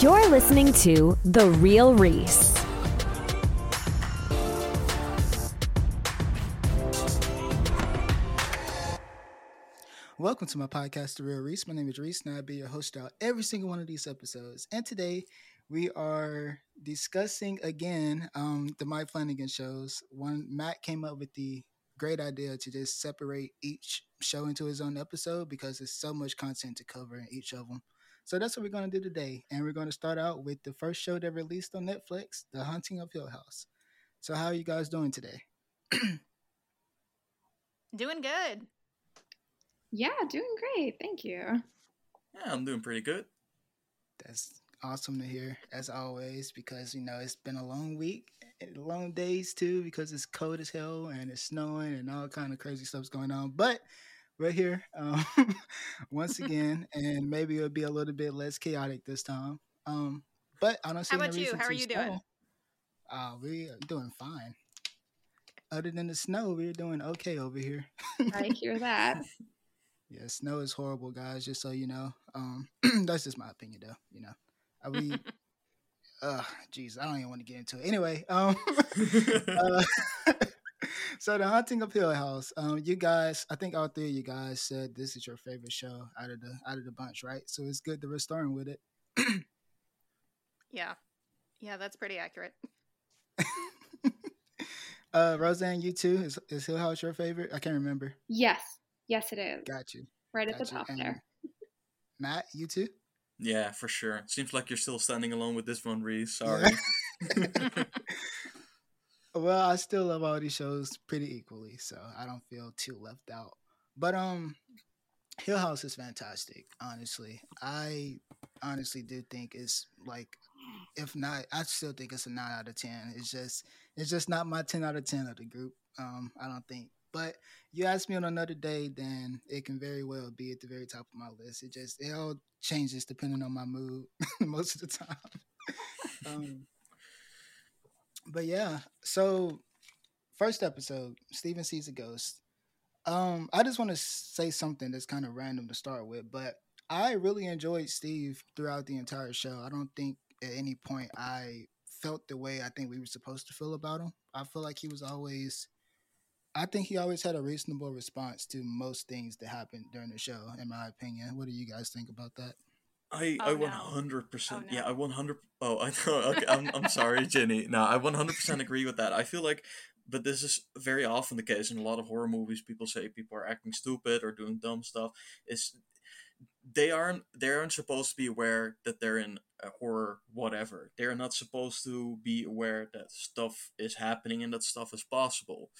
You're listening to The Real Reese. Welcome to my podcast, The Real Reese. My name is Reese, and I'll be your host out every single one of these episodes. And today we are discussing again um, the Mike Flanagan shows. One Matt came up with the great idea to just separate each show into his own episode because there's so much content to cover in each of them. So that's what we're going to do today. And we're going to start out with the first show that released on Netflix, The Haunting of Hill House. So, how are you guys doing today? Doing good. Yeah, doing great. Thank you. Yeah, I'm doing pretty good. That's awesome to hear, as always, because, you know, it's been a long week, long days too, because it's cold as hell and it's snowing and all kind of crazy stuff's going on. But we're here um, once again, and maybe it'll be a little bit less chaotic this time. Um, but I don't see How about you? How are you doing? Uh, we are doing fine. Other than the snow, we're doing okay over here. I hear that. Yeah, snow is horrible, guys. Just so you know, um, that's just my opinion, though. You know, I we, uh, jeez, I don't even want to get into it. Anyway, um, uh, so the haunting of Hill House. Um, you guys, I think all three of you guys said this is your favorite show out of the out of the bunch, right? So it's good that we're starting with it. Yeah. Yeah, that's pretty accurate. uh, Rozhan, you too. Is is Hill House your favorite? I can't remember. Yes. Yes, it is. Got you. Right at the you. top And there. Matt, you too. yeah, for sure. Seems like you're still standing alone with this one, Reese. Sorry. Well, I still love all these shows pretty equally, so I don't feel too left out. But um Hill House is fantastic, honestly. I honestly do think it's like if not I still think it's a 9 out of 10. It's just it's just not my 10 out of 10 of the group. Um I don't think. But you ask me on another day then it can very well be at the very top of my list. It just it all changes depending on my mood most of the time. um but yeah, so first episode, Steven sees a ghost. Um, I just want to say something that's kind of random to start with, but I really enjoyed Steve throughout the entire show. I don't think at any point I felt the way I think we were supposed to feel about him. I feel like he was always I think he always had a reasonable response to most things that happened during the show, in my opinion. What do you guys think about that? I Oh, I oh, one hundred percent Oh, yeah. I one hundred oh I know okay I'm I'm sorry Ginny no I one hundred percent agree with that I feel like but this is very often the case in a lot of horror movies people say people are acting stupid or doing dumb stuff is they aren't they aren't supposed to be aware that they're in a horror whatever they're not supposed to be aware that stuff is happening and that stuff is possible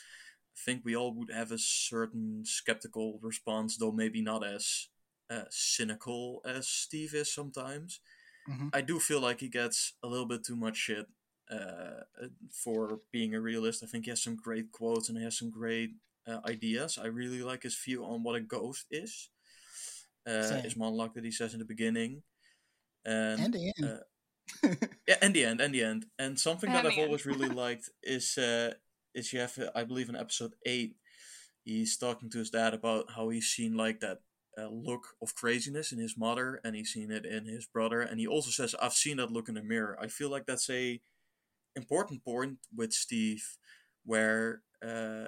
I think we all would have a certain skeptical response though maybe not as uh, cynical as Steve is sometimes. Mhm. I do feel like he gets a little bit too much shit uh, for being a realist. I think he has some great quotes and he has some great uh, ideas. I really like his view on what a ghost is. Uh, Same. his monologue that he says in the beginning. And, And the end. uh, yeah, and the end, and the end. And something that I've end. always really liked is uh, is you have, I believe, in episode eight, he's talking to his dad about how he's seen like that uh, look of craziness in his mother, and he's seen it in his brother, and he also says, "I've seen that look in the mirror." I feel like that's a important point with Steve, where uh,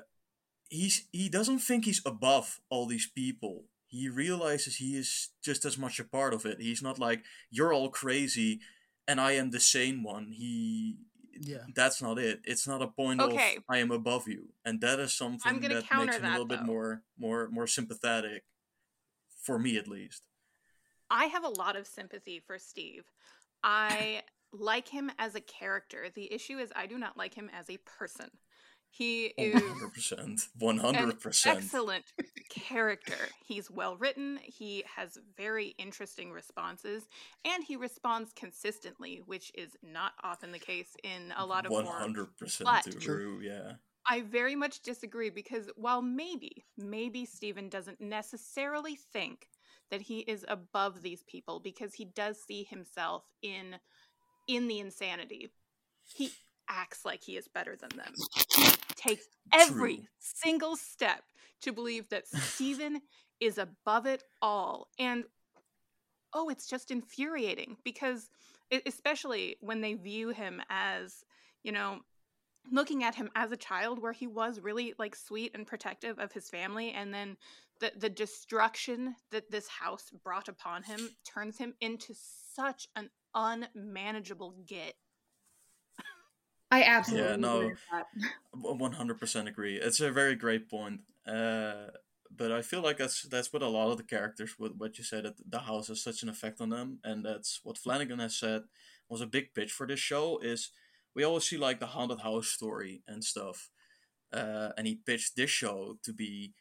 he's he doesn't think he's above all these people. He realizes he is just as much a part of it. He's not like you're all crazy, and I am the sane one. He yeah. that's not it. It's not a point Okay. of I am above you, and that is something that makes him a that, little bit more more more sympathetic, for me at least. I have a lot of sympathy for Steve. I like him as a character. The issue is I do not like him as a person. He oh, is hundred percent, hundred percent. excellent character. He's well written. He has very interesting responses, and he responds consistently, which is not often the case in a lot of One horror. hundred percent true. Yeah. I very much disagree because while maybe, maybe Stephen doesn't necessarily think that he is above these people because he does see himself in in the insanity. He acts like he is better than them. He takes every True. single step to believe that Stephen is above it all. And oh, it's just infuriating because especially when they view him as, you know, looking at him as a child where he was really like sweet and protective of his family and then the the destruction that this house brought upon him turns him into such an unmanageable git. I absolutely Yeah, no. agree. One hundred percent agree. It's a very great point. Uh, but I feel like that's that's what a lot of the characters, what what you said, that the house has such an effect on them, and that's what Flanagan has said was a big pitch for this show. Is we always see like the haunted house story and stuff, uh, and he pitched this show to be.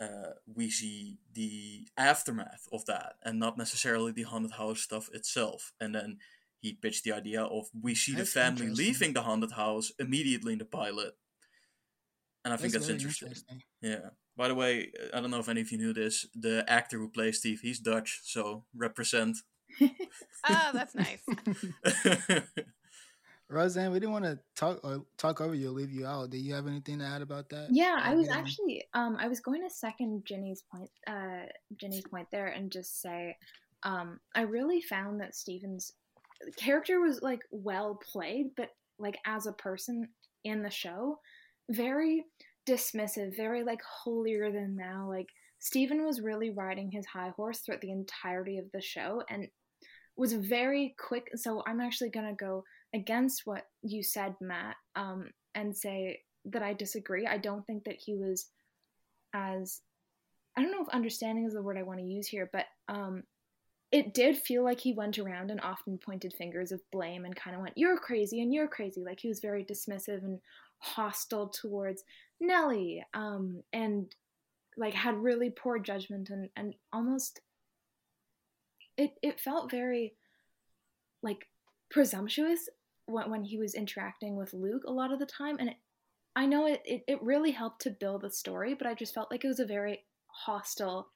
Uh, we see the aftermath of that, and not necessarily the haunted house stuff itself. And then he pitched the idea of we see That's the family leaving the haunted house immediately in the pilot, and I think that's, very interesting. Yeah. By the way, I don't know if any of you knew this. The actor who plays Steve, he's Dutch, so represent. Ah, that's nice. Rozhan, we didn't want to talk or talk over you or leave you out. Do you have anything to add about that? Yeah, I was actually um I was going to second Ginny's point uh Ginny's point there and just say um I really found that Steven's character was like well played, but like as a person in the show, very dismissive, very like holier than thou. Like Steven was really riding his high horse throughout the entirety of the show and was very quick. So I'm actually gonna go against what you said, Matt, um, and say that I disagree. I don't think that he was as I don't know if understanding is the word I want to use here, but um, it did feel like he went around and often pointed fingers of blame and kind of went, "You're crazy" and "You're crazy." Like he was very dismissive and hostile towards Nellie, um, and like had really poor judgment and and almost it it felt very like presumptuous when, when he was interacting with Luke a lot of the time and it, I know it, it it really helped to build the story but I just felt like it was a very hostile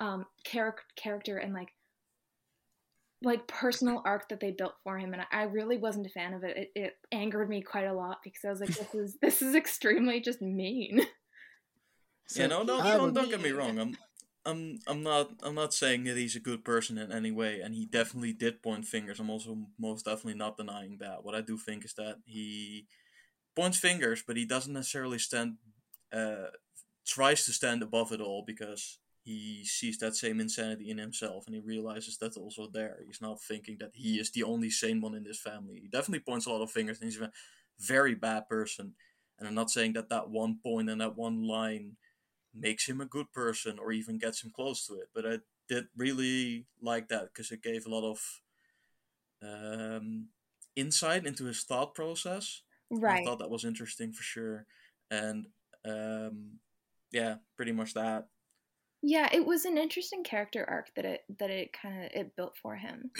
um char- character and like like personal arc that they built for him and I, I really wasn't a fan of it. it it angered me quite a lot because I was like this is this is extremely just mean yeah, no, no, I have don't, don't get me wrong. I'm, I'm, I'm not, I'm not saying that he's a good person in any way, and he definitely did point fingers. I'm also most definitely not denying that. What I do think is that he points fingers, but he doesn't necessarily stand, uh, tries to stand above it all because he sees that same insanity in himself, and he realizes that's also there. He's not thinking that he is the only sane one in this family. He definitely points a lot of fingers, and he's a very bad person. And I'm not saying that that one point and that one line makes him a good person or even gets him close to it. But I did really like that because it gave a lot of um, insight into his thought process. Right. I thought that was interesting for sure. And um, yeah, pretty much that. Yeah, it was an interesting character arc that it that it kind of it built for him.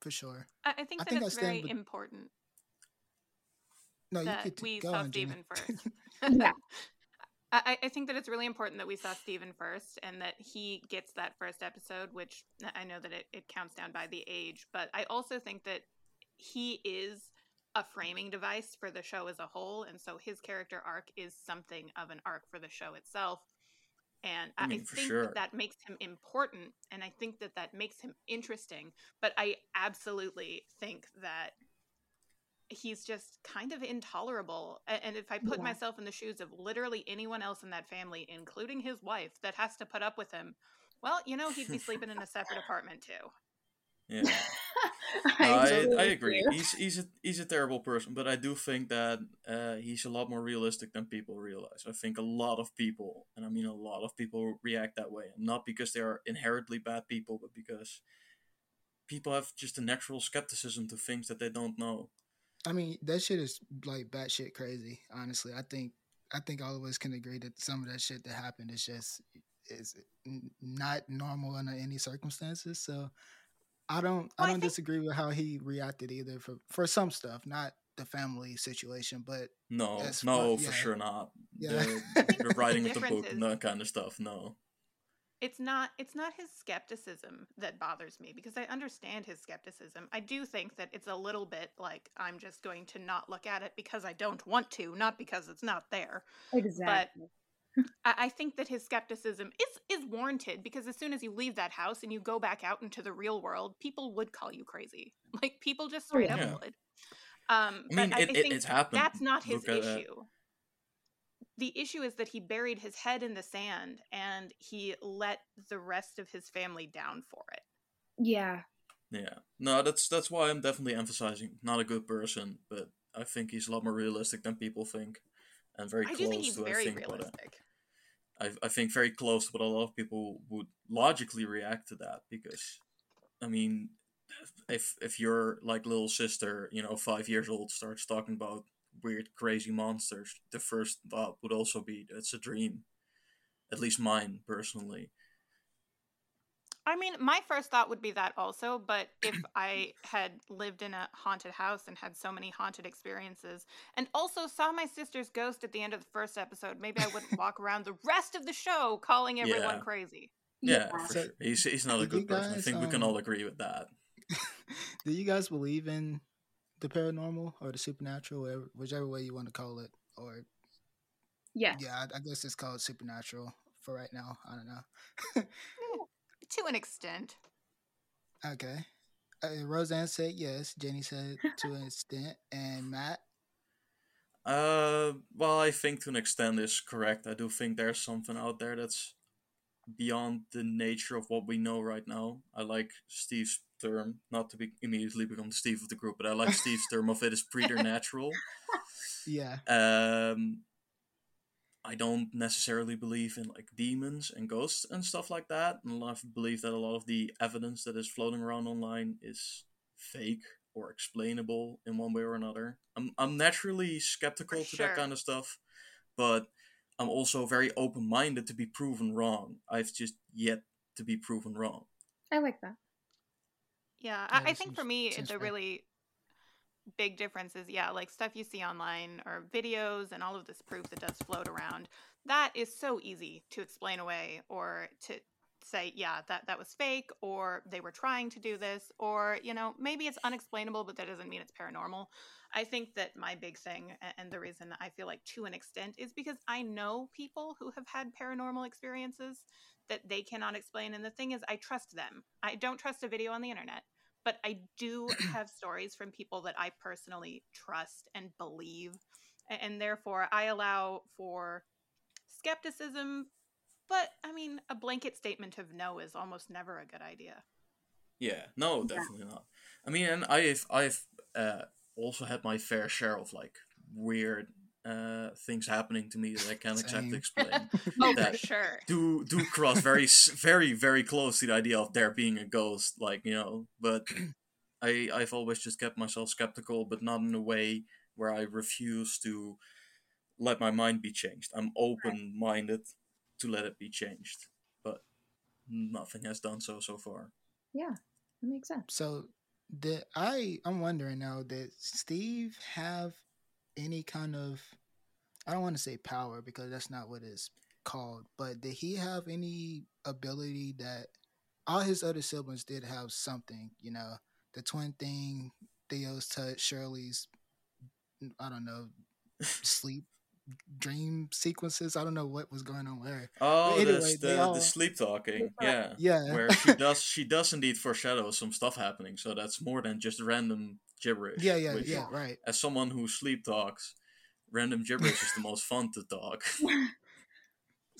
for sure. I, I think I that think I it's stand very with- important No, you that could we go saw on, Steven first. Yeah. I, I think that it's really important that we saw Steven first and that he gets that first episode, which I know that it, it counts down by the age, but I also think that he is a framing device for the show as a whole, and so his character arc is something of an arc for the show itself. And I I, mean, think sure. that that makes him important, and I think that that makes him interesting. But I absolutely think that he's just kind of intolerable. And if I put Yeah. myself in the shoes of literally anyone else in that family, including his wife, that has to put up with him, well, you know, he'd be sleeping in a separate apartment too. Yeah. I, I, totally I agree. do. He's he's a he's a terrible person, but I do think that uh, he's a lot more realistic than people realize. I think a lot of people, and I mean a lot of people, react that way, not because they are inherently bad people, but because people have just a natural skepticism to things that they don't know. I mean, that shit is like batshit crazy. Honestly, I think I think all of us can agree that some of that shit that happened is just is not normal under any circumstances. So I don't Well, I I don't think- disagree with how he reacted either for for some stuff, not the family situation, but No, That's no, what- for yeah. sure not. Yeah. The, the writing The of the book is- and that kind of stuff. No. It's not it's not his skepticism that bothers me because I understand his skepticism. I do think that it's a little bit like I'm just going to not look at it because I don't want to, not because it's not there. Exactly. I, I think that his skepticism is is warranted because as soon as you leave that house and you go back out into the real world, people would call you crazy. Like people just straight yeah. up would. Um, I mean, but it- I it- it's happened. that's not his Look at that. issue. The issue is that he buried his head in the sand and he let the rest of his family down for it. Yeah. Yeah, no, that's that's why I'm definitely emphasizing not a good person, but I think he's a lot more realistic than people think, and very I close do think he's to very I think what realistic. I, I think very close to what a lot of people would logically react to that because, I mean, if if your like little sister, you know, five years old, starts talking about weird, crazy monsters, the first thought would also be it's a dream. At least mine personally. I mean, my first thought would be that also, but if I had lived in a haunted house and had so many haunted experiences, and also saw my sister's ghost at the end of the first episode, maybe I wouldn't walk around the rest of the show calling everyone Yeah. crazy. Yeah, Yeah. for So, sure. He's he's not a did you good person. I guys, think we can um, all agree with that. Do you guys believe in the paranormal or the supernatural, whatever- whichever way you want to call it? Or yeah, yeah, I, I guess it's called supernatural for right now. I don't know. To an extent. okay. Uh, Rozhan said yes. Ginny said to an extent, and Matt. Uh, well, I think to an extent is correct. I do think there's something out there that's beyond the nature of what we know right now. I like Steve's term, not to be immediately become the Steve of the group, but I like Steve's term of it is preternatural. Yeah. Um, I don't necessarily believe in like demons and ghosts and stuff like that. And I believe that a lot of the evidence that is floating around online is fake or explainable in one way or another. I'm I'm naturally skeptical to sure. that kind of stuff, but I'm also very open minded to be proven wrong. I've just yet to be proven wrong. I like that. Yeah, Yeah, I, I think for me, the really big difference is yeah, like stuff you see online or videos and all of this proof that does float around. That is so easy to explain away or to say, yeah, that that was fake, or they were trying to do this, or you know, maybe it's unexplainable, but that doesn't mean it's paranormal. I think that my big thing, and the reason I feel like to an extent, is because I know people who have had paranormal experiences that they cannot explain. And the thing is, I trust them. I don't trust a video on the internet, but I do have stories from people that I personally trust and believe. And therefore, I allow for skepticism. But I mean, a blanket statement of no is almost never a good idea. Yeah, no, Yeah. definitely not. I mean, and I've I've uh, also had my fair share of like weird uh, things happening to me that I can't exactly explain. Oh, That- for sure. do do cross very very very close to the idea of there being a ghost, like you know. But I I've always just kept myself skeptical, but not in a way where I refuse to let my mind be changed. I'm open minded to let it be changed, but nothing has done so so far. Yeah, that makes sense. So, did I? I'm wondering now. Did Steve have any kind of? I don't want to say power because that's not what it's called. But did he have any ability that all his other siblings did have something? You know, the twin thing, Theo's touch, Shirley's. I don't know, sleep, dream sequences. I don't know what was going on there. Oh, anyway, that's they the, all- the sleep talking. Yeah. Yeah. Where she does she does indeed foreshadow some stuff happening, so that's more than just random gibberish. yeah, yeah, which, yeah. Right. As someone who sleep talks, random gibberish is the most fun to talk.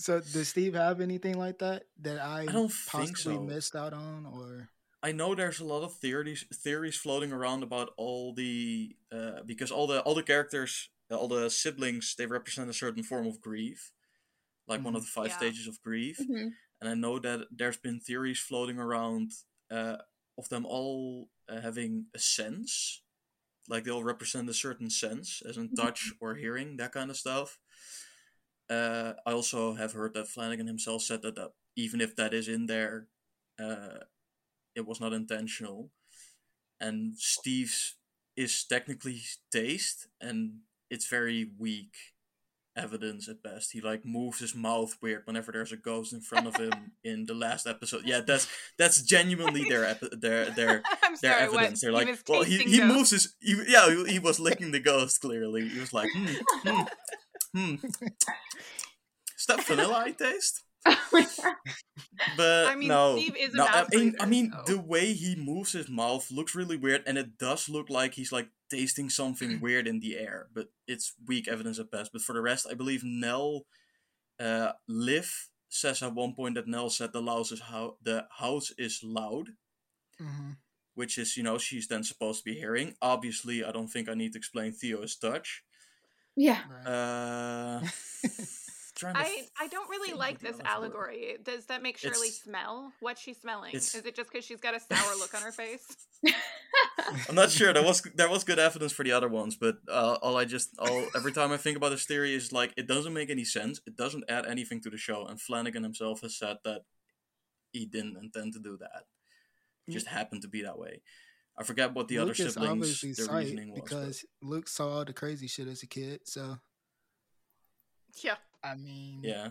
So, does Steve have anything like that that I, I don't think possibly so. missed out on, or? I know there's a lot of theories theories floating around about all the uh, because all the all the characters, all the siblings, they represent a certain form of grief, like one of the five Yeah. stages of grief. Mhm. and I know that there's been theories floating around uh, of them all uh, having a sense, like they'll represent a certain sense, as in touch or hearing, that kind of stuff. Uh, I also have heard that Flanagan himself said that, that even if that is in there, uh, it was not intentional. And Steve's is technically taste, and it's very weak evidence at best. He like moves his mouth weird whenever there's a ghost in front of him in the last episode. Yeah, that's that's genuinely their epi- their their I'm their sorry, evidence. what? They're like, was well, he, he ghosts. moves his he, yeah he, he was licking the ghost clearly. He was like, hmm, hmm, hmm. step vanilla I taste. But I mean, no, is no, I mean, I mean, so- the way he moves his mouth looks really weird, and it does look like he's like tasting something weird in the air. But it's weak evidence at best. But for the rest, I believe Nell, uh, Liv says at one point that Nell said the house is how the house is loud, hmm which is you know she's then supposed to be hearing. Obviously, I don't think I need to explain Theo is Dutch. yeah. Right. Uh, trying to I, I don't really like this other word- allegory. Does that make Shirley It's- smell? What's she smelling? Is it just because she's got a sour look on her face? I'm not sure. There was there was good evidence for the other ones, but uh, all I just all every time I think about this theory is like it doesn't make any sense. It doesn't add anything to the show, and Flanagan himself has said that he didn't intend to do that. It just happened to be that way. I forget what the other Luke is siblings their reasoning was. but- because Luke saw all the crazy shit as a kid. So yeah. I mean, yeah,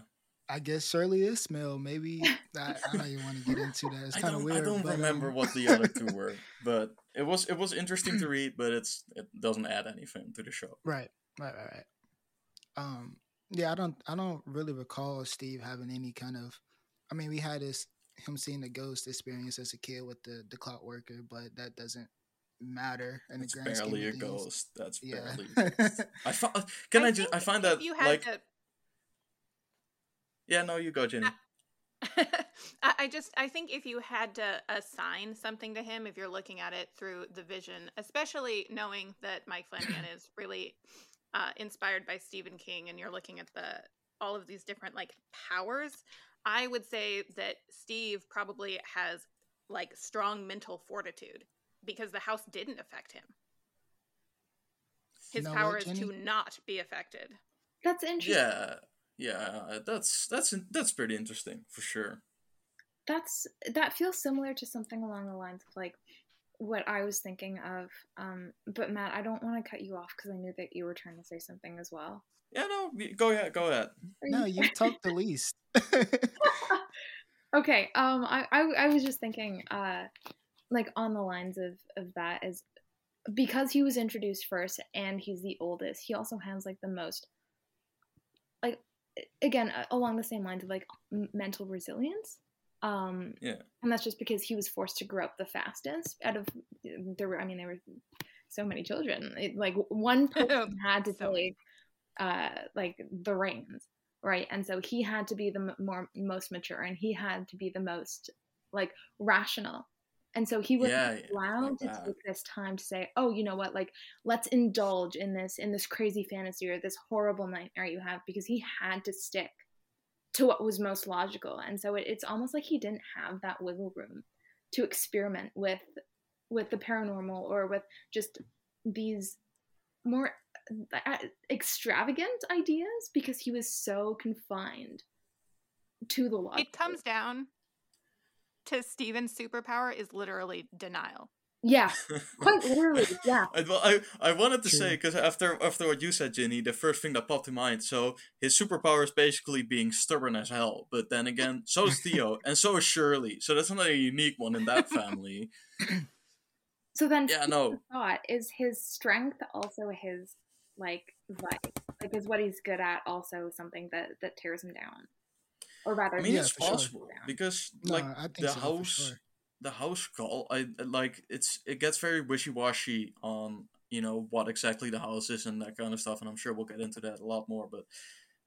I guess Shirley is smell. Maybe I, I don't even want to get into that. It's kind of weird. I don't but, remember um, what the other two were, but it was it was interesting to read, but it's it doesn't add anything to the show. Right, right, right, right. Um, yeah, I don't, I don't really recall Steve having any kind of. I mean, we had this him seeing the ghost experience as a kid with the the clock worker, but that doesn't matter in It's the grand scheme barely a things. ghost. That's Yeah. barely. A ghost. I fi- can I, just I find if that you had like to yeah no you go Ginny. I I just I think if you had to assign something to him, if you're looking at it through the vision, especially knowing that Mike Flanagan is really uh, inspired by Stephen King, and you're looking at the all of these different like powers, I would say that Steve probably has like strong mental fortitude because the house didn't affect him. You His know power what, is to not be affected. That's interesting. Yeah, yeah, that's that's that's pretty interesting for sure. That's that feels similar to something along the lines of like what I was thinking of. Um, but Matt, I don't want to cut you off because I knew that you were trying to say something as well. Yeah, no, go ahead, go ahead. No, you- you talked the least. okay. Um, I, I I was just thinking, uh, like on the lines of of that is because he was introduced first and he's the oldest. He also has like the most, like again uh, along the same lines of like mental resilience. Um, Yeah. and that's just because he was forced to grow up the fastest out of there were. I mean, there were so many children. It, like one person had to So take uh like the reins right and so he had to be the m- more most mature and he had to be the most like rational and so he was Yeah, yeah, allowed like to that. take this time to say oh you know what like let's indulge in this in this crazy fantasy or this horrible nightmare you have because he had to stick to what was most logical and so it, it's almost like he didn't have that wiggle room to experiment with with the paranormal or with just these more uh, extravagant ideas because he was so confined to the law. It comes down to Steven's superpower is literally denial. yeah, quite literally, yeah. I, well, I, I wanted to say because after after what you said, Ginny, the first thing that popped in mind. So his superpower is basically being stubborn as hell. But then again, so is Theo, and so is Shirley. So that's not a unique one in that family. So then, Yeah, no. thought is his strength also his like vice? Like, is what he's good at also something that that tears him down, or rather, I mean, Yeah, it's for sure. possible because No, like the so, house, sure. the house call. I like it's it gets very wishy washy on you know what exactly the house is and that kind of stuff, and I'm sure we'll get into that a lot more. But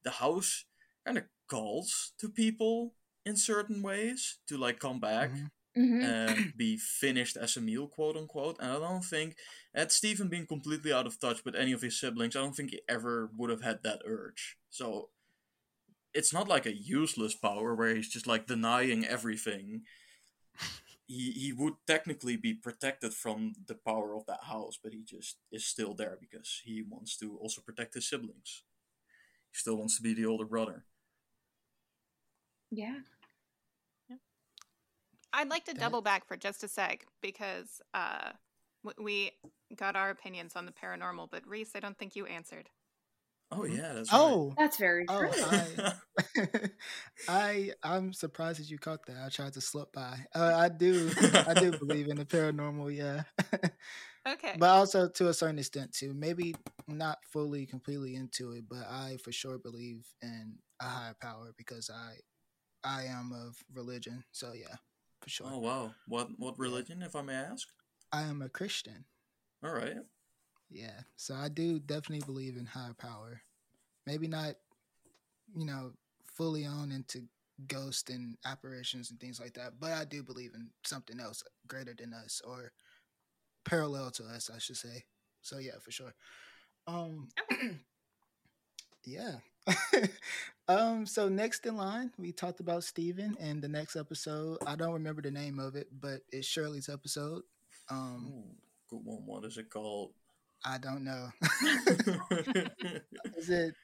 the house kind of calls to people in certain ways to like come back Mhm. Mhm. and be finished as a meal, quote unquote. And I don't think at Stephen being completely out of touch with any of his siblings, I don't think he ever would have had that urge. So it's not like a useless power where he's just like denying everything. He he would technically be protected from the power of that house, but he just is still there because he wants to also protect his siblings. He still wants to be the older brother. yeah. I'd like to That- double back for just a sec because uh, we got our opinions on the paranormal, but Reese, I don't think you answered. Oh yeah, that's Oh, That's very Oh, true. right. I I'm surprised that you caught that. I tried to slip by. Uh, I do I do believe in the paranormal, yeah. Okay. but also to a certain extent too. Maybe not fully completely into it, but I for sure believe in a higher power because I I am of religion. So yeah, for sure. Oh wow, what what religion, if I may ask? I am a Christian. All right. Yeah, so I do definitely believe in higher power. Maybe not, you know, fully on into ghosts and apparitions and things like that, but I do believe in something else greater than us or parallel to us, I should say. So yeah, for sure. Um, yeah. um, so next in line, we talked about Steven and the next episode. I don't remember the name of it, but it's Shirley's episode. Um, Ooh, good one. What is it called? I don't know. is it?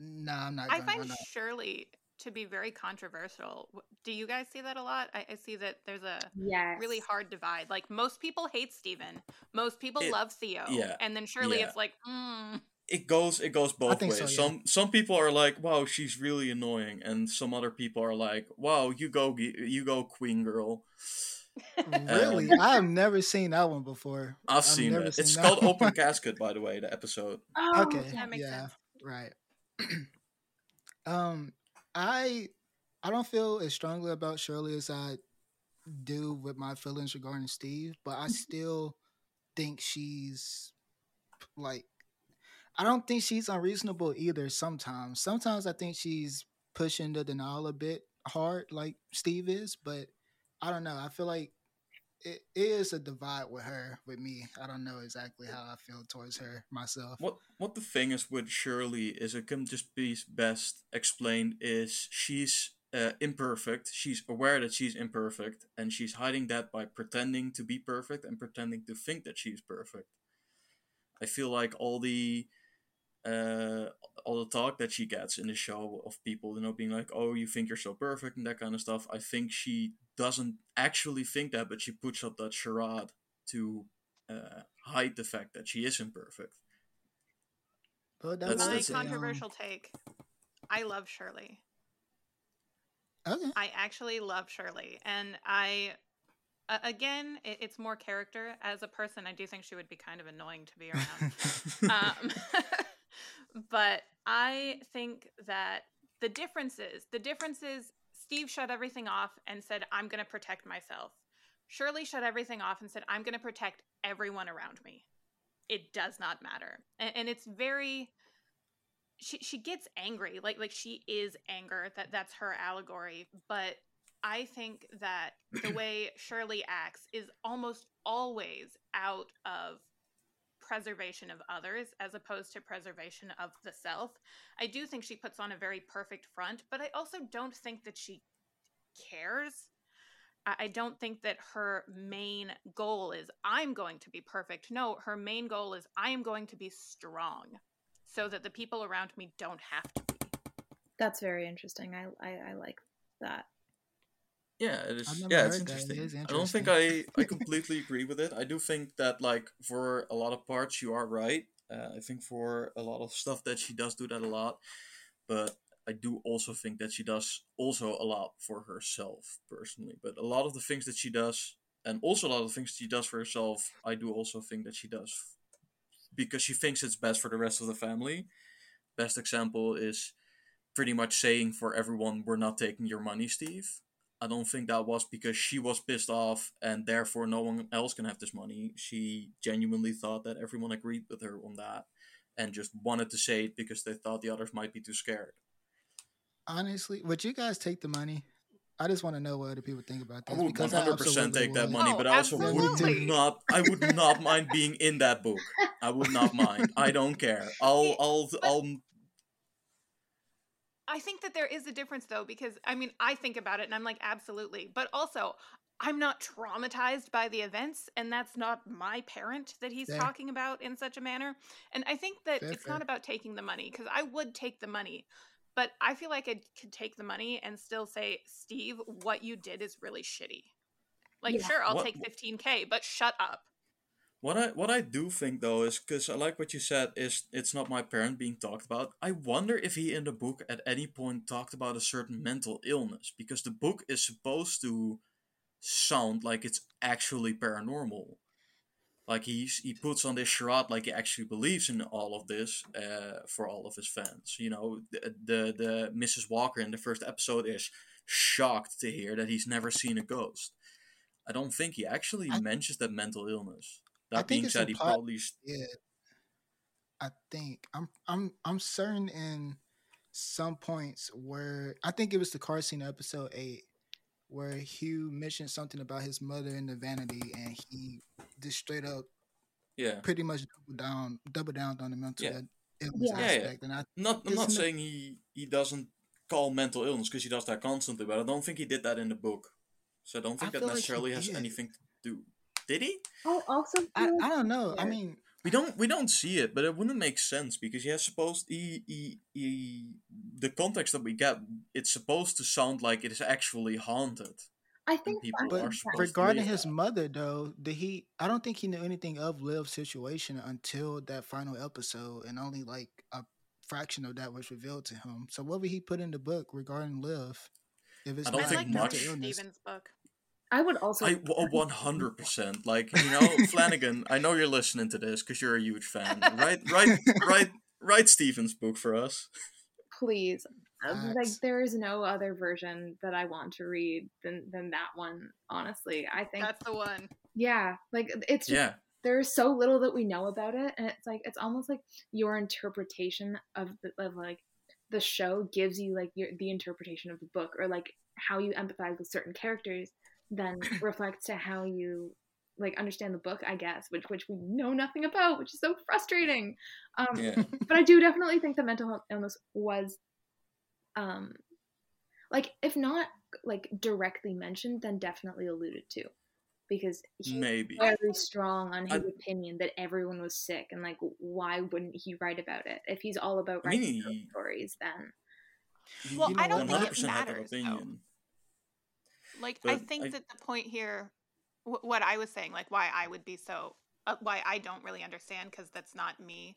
No, I'm not. I Gonna, find not. Shirley to be very controversial. Do you guys see that a lot? I, I see that there's a Yes. really hard divide. Like most people hate Steven. Most people It- love Theo. yeah, And then Shirley, yeah. it's like, mm, it goes it goes both ways. so, yeah. Some some people are like, "Wow, she's really annoying," and some other people are like, "Wow, you go you go queen girl." Really, Um, I've never seen that one before. I've, seen never it. It's that called one. Open Casket, by the way. The episode. Oh, okay, that makes yeah, sense. right. um, I I don't feel as strongly about Shirley as I do with my feelings regarding Steve, but I still think she's like I don't think she's unreasonable either. Sometimes, sometimes I think she's pushing the denial a bit hard, like Steve is, but I don't know. I feel like it is a divide with her, with me. I don't know exactly how I feel towards her myself. What what the thing is with Shirley is it can just be best explained is she's uh, imperfect. She's aware that she's imperfect, and she's hiding that by pretending to be perfect and pretending to think that she's perfect. I feel like all the uh, all the talk that she gets in the show of people, you know, being like, "Oh, you think you're so perfect" and that kind of stuff. I think she doesn't actually think that, but she puts up that charade to uh, hide the fact that she is imperfect. But That's- my that's- controversial take. I love Shirley. Okay. I actually love Shirley, and I, uh, again, it, it's more character. As a person, I do think she would be kind of annoying to be around. um, but I think that the differences, the difference is Steve shut everything off and said, "I'm going to protect myself." Shirley shut everything off and said, "I'm going to protect everyone around me." It does not matter, and, and it's very. She she gets angry, like like she is anger. That that's her allegory. But I think that the way Shirley acts is almost always out of preservation of others as opposed to preservation of the self. I do think she puts on a very perfect front, but I also don't think that she cares. I don't think that her main goal is I'm going to be perfect. No, her main goal is I am going to be strong so that the people around me don't have to be. That's very interesting. I, I, I like that. Yeah, it is. Yeah, it's. It interesting. I don't think I, I completely agree with it. I do think that like for a lot of parts you are right. Uh, I think for a lot of stuff that she does do that a lot, but I do also think that she does also a lot for herself personally. But a lot of the things that she does, and also a lot of the things she does for herself, I do also think that she does because she thinks it's best for the rest of the family. Best example is pretty much saying for everyone, "We're not taking your money, Steve." I don't think that was because she was pissed off and therefore no one else can have this money. She genuinely thought that everyone agreed with her on that and just wanted to say it because they thought the others might be too scared. Honestly, would you guys take the money? I just want to know what other people think about that. I would 100% take that would. money, Oh, but I also oh, would not. I would not mind being in that book. I would not mind. I don't care. I'll, I'll, I'll. I think that there is a difference though, because I mean, I think about it and I'm like, absolutely. But also, I'm not traumatized by the events, and that's not my parent that he's Fair. talking about in such a manner. And I think that Fair, it's fair. not about taking the money, because I would take the money. But I feel like I could take the money and still say, Steve, what you did is really shitty. Like, Yeah. sure, I'll What- take 15K, but shut up. What I what I do think though is because I like what you said is it's not my parent being talked about. I wonder if he in the book at any point talked about a certain mental illness because the book is supposed to sound like it's actually paranormal. like he's he puts on this charade like he actually believes in all of this uh, for all of his fans. You know, the, the the Mrs. Walker in the first episode is shocked to hear that he's never seen a ghost. I don't think he actually I- mentions that mental illness. I That think being it's said, he implied- probably s- Yeah, I think I'm I'm I'm certain in some points where I think it was the car scene episode eight where Hugh mentioned something about his mother in the vanity, and he just straight up yeah. pretty much double down double down on the mental Yeah. illness Yeah. Yeah, yeah. aspect, and I Not I'm Isn't saying he he doesn't call mental illness because he does that constantly, but I don't think he did that in the book. So I don't think I that feel like necessarily has did. anything to do. Did he? Oh, also I, I don't know. I mean, We don't we don't see it, but it wouldn't make sense because he has supposed he, he, he the context that we get it's supposed to sound like it is actually haunted. I think people but are that- to regarding his that. mother though, did he? I don't think he knew anything of Liv's situation until that final episode, and only like a fraction of that was revealed to him. So what would he put in the book regarding Liv? If it's I don't I not think like much. mental? Steven's book. I would also I one hundred percent like you know Flanagan. I know you're listening to this because you're a huge fan. Write write write write Steven's book for us. please uh, like there is no other version that I want to read than than that one. Honestly, I think That's the one. yeah, like it's just, Yeah, there's so little that we know about it, and it's like it's almost like your interpretation of the of like the show gives you like your the interpretation of the book, or like how you empathize with certain characters, then reflects to how you like understand the book, I guess, which which we know nothing about, which is so frustrating. Um, yeah. but I do definitely think that mental health illness was, um, like if not like directly mentioned, then definitely alluded to, because he's Maybe. very strong on his I- opinion that everyone was sick, and like why wouldn't he write about it if he's all about I mean, writing ghost stories? Then Well, You know I don't what? think it 100% had that matters. though. opinion. Like, I think I- that the point here, wh- what I was saying, like why I would be so, uh, why I don't really understand, because that's not me.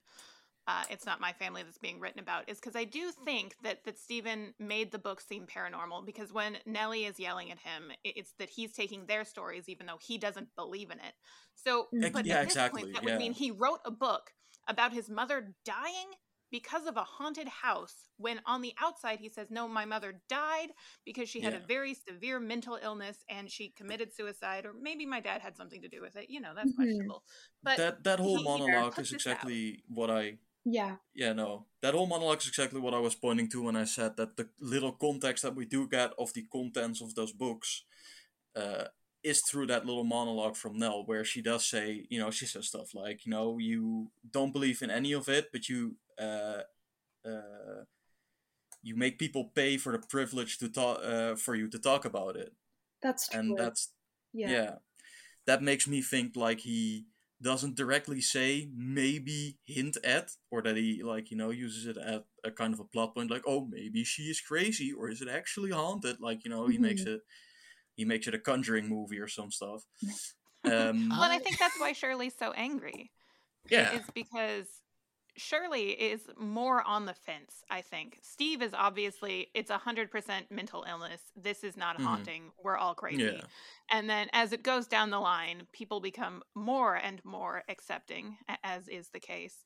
Uh, it's not my family that's being written about. Is because I do think that that Stephen made the book seem paranormal. Because when Nellie is yelling at him, it's that he's taking their stories, even though he doesn't believe in it. So, but yeah, at this exactly, point, that would mean he wrote a book about his mother dying because of a haunted house when on the outside he says no my mother died because she had a very severe mental illness and she committed suicide or maybe my dad had something to do with it you know that's Mhm. questionable but that that whole he- he monologue is this out. exactly what I yeah, yeah no that whole monologue is exactly what I was pointing to when I said that the little context that we do get of the contents of those books uh, is through that little monologue from Nell where she does say you know she says stuff like you know you don't believe in any of it but you uh, uh, you make people pay for the privilege to talk uh, for you to talk about it that's true. and that's yeah. yeah. That makes me think like he doesn't directly say, maybe hint at, or that he like, you know, uses it at a kind of a plot point, like, oh, maybe she is crazy, or is it actually haunted? Like, you know, he makes it he makes it a conjuring movie or some stuff. Um well and i I- think that's why shirley's so angry yeah. is because Shirley is more on the fence, I think. Steve is obviously it's a hundred percent mental illness. This is not a Mhm. haunting. We're all crazy. Yeah. And then as it goes down the line, people become more and more accepting, as is the case.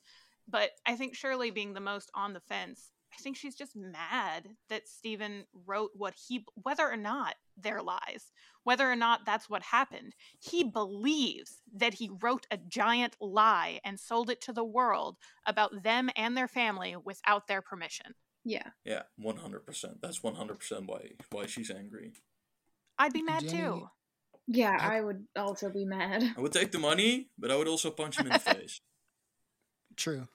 But I think Shirley being the most on the fence, I think she's just mad that Stephen wrote what he whether or not they're lies, whether or not that's what happened. He believes that he wrote a giant lie and sold it to the world about them and their family without their permission. yeah. Yeah, one hundred percent. That's one hundred percent why why she's angry. I'd be mad Ginny- too. Yeah, I- I would also be mad. I would take the money, but I would also punch him in the face. True.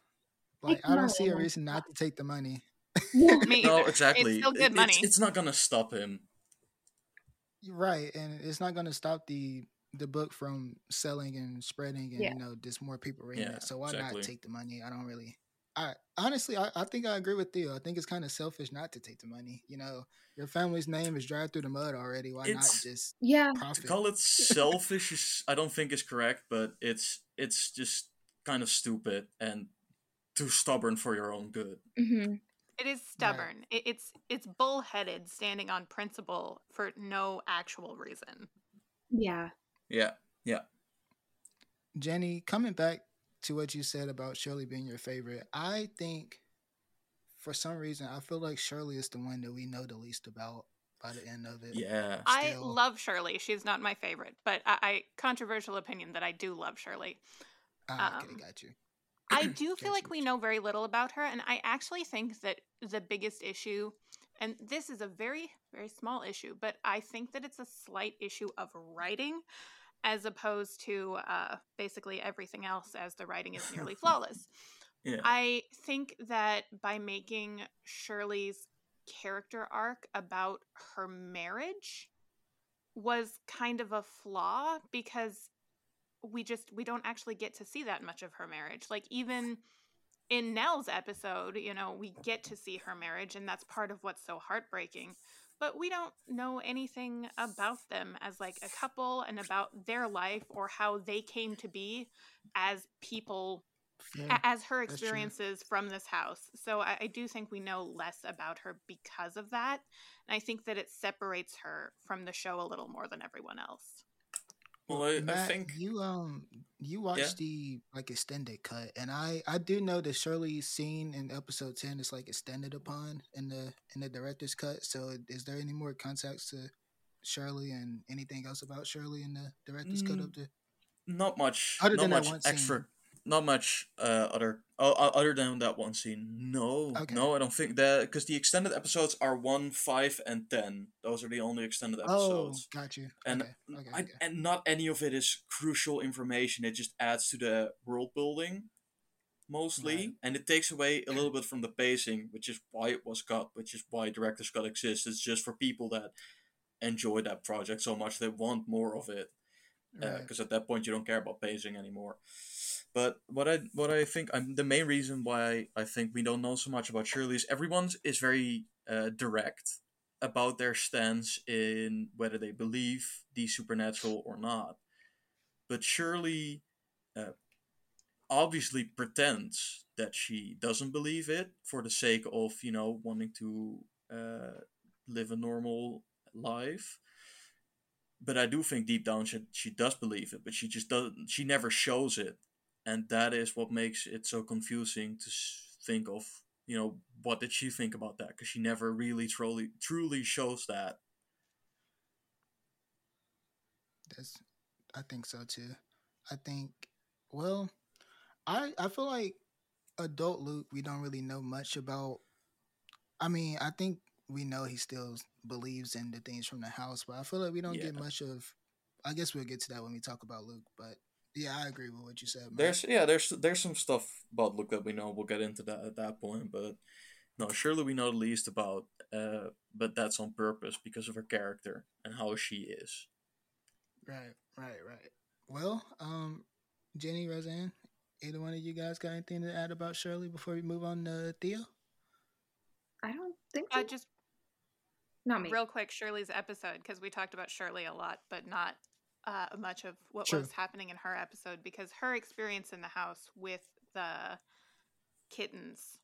Like I don't see a reason not to take the money. Me no, exactly. It's still It- money. It's, it's not gonna stop him. Right, and it's not going to stop the the book from selling and spreading, and Yeah. you know, just more people reading Yeah, it. So why exactly. not take the money? I don't really. I honestly, I, I think I agree with you. I think it's kind of selfish not to take the money. You know, your family's name is dragged through the mud already. Why It's- not just Yeah, to call it selfish is I don't think is correct, but it's it's just kind of stupid and too stubborn for your own good. hmm It is stubborn. It, it's it's bullheaded, standing on principle for no actual reason. yeah. Yeah, yeah. Ginny, coming back to what you said about Shirley being your favorite, I think for some reason I feel like Shirley is the one that we know the least about by the end of it. Yeah. I love Shirley. She's not my favorite, but I, I controversial opinion that I do love Shirley. Ah, okay, um, got you. I do feel like we know very little about her, and I actually think that the biggest issue, and this is a very, very small issue, but I think that it's a slight issue of writing as opposed to uh, basically everything else, as the writing is nearly flawless. Yeah. I think that by making Shirley's character arc about her marriage was kind of a flaw because we just we don't actually get to see that much of her marriage. Like even in Nell's episode, you know, we get to see her marriage and that's part of what's so heartbreaking. But we don't know anything about them as like a couple and about their life or how they came to be as people a- as her experiences from this house. So I, I do think we know less about her because of that. And I think that it separates her from the show a little more than everyone else. Well, I, I Matt, think you um you watched the like extended cut, and I I do know that Shirley's scene in episode ten is like extended upon in the in the director's cut. So is there any more context to Shirley and anything else about Shirley in the director's cut Mm, of the? not much. Other not than that much extra. scene. Not much uh, other. Oh, o- other than that one scene. No, Okay. no, I don't think that because the extended episodes are one, five, and ten. Those are the only extended episodes. Oh, episodes. got you. and okay, okay, I, okay. and not any of it is crucial information. It just adds to the world building, mostly, Right. and it takes away a little bit from the pacing, which is why it was cut, which is why director's cut exists. It's just for people that enjoy that project so much they want more of it, Right. because at that point you don't care about pacing anymore. But what I what I think I'm the main reason why I think we don't know so much about Shirley is everyone is very uh, direct about their stance in whether they believe the supernatural or not. But Shirley uh, obviously pretends that she doesn't believe it for the sake of you know wanting to uh, live a normal life. But I do think deep down she, she does believe it, but she just doesn't. She never shows it, and that is what makes it so confusing to think of. You know, what did she think about that? Because she never really truly truly shows that. That's I think so too. I think well, I I feel like adult Luke we don't really know much about I mean, I think we know he still believes in the things from the house, but I feel like we don't get much of I guess we'll get to that when we talk about Luke, but yeah, I agree with what you said. man. There's yeah, there's there's some stuff about Luke that we know. We'll get into that at that point, but no, Shirley we know the least about. Uh, but that's on purpose because of her character and how she is. right, right, right. Well, um Ginny, Rozhan, either one of you guys got anything to add about Shirley before we move on to Theo? I don't think so. Uh, just Not me. real quick, Shirley's episode, because we talked about Shirley a lot, but not uh, much of what True. was happening in her episode, because her experience in the house with the kittens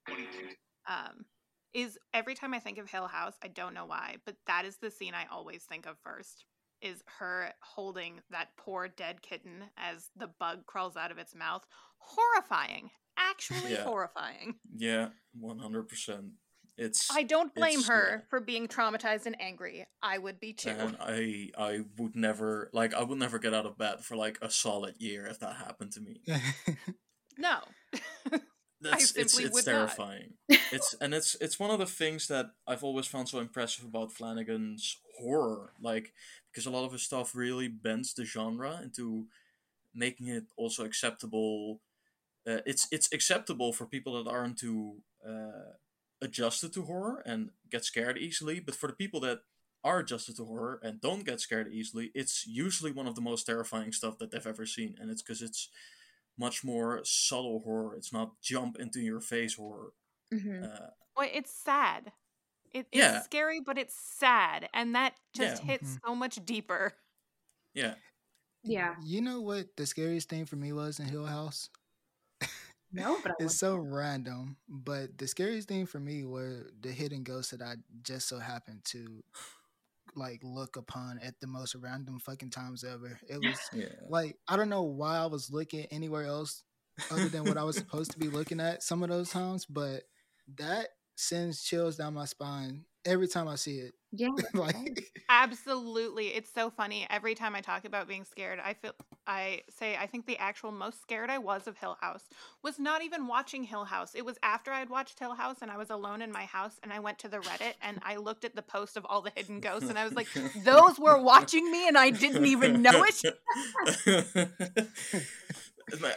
um, is every time I think of Hill House, I don't know why, but that is the scene I always think of first. Is her holding that poor dead kitten as the bug crawls out of its mouth? Horrifying. Actually Yeah. horrifying. Yeah, one hundred percent. It's I don't blame her yeah. for being traumatized and angry. I would be too. and I I would never like I would never get out of bed for like a solid year if that happened to me. No. That's it's simply it's would not. terrifying. it's and it's it's one of the things that I've always found so impressive about Flanagan's horror, like because a lot of his stuff really bends the genre into making it also acceptable. Uh, it's it's acceptable for people that aren't too uh, adjusted to horror and get scared easily, but for the people that are adjusted to horror and don't get scared easily, it's usually one of the most terrifying stuff that they've ever seen, and it's because it's much more subtle horror. It's not jump into your face horror. hmm Uh, Well, it's sad. It, it's Yeah. scary, but it's sad, and that just Yeah. hits Mhm. so much deeper. yeah, Yeah. You know what the scariest thing for me was in Hill House? No, but I It's so random, but the scariest thing for me were the hidden ghosts that I just so happened to like look upon at the most random fucking times ever. It was Yeah. like I don't know why I was looking anywhere else other than what I was supposed to be looking at some of those times, but that sends chills down my spine every time I see it. Yeah. like Absolutely. It's so funny. Every time I talk about being scared, I feel I say I think the actual most scared I was of Hill House was not even watching Hill House. It was after I'd watched Hill House and I was alone in my house and I went to the Reddit and I looked at the post of all the hidden ghosts and I was like, those were watching me and I didn't even know it.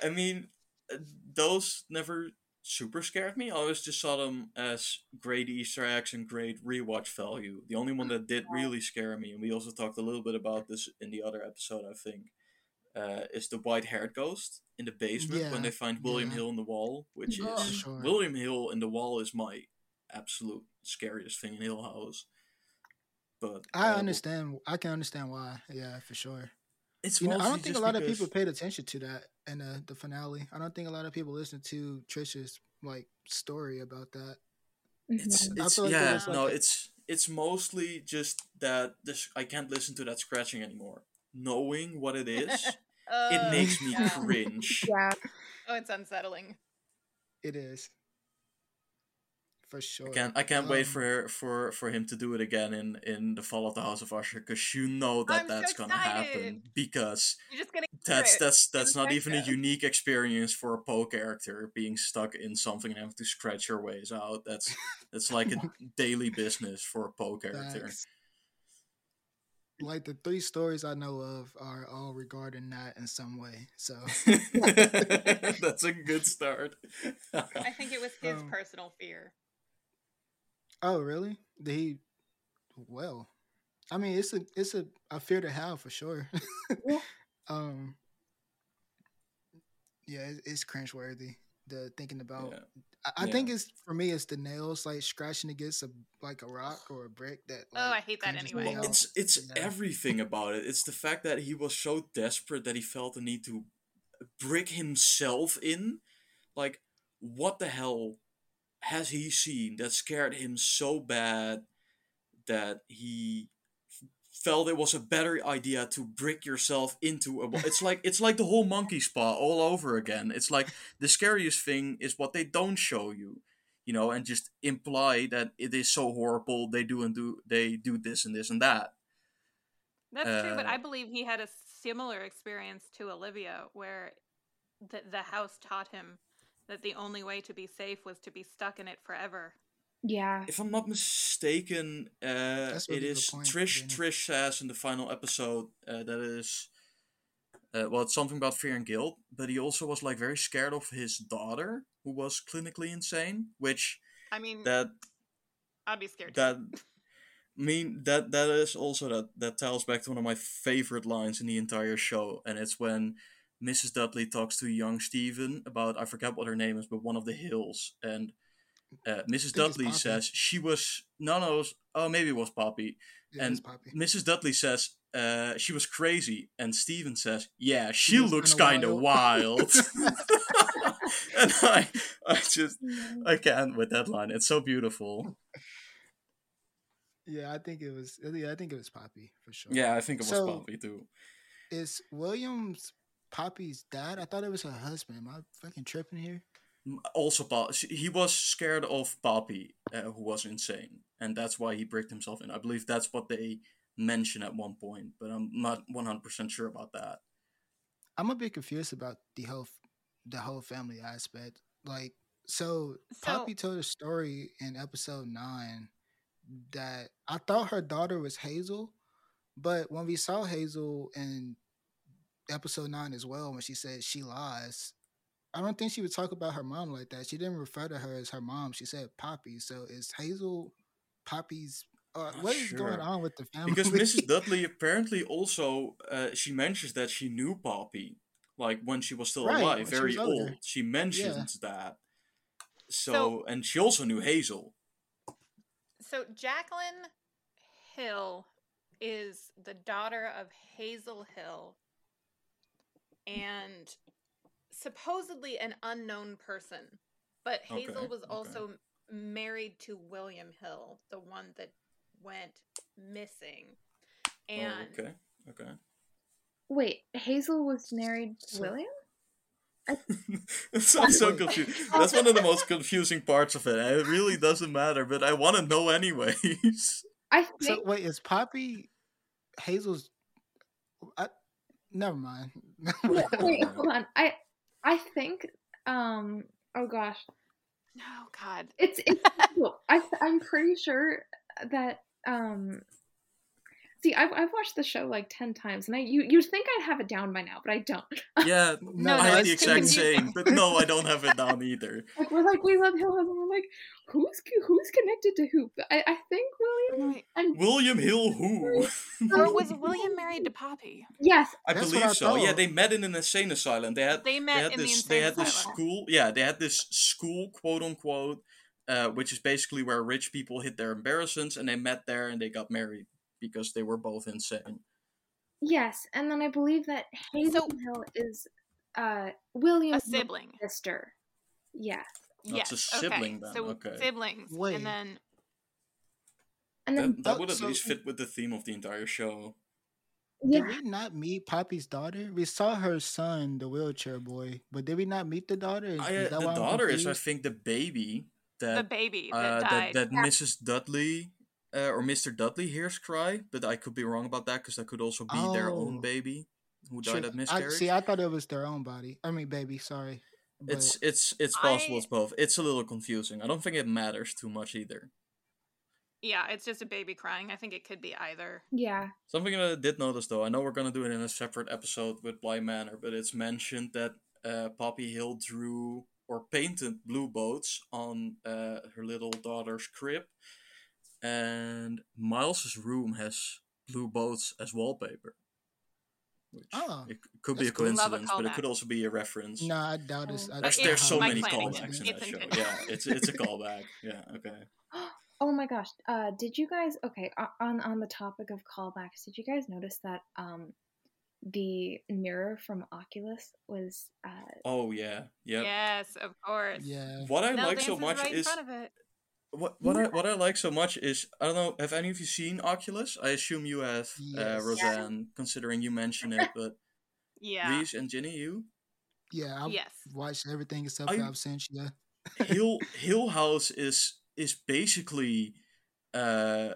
I mean, uh, those never super scared me. I always just saw them as great Easter eggs and great rewatch value. The only one that did really scare me, and we also talked a little bit about this in the other episode, I think, uh, is the white haired ghost in the basement when they find William yeah. Hill in the wall, which Oh, is sure. William Hill in the wall is my absolute scariest thing in Hill House. But I uh, understand I can understand why. Yeah, for sure. It's You know, I don't think a lot of people paid attention to that in uh, the finale. I don't think a lot of people listen to Trisha's like story about that. It's, Mhm. It's like yeah was like no a- it's it's mostly just that this I can't listen to that scratching anymore. Knowing what it is, it Oh, makes me yeah. cringe. yeah. Oh, it's unsettling. It is. For sure. I can't I can't wait Um, for for for him to do it again in in the Fall of the House of Usher because you know that I'm so that's gonna happen because You're just gonna hear that's it that's in that's not even a unique experience for a Poe character being stuck in something and having to scratch your ways out. That's that's like a daily business for a Poe character. Facts. Like the three stories I know of are all regarding that in some way. So That's a good start. I think it was his Um, personal fear. Oh, really? Did he? Well, I mean, it's a it's a a fear to have for sure. Yeah. um. Yeah, it's, it's cringeworthy. The thinking about, Yeah. I, I Yeah. think it's for me, it's the nails like scratching against a like a rock or a brick. That Oh, I hate that anyway. Well, out. it's it's Yeah. everything about it. It's the fact that he was so desperate that he felt the need to brick himself in. Like, what the hell has he seen that scared him so bad that he felt it was a better idea to brick yourself into a it's like it's like the whole monkey's paw all over again. It's like the scariest thing is what they don't show you you know and just imply that it is so horrible they do and do they do this and this and that. That's true, but Uh, I believe he had a similar experience to Olivia, where the the house taught him that the only way to be safe was to be stuck in it forever. Yeah. if i'm not mistaken uh That's a it really good is point, trish Ginny. trish says in the final episode uh, that is uh, well it's something about fear and guilt but he also was like very scared of his daughter who was clinically insane which I mean, that I'd be scared. that I mean that that is also that that tells back to one of my favorite lines in the entire show, and it's when Mrs. Dudley talks to young Stephen about I forget what her name is, but one of the hills, and uh, Mrs. Dudley says she was no no was, oh maybe it was Poppy. Yeah, and it's Poppy. Mrs. Dudley says uh, she was crazy, and Stephen says yeah she was looks kinda kind of wild." wild. and I I just I can't with that line. It's so beautiful. Yeah, I think it was. Yeah, I think it was Poppy for sure. Yeah, I think it was So- Poppy too. Is Williams Poppy's dad? I thought it was her husband. Am I fucking tripping here? Also, Pa- he was scared of Poppy, uh, who was insane, and that's why he bricked himself in. I believe that's what they mention at one point, but I'm not 100% sure about that. I'm a bit confused about the whole the whole family aspect. Like, so, So- Poppy told a story in episode nine that I thought her daughter was Hazel, but when we saw Hazel in episode nine as well, when she said she lies, I don't think she would talk about her mom like that. She didn't refer to her as her mom. She said Poppy. So is Hazel Poppy's? Uh, Not what is going on with the family? Because Mrs. Dudley apparently also, uh, she mentions that she knew Poppy, like when she was still Right, alive, when she very old. She mentions that. So, So- and she also knew Hazel. So Jacqueline Hill is the daughter of Hazel Hill and supposedly an unknown person. But Hazel Okay, was okay. also married to William Hill, the one that went missing. Oh, And okay. Okay. Wait, Hazel was married to So- William? it sounds so Wait. confusing. That's one of the most confusing parts of it. It really doesn't matter, but I want to know anyways. I So wait, is Poppy Hazel's? I, never mind. wait, wait, hold on. I I think um oh gosh. oh god. It's it's. I I'm pretty sure that um See, I've I've watched the show like ten times, and I you you'd think I'd have it down by now, but I don't. Yeah, No, I no, had the exact confusing. same, but no, I don't have it down either. Like we're like we love Hill House, and we're like, who's who's connected to who? I I think William and William Hill, who? Or was William married to Poppy? yes, I That's believe I so. Yeah, they met in an insane asylum. They had They they met had in this the insane they had this asylum. school. Yeah, they had this school, quote unquote, uh, which is basically where rich people hit their embarrassments, and they met there and they got married because they were both insane. yes, and then I believe that Hazel So- Hill is uh William's A sibling. sister. Yes, That's yes. a okay. sibling then, So okay. siblings. Wait. And then and then That, that Oh, would at so- least fit with the theme of the entire show. yeah, Did we not meet Poppy's daughter? We saw her son, the wheelchair boy, but did we not meet the daughter? Is, I, is that the daughter is, I think, the baby that the baby that uh, that, that Yeah. Mrs. Dudley uh, or Mr. Dudley hears cry, but I could be wrong about that because that could also be their own Oh. baby who True. died of I, miscarriage. see, I thought it was their own body. I mean, baby. Sorry. But It's it's it's possible I- it's both. It's a little confusing. I don't think it matters too much either. yeah, it's just a baby crying. I think it could be either. yeah, Something that I did notice though, I know we're gonna do it in a separate episode with Bly Manor, but it's mentioned that uh, Poppy Hill drew or painted blue boats on uh, her little daughter's crib, and Miles's room has blue boats as wallpaper. Which Oh, it could be a that's cool. A coincidence, but it could also be a reference. no, I doubt it's. Oh. I There's, But so my many planning. callbacks in that show. Yeah, it's it's a callback. Yeah, okay. Oh my gosh. Uh did you guys okay, on on the topic of callbacks, did you guys notice that um the mirror from Oculus was uh Oh yeah, yeah. Yes, of course. Yeah. What I Mel like so much right is front what what I what I like so much is I don't know. Have any of you seen Oculus? I assume you have, uh, Yes. Rozhan. Considering you mentioned it, but Yeah. Reese and Ginny, you Yeah. I've Yes. watched everything except I- for Absentia. Hill Hill House is is basically uh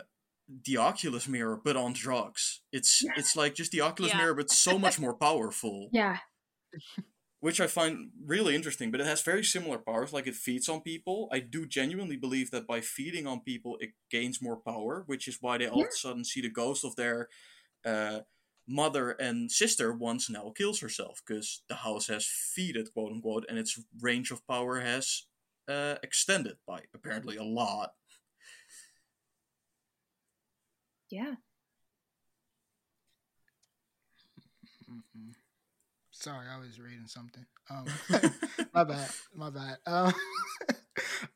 the Oculus mirror, but on drugs. It's it's like just the Oculus Yeah. mirror, but so much more powerful. yeah. Which I find really interesting. But it has very similar powers, like it feeds on people. I do genuinely believe that by feeding on people, it gains more power, which is why they all of a sudden see the ghost of their uh, mother and sister once Nell kills herself, because the house has feeded, quote unquote, and its range of power has uh, extended by apparently a lot. Yeah. Sorry, I was reading something. Um, my bad. My bad. Um,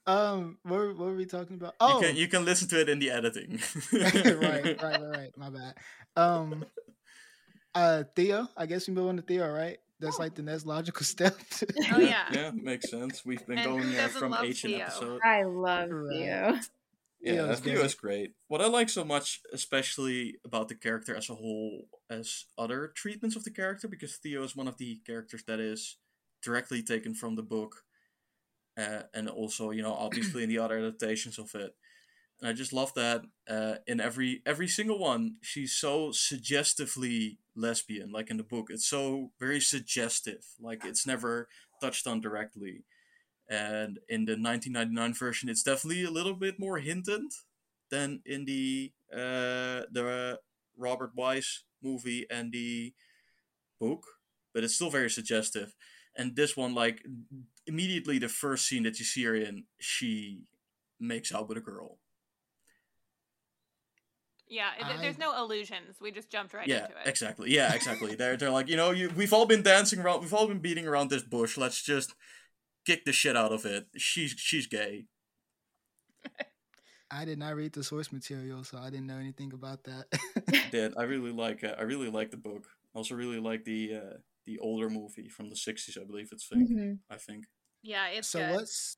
um, what, were- what were we talking about? Oh, You can you can listen to it in the editing. right, right, right, right. My bad. Um, uh, Theo. I guess we move on to Theo, right? That's like the next logical step. Oh yeah. yeah, makes sense. We've been And going uh, from love Asian episode. I love Right. you. Yeah, Theo's Theo is great. What I like so much, especially about the character as a whole, as other treatments of the character, because Theo is one of the characters that is directly taken from the book, uh, and also, you know, obviously in the other adaptations of it. And I just love that uh, in every every single one, she's so suggestively lesbian. Like in the book, it's so very suggestive. Like it's never touched on directly. And in the 1999 version, it's definitely a little bit more hinted than in the uh, the Robert Wise movie and the book, but it's still very suggestive. And this one, like immediately the first scene that you see her in, she makes out with a girl. Yeah. I- There's no illusions. We just jumped right yeah, into it. exactly. Yeah, exactly. they're they're like, you know, you, we've all been dancing around, we've all been beating around this bush. Let's just kick the shit out of it. She's she's gay. I did not read the source material, so I didn't know anything about that. did. I really like. Uh, I really like the book. I also really like the uh, the older movie from the '60s. I believe it's fake. hmm I think. Yeah, it's so good. what's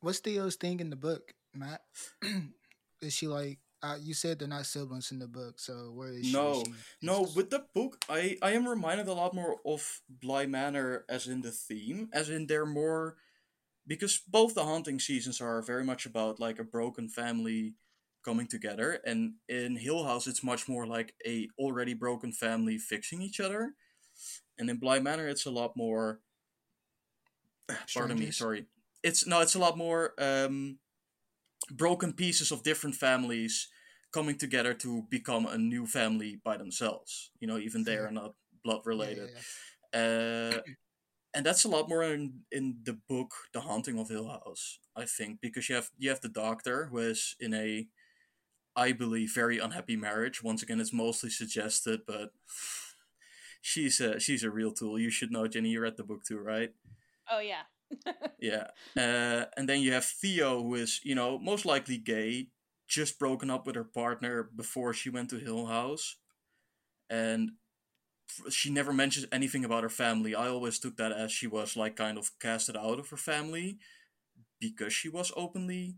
what's Theo's thing in the book, Matt? Is she like Uh, you said they're not siblings in the book, so where is she? No, She- no. is- With the book, I I am reminded a lot more of Bly Manor as in the theme, as in they're more because both the haunting seasons are very much about like a broken family coming together, and in Hill House it's much more like a already broken family fixing each other, and in Bly Manor it's a lot more. Pardon me, sorry. It's no, it's a lot more um, broken pieces of different families coming together to become a new family by themselves. You know, even they are not blood Yeah, yeah, related. yeah. Uh, and that's a lot more in, in the book, The Haunting of Hill House, I think, because you have you have the doctor who is in a, I believe, very unhappy marriage. Once again, it's mostly suggested, but she's a she's a real tool. You should know, Ginny. You read the book too, right? Oh yeah. Yeah. Uh, and then you have Theo, who is, you know, most likely gay, just broken up with her partner before she went to Hill House. And she never mentions anything about her family. I always took that as she was, like, kind of casted out of her family because she was openly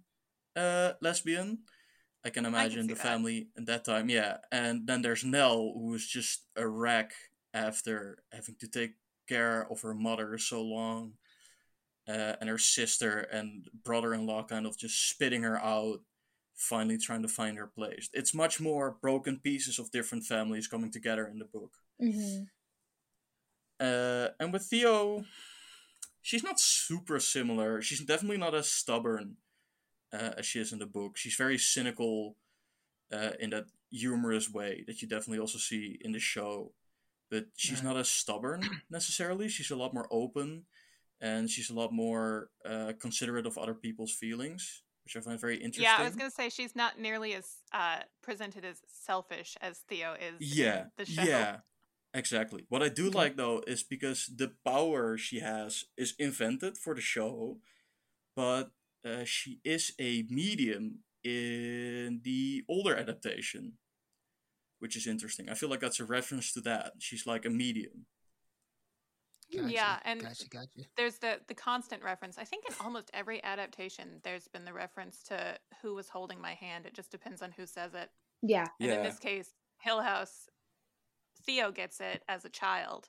uh, lesbian. I can imagine see the that. family at that time, yeah. And then there's Nell, who is just a wreck after having to take care of her mother so long uh, and her sister and brother-in-law kind of just spitting her out finally trying to find her place it's much more broken pieces of different families coming together in the book Mm-hmm. uh, and with theo she's not super similar she's definitely not as stubborn uh, as she is in the book she's very cynical uh, in that humorous way that you definitely also see in the show but she's Right. not as stubborn necessarily she's a lot more open and she's a lot more uh, considerate of other people's feelings which i find very interesting Yeah, I was gonna say she's not nearly as uh, presented as selfish as Theo is. in yeah the show. yeah exactly what i do like though is because the power she has is invented for the show but uh, she is a medium in the older adaptation which is interesting i feel like that's a reference to that she's like a medium Gotcha, Yeah, and gotcha, gotcha. there's the the constant reference. I think in almost every adaptation, there's been the reference to who was holding my hand. It just depends on who says it. Yeah. And in this case, Hill House, Theo gets it as a child.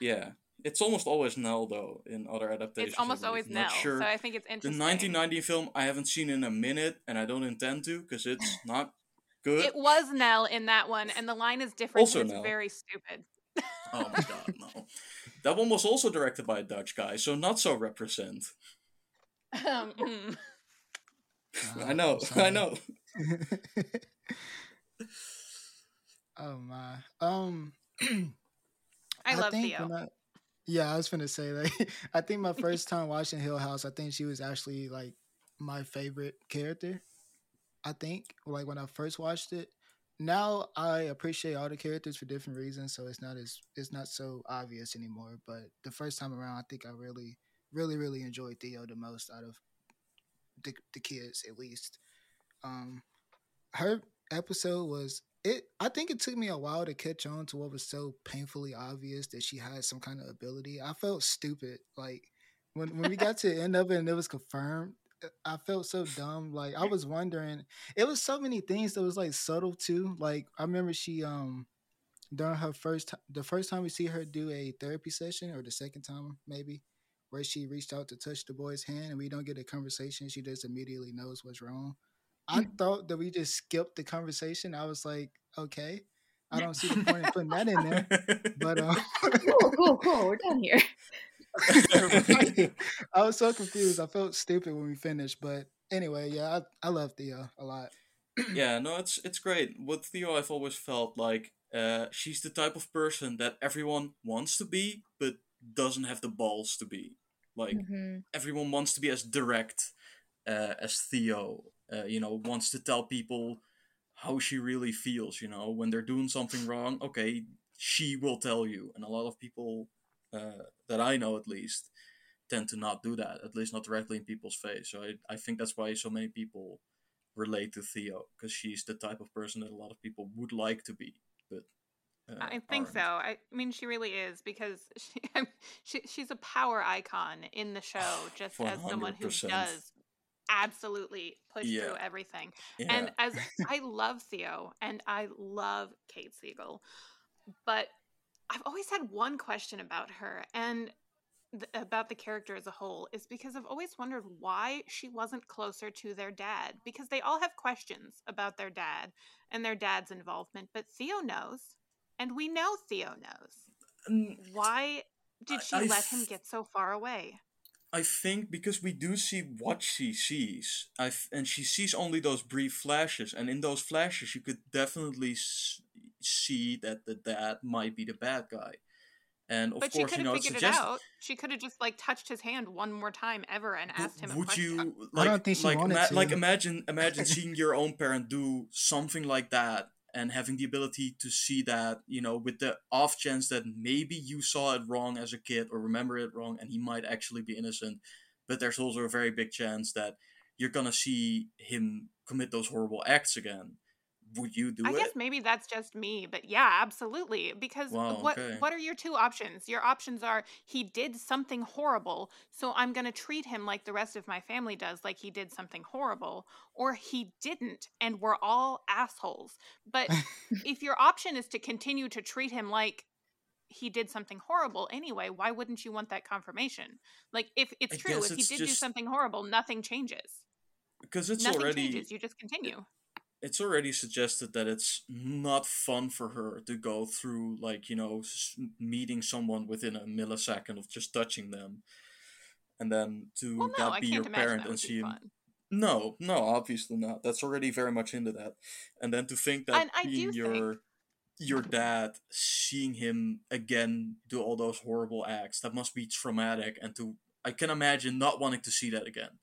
yeah it's almost always Nell though in other adaptations It's almost I believe. always Not Nell. sure So I think it's interesting. the 1990 film I haven't seen in a minute, and I don't intend to because it's not good. It was Nell in that one, and the line is different. Also it's Nell. very stupid. Oh my god, no! That one was also directed by a Dutch guy, so not so represent. Um, mm. I know, I'm I sorry. know. Oh my. Um. I love think Theo. I- yeah, I was gonna say like I think my first time watching Hill House, I think she was actually like my favorite character. I think like when I first watched it. Now I appreciate all the characters for different reasons, so it's not as it's not so obvious anymore. But the first time around, I think I really, really, really enjoyed Theo the most out of the the kids, at least. Um, her episode was it. I think it took me a while to catch on to what was so painfully obvious that she had some kind of ability. I felt stupid, like when when we got to the end of it and it was confirmed. I felt so dumb. Like I was wondering, it was so many things that was like subtle too. Like I remember she um during her first the first time we see her do a therapy session or the second time maybe where she reached out to touch the boy's hand and we don't get a conversation she just immediately knows what's wrong i thought that we just skipped the conversation i was like okay i don't see the point in putting that in there but um Cool, cool, cool. We're done here. i was so confused i felt stupid when we finished but anyway yeah i, I love theo a lot yeah, no, it's it's great. With Theo, I've always felt like uh, she's the type of person that everyone wants to be, but doesn't have the balls to be. Like hmm everyone wants to be as direct uh, as Theo. Uh, you know, wants to tell people how she really feels. You know, when they're doing something wrong, okay, she will tell you. And a lot of people uh, that I know, at least, tend to not do that. At least not directly in people's face. So I, I think that's why so many people relate to Theo because she's the type of person that a lot of people would like to be, but. Uh, I think aren't. so. I mean, she really is because she, she she's a power icon in the show, just as someone who does absolutely push Yeah. through everything. Yeah. And as I love Theo and I love Kate Siegel, but I've always had one question about her and th- about the character as a whole is because I've always wondered why she wasn't closer to their dad because they all have questions about their dad and their dad's involvement, but Theo knows and we know Theo knows. Mm, Why did she I let him get so far away? I think because we do see what she sees, I f- and she sees only those brief flashes, and in those flashes, you could definitely s- see that the dad might be the bad guy. And of but she course, could you have know, it figured it out. She could have just like touched his hand one more time ever and But asked him a would question. you I like don't think she like wanted ima- like imagine imagine seeing your own parent do something like that and having the ability to see that you know with the off chance that maybe you saw it wrong as a kid or remember it wrong and he might actually be innocent but there's also a very big chance that you're gonna see him commit those horrible acts again would you do I it guess maybe that's just me, but yeah, absolutely. Because Wow, what okay. what are your two options? Your options are he did something horrible, so I'm going to treat him like the rest of my family does, like he did something horrible, or he didn't and we're all assholes. But if your option is to continue to treat him like he did something horrible anyway, why wouldn't you want that confirmation? Like if it's I true, if he it's did do something horrible, nothing changes. because it's nothing already changes. You just continue. It's already suggested that it's not fun for her to go through like you know meeting someone within a millisecond of just touching them. And then to Well, no, that be your parent and see him no no obviously not. That's already very much into that. And then to think that And I do being your think- your dad seeing him again do all those horrible acts that must be traumatic. And to i can imagine not wanting to see that again.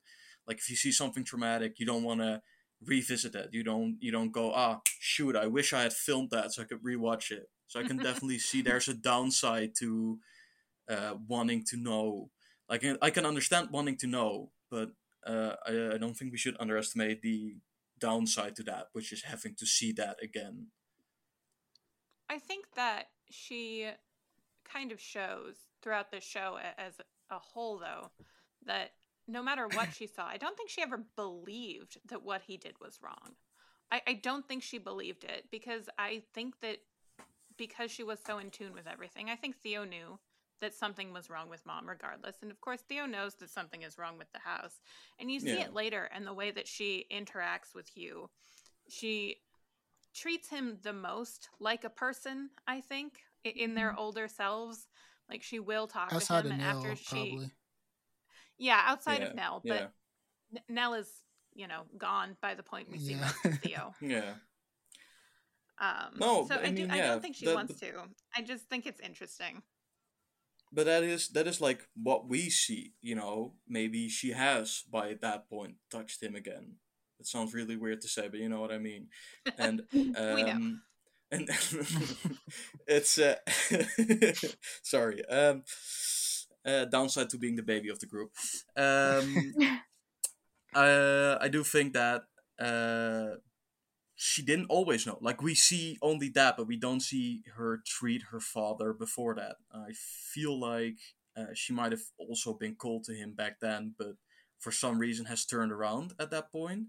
Like if you see something traumatic you don't want to revisit that. You don't you don't go ah shoot i wish i had filmed that so i could rewatch it. So i can definitely see there's a downside to uh, wanting to know. Like i can understand wanting to know but uh, I, I don't think we should underestimate the downside to that which is having to see that again. I think that she kind of shows throughout the show as a whole, though, that no matter what she saw, I don't think she ever believed that what he did was wrong. I, I don't think she believed it because I think that because she was so in tune with everything, I think Theo knew that something was wrong with mom regardless. And of course, Theo knows that something is wrong with the house. And you see Yeah. it later and the way that she interacts with Hugh. She treats him the most like a person, I think, in their mm-hmm. older selves. Like she will talk Outside to of him, and Nell, after she, probably. Yeah, outside Yeah, of Nell, yeah. but N- Nell is, you know, gone by the point we see Yeah. most of Theo. yeah Um, No, so I I, do, mean, I yeah, don't think she that- wants to. I just think it's interesting. but that is that is like what we see you know maybe she has by that point touched him again it sounds really weird to say but you know what i mean and We know. um and it's uh sorry um uh, downside to being the baby of the group um uh, I do think that uh, she didn't always know. Like we see only that, but we don't see her treat her father before that. I feel like uh, she might have also been cold to him back then, but for some reason has turned around at that point.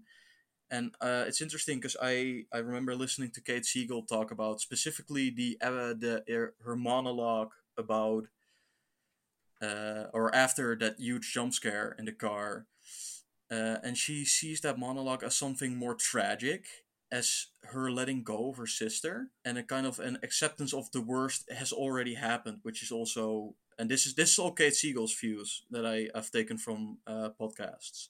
And uh, it's interesting because I, I remember listening to Kate Siegel talk about specifically the uh, the er, her monologue about uh, or after that huge jump scare in the car, uh, and she sees that monologue as something more tragic, as her letting go of her sister, and a kind of an acceptance of the worst has already happened, which is also, and this is this is all Kate Siegel's views that I have taken from uh, podcasts.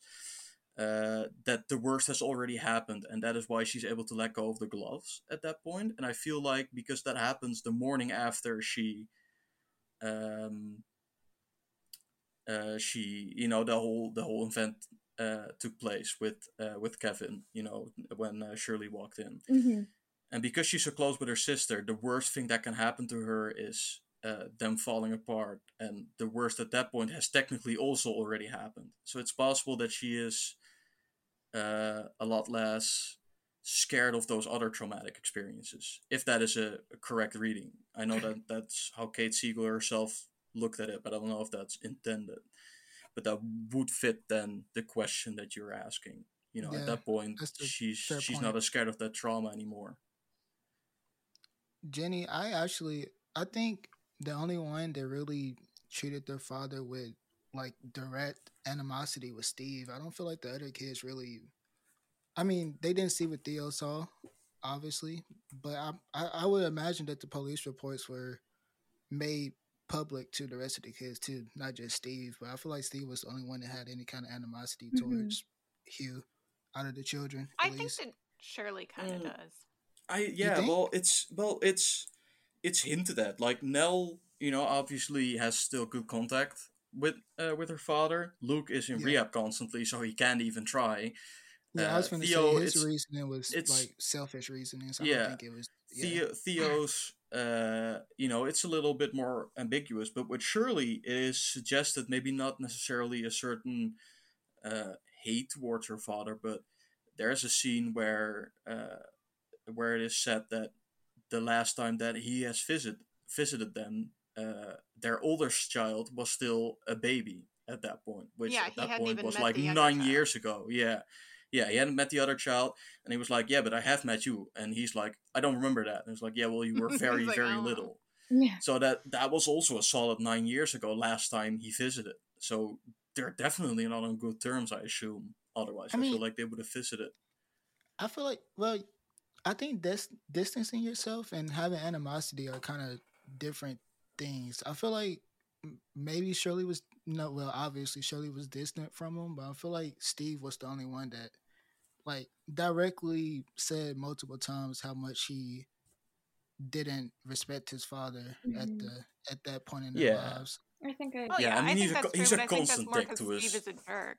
Uh, that the worst has already happened, and that is why she's able to let go of the gloves at that point. And I feel like because that happens the morning after she um, uh, she you know the whole the whole event uh, took place with uh, with Kevin you know when uh, Shirley walked in. Hmm and because she's so close with her sister the worst thing that can happen to her is uh, them falling apart. And the worst at that point has technically also already happened. So it's possible that she is uh, a lot less scared of those other traumatic experiences if that is a, a correct reading. I know that that's how kate siegel herself looked at it but i don't know if that's intended but that would fit then the question that you're asking. You know, Yeah, at that point, she's she's point. not as scared of that trauma anymore. Ginny, I actually I think the only one that really treated their father with like direct animosity was Steve. I don't feel like the other kids really I mean, they didn't see what Theo saw, obviously, but I I, I would imagine that the police reports were made public to the rest of the kids too, not just Steve. But I feel like Steve was the only one that had any kind of animosity Mhm. towards Hugh out of the children. I at think least. that Shirley kind of Mm. does. I yeah, well, it's well, it's it's hinted at. Like Nell, you know, obviously has still good contact with uh, with her father. Luke is in Yeah. rehab constantly, so he can't even try. Yeah, I was Uh, going to Theo, say his it's- reasoning was like selfish reasoning. So I Yeah. don't think it was. Theo, Theo's, uh, you know, it's a little bit more ambiguous, but with Shirley it is suggested maybe not necessarily a certain uh, hate towards her father, but there's a scene where uh, where it is said that the last time that he has visit visited them, uh, their oldest child was still a baby at that point, which Yeah, at that point was like nine child. years ago. Yeah. Yeah, he hadn't met the other child, and he was like, "Yeah, but I have met you," and he's like, "I don't remember that." And it's like, "Yeah, well, you were very, like, very oh, "I little." Yeah. So that that was also a solid nine years ago. Last time he visited, so they're definitely not on good terms. I assume. Otherwise, I I, feel like they would have visited. I feel like, well, I think dis- distancing yourself and having animosity are kind of different things. I feel like m- maybe Shirley was no, well, obviously Shirley was distant from him, but I feel like Steve was the only one that, like, directly said multiple times how much he didn't respect his father at Mhm. the at that point in their Yeah. lives. I think I. Oh Yeah, yeah, I I, mean, think he's a that's co- true, he's a but I think that's constant more dick because to Steve us. is a jerk.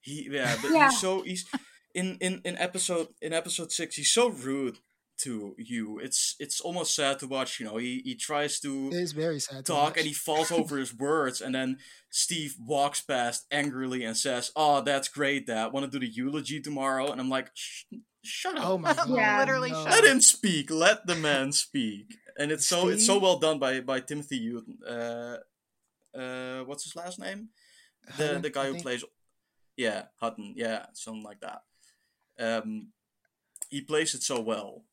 He yeah, but Yeah. he's so he's in in in episode in episode six. He's so rude to you. It's it's almost sad to watch. You know, he he tries to It's very sad. talk watch. and he falls over his words and then steve walks past angrily and says oh that's great dad want to do the eulogy tomorrow and i'm like Shh, shut up Oh my god! Yeah. Literally no. shut let him speak let the man speak and it's so it's so well done by by timothy Hutton. uh uh what's his last name the Hutton, the guy I who think. plays yeah hutton yeah something like that um he plays it so well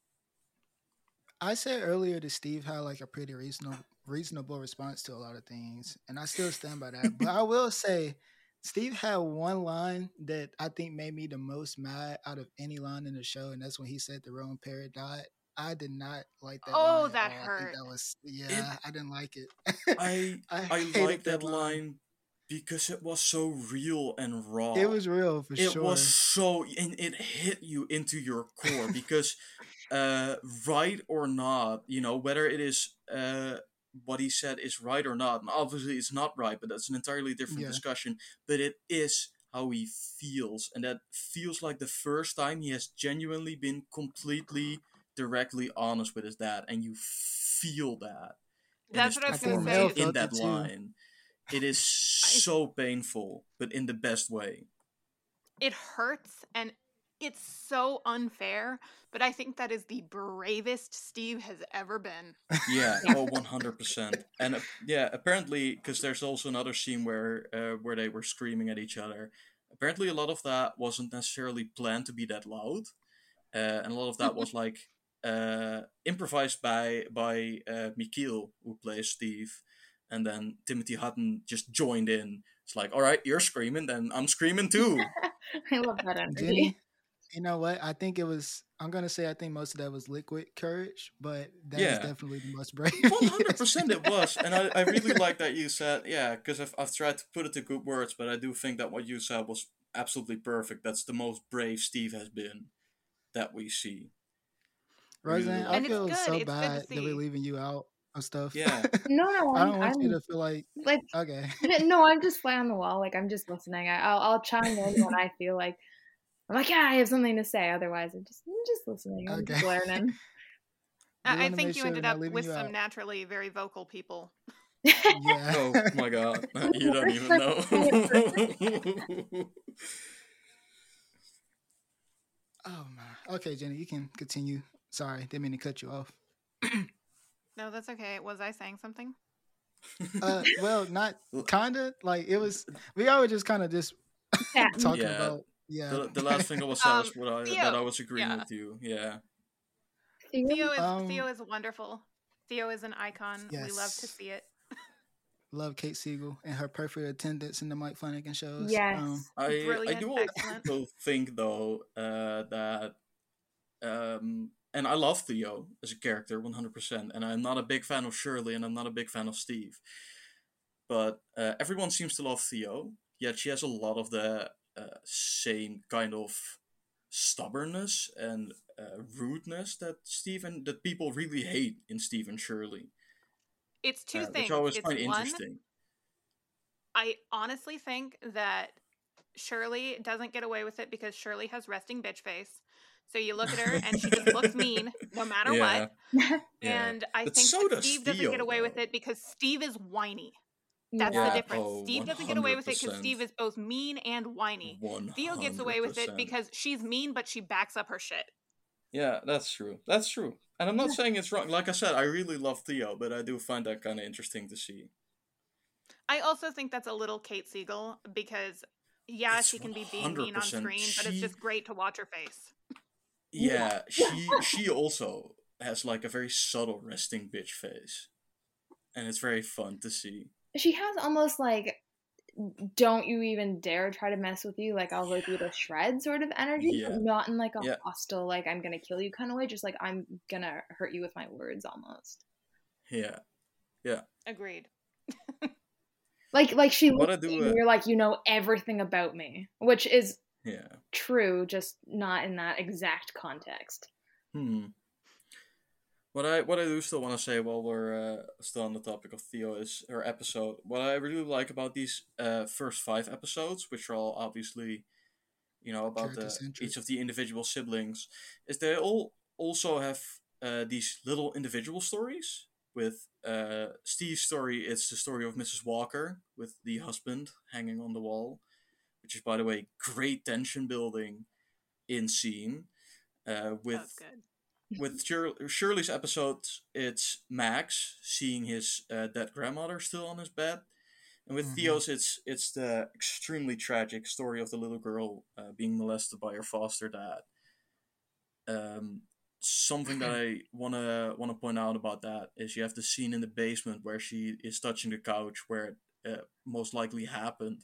I said earlier that Steve had like a pretty reasonable reasonable response to a lot of things, and I still stand by that. but I will say, Steve had one line that I think made me the most mad out of any line in the show, and that's when he said the Roman parrot died. I did not like that. Oh, line at that hurt. think that was yeah. I didn't like it. i I, i like that line because it was so real and raw It was real for it sure. It was so and it hit you into your core because uh right or not you know whether it is uh what he said is right or not and obviously it's not right but that's an entirely different Yeah. discussion but it is how he feels and that feels like the first time he has genuinely been completely directly honest with his dad and you feel that in That's what I was gonna say. in that it too. line it is so painful but in the best way It hurts and it's so unfair, but I think that is the bravest Steve has ever been. Yeah, Yeah. oh, one hundred percent. And uh, yeah, apparently, because there's also another scene where uh, where they were screaming at each other. Apparently, a lot of that wasn't necessarily planned to be that loud, uh, and a lot of that was like uh, improvised by by uh, Michiel, who plays Steve, and then Timothy Hutton just joined in. It's like, all right, you're screaming, then I'm screaming too. I love that energy. Ginny, you know what? I think it was. I'm gonna say I think most of that was liquid courage, but that is Yeah. definitely the most brave. One hundred percent, it was, and I, I really like that you said, yeah, because I've I've tried to put it to good words, but I do think that what you said was absolutely perfect. That's the most brave Steve has been that we see. Rozhan, I And it's feel good, so it's good to bad that we're leaving you out of stuff. Yeah. No, no, I I'm, don't want I'm you to feel like like okay. no, I'm just fly on the wall. Like I'm just listening. I, I'll I'll chime in when I feel like I'm like, yeah, I have something to say. Otherwise, I'm just I'm just listening. I'm just Okay. learning. I, I think you sure ended up with some out. naturally very vocal people. Yeah. Oh my god, you don't even know. oh my. Okay, Ginny, you can continue. Sorry, didn't mean to cut you off. No, that's okay. Was I saying something? uh, well, not kinda. Like it was. We all were just kind of just Yeah. talking Yeah. about. Yeah. The, the last thing I was saying was Um, what I, that I was agreeing yeah. with you. Yeah. Theo is Um, Theo is wonderful. Theo is an icon. We love to see it. Love Kate Siegel and her perfect attendance in the Mike Flanagan shows. Yes. Um, I I do excellent. also think though uh, that um, and I love Theo as a character 100%, and I'm not a big fan of Shirley, and I'm not a big fan of Steve. But uh, everyone seems to love Theo, yet she has a lot of the uh, same kind of stubbornness and uh, rudeness that Stephen that people really hate in Stephen Shirley. It's two uh, things. which I always it's find one, interesting. I honestly think that Shirley doesn't get away with it because Shirley has resting bitch face. So you look at her and she just looks mean no matter Yeah. what. Yeah. And I But think so that does Steve doesn't get away with it because Steve is whiny. That's Yeah. the difference. Oh, Steve doesn't get away with it because Steve is both mean and whiny. One Theo gets away with it because she's mean, but she backs up her shit. Yeah, that's true. That's true. And I'm not saying it's wrong. Like I said, I really love Theo, but I do find that kind of interesting to see. I also think that's a little Kate Siegel because, yeah, It's she can be being mean on 100%. screen, but it's just great to watch her face. Yeah, she she also has like a very subtle resting bitch face, and it's very fun to see. She has almost like don't you even dare try to mess with you like i'll rip you to shreds sort of energy Yeah. but not in like a Yeah. hostile like i'm gonna kill you kind of way just like i'm gonna hurt you with my words almost Yeah, yeah. Agreed. like like she What I looks at do, you uh, and you're like you know everything about me which is yeah. true just not in that exact context Hmm. What I what I do still want to say while we're uh, still on the topic of Theo is her episode. What I really like about these uh, first five episodes, which are all obviously, you know, about the, each of the individual siblings, is they all also have uh, these little individual stories. With uh, Steve's story, it's the story of Mrs. Walker with the husband hanging on the wall, which is, by the way, great tension building in scene. Uh, with That's good. with Shirley's episodes, it's Max seeing his uh, dead grandmother still on his bed, and with Mhm. Theo's, it's it's the extremely tragic story of the little girl uh, being molested by her foster dad. Um, something that I wanna wanna point out about that is you have the scene in the basement where she is touching the couch where it uh, most likely happened,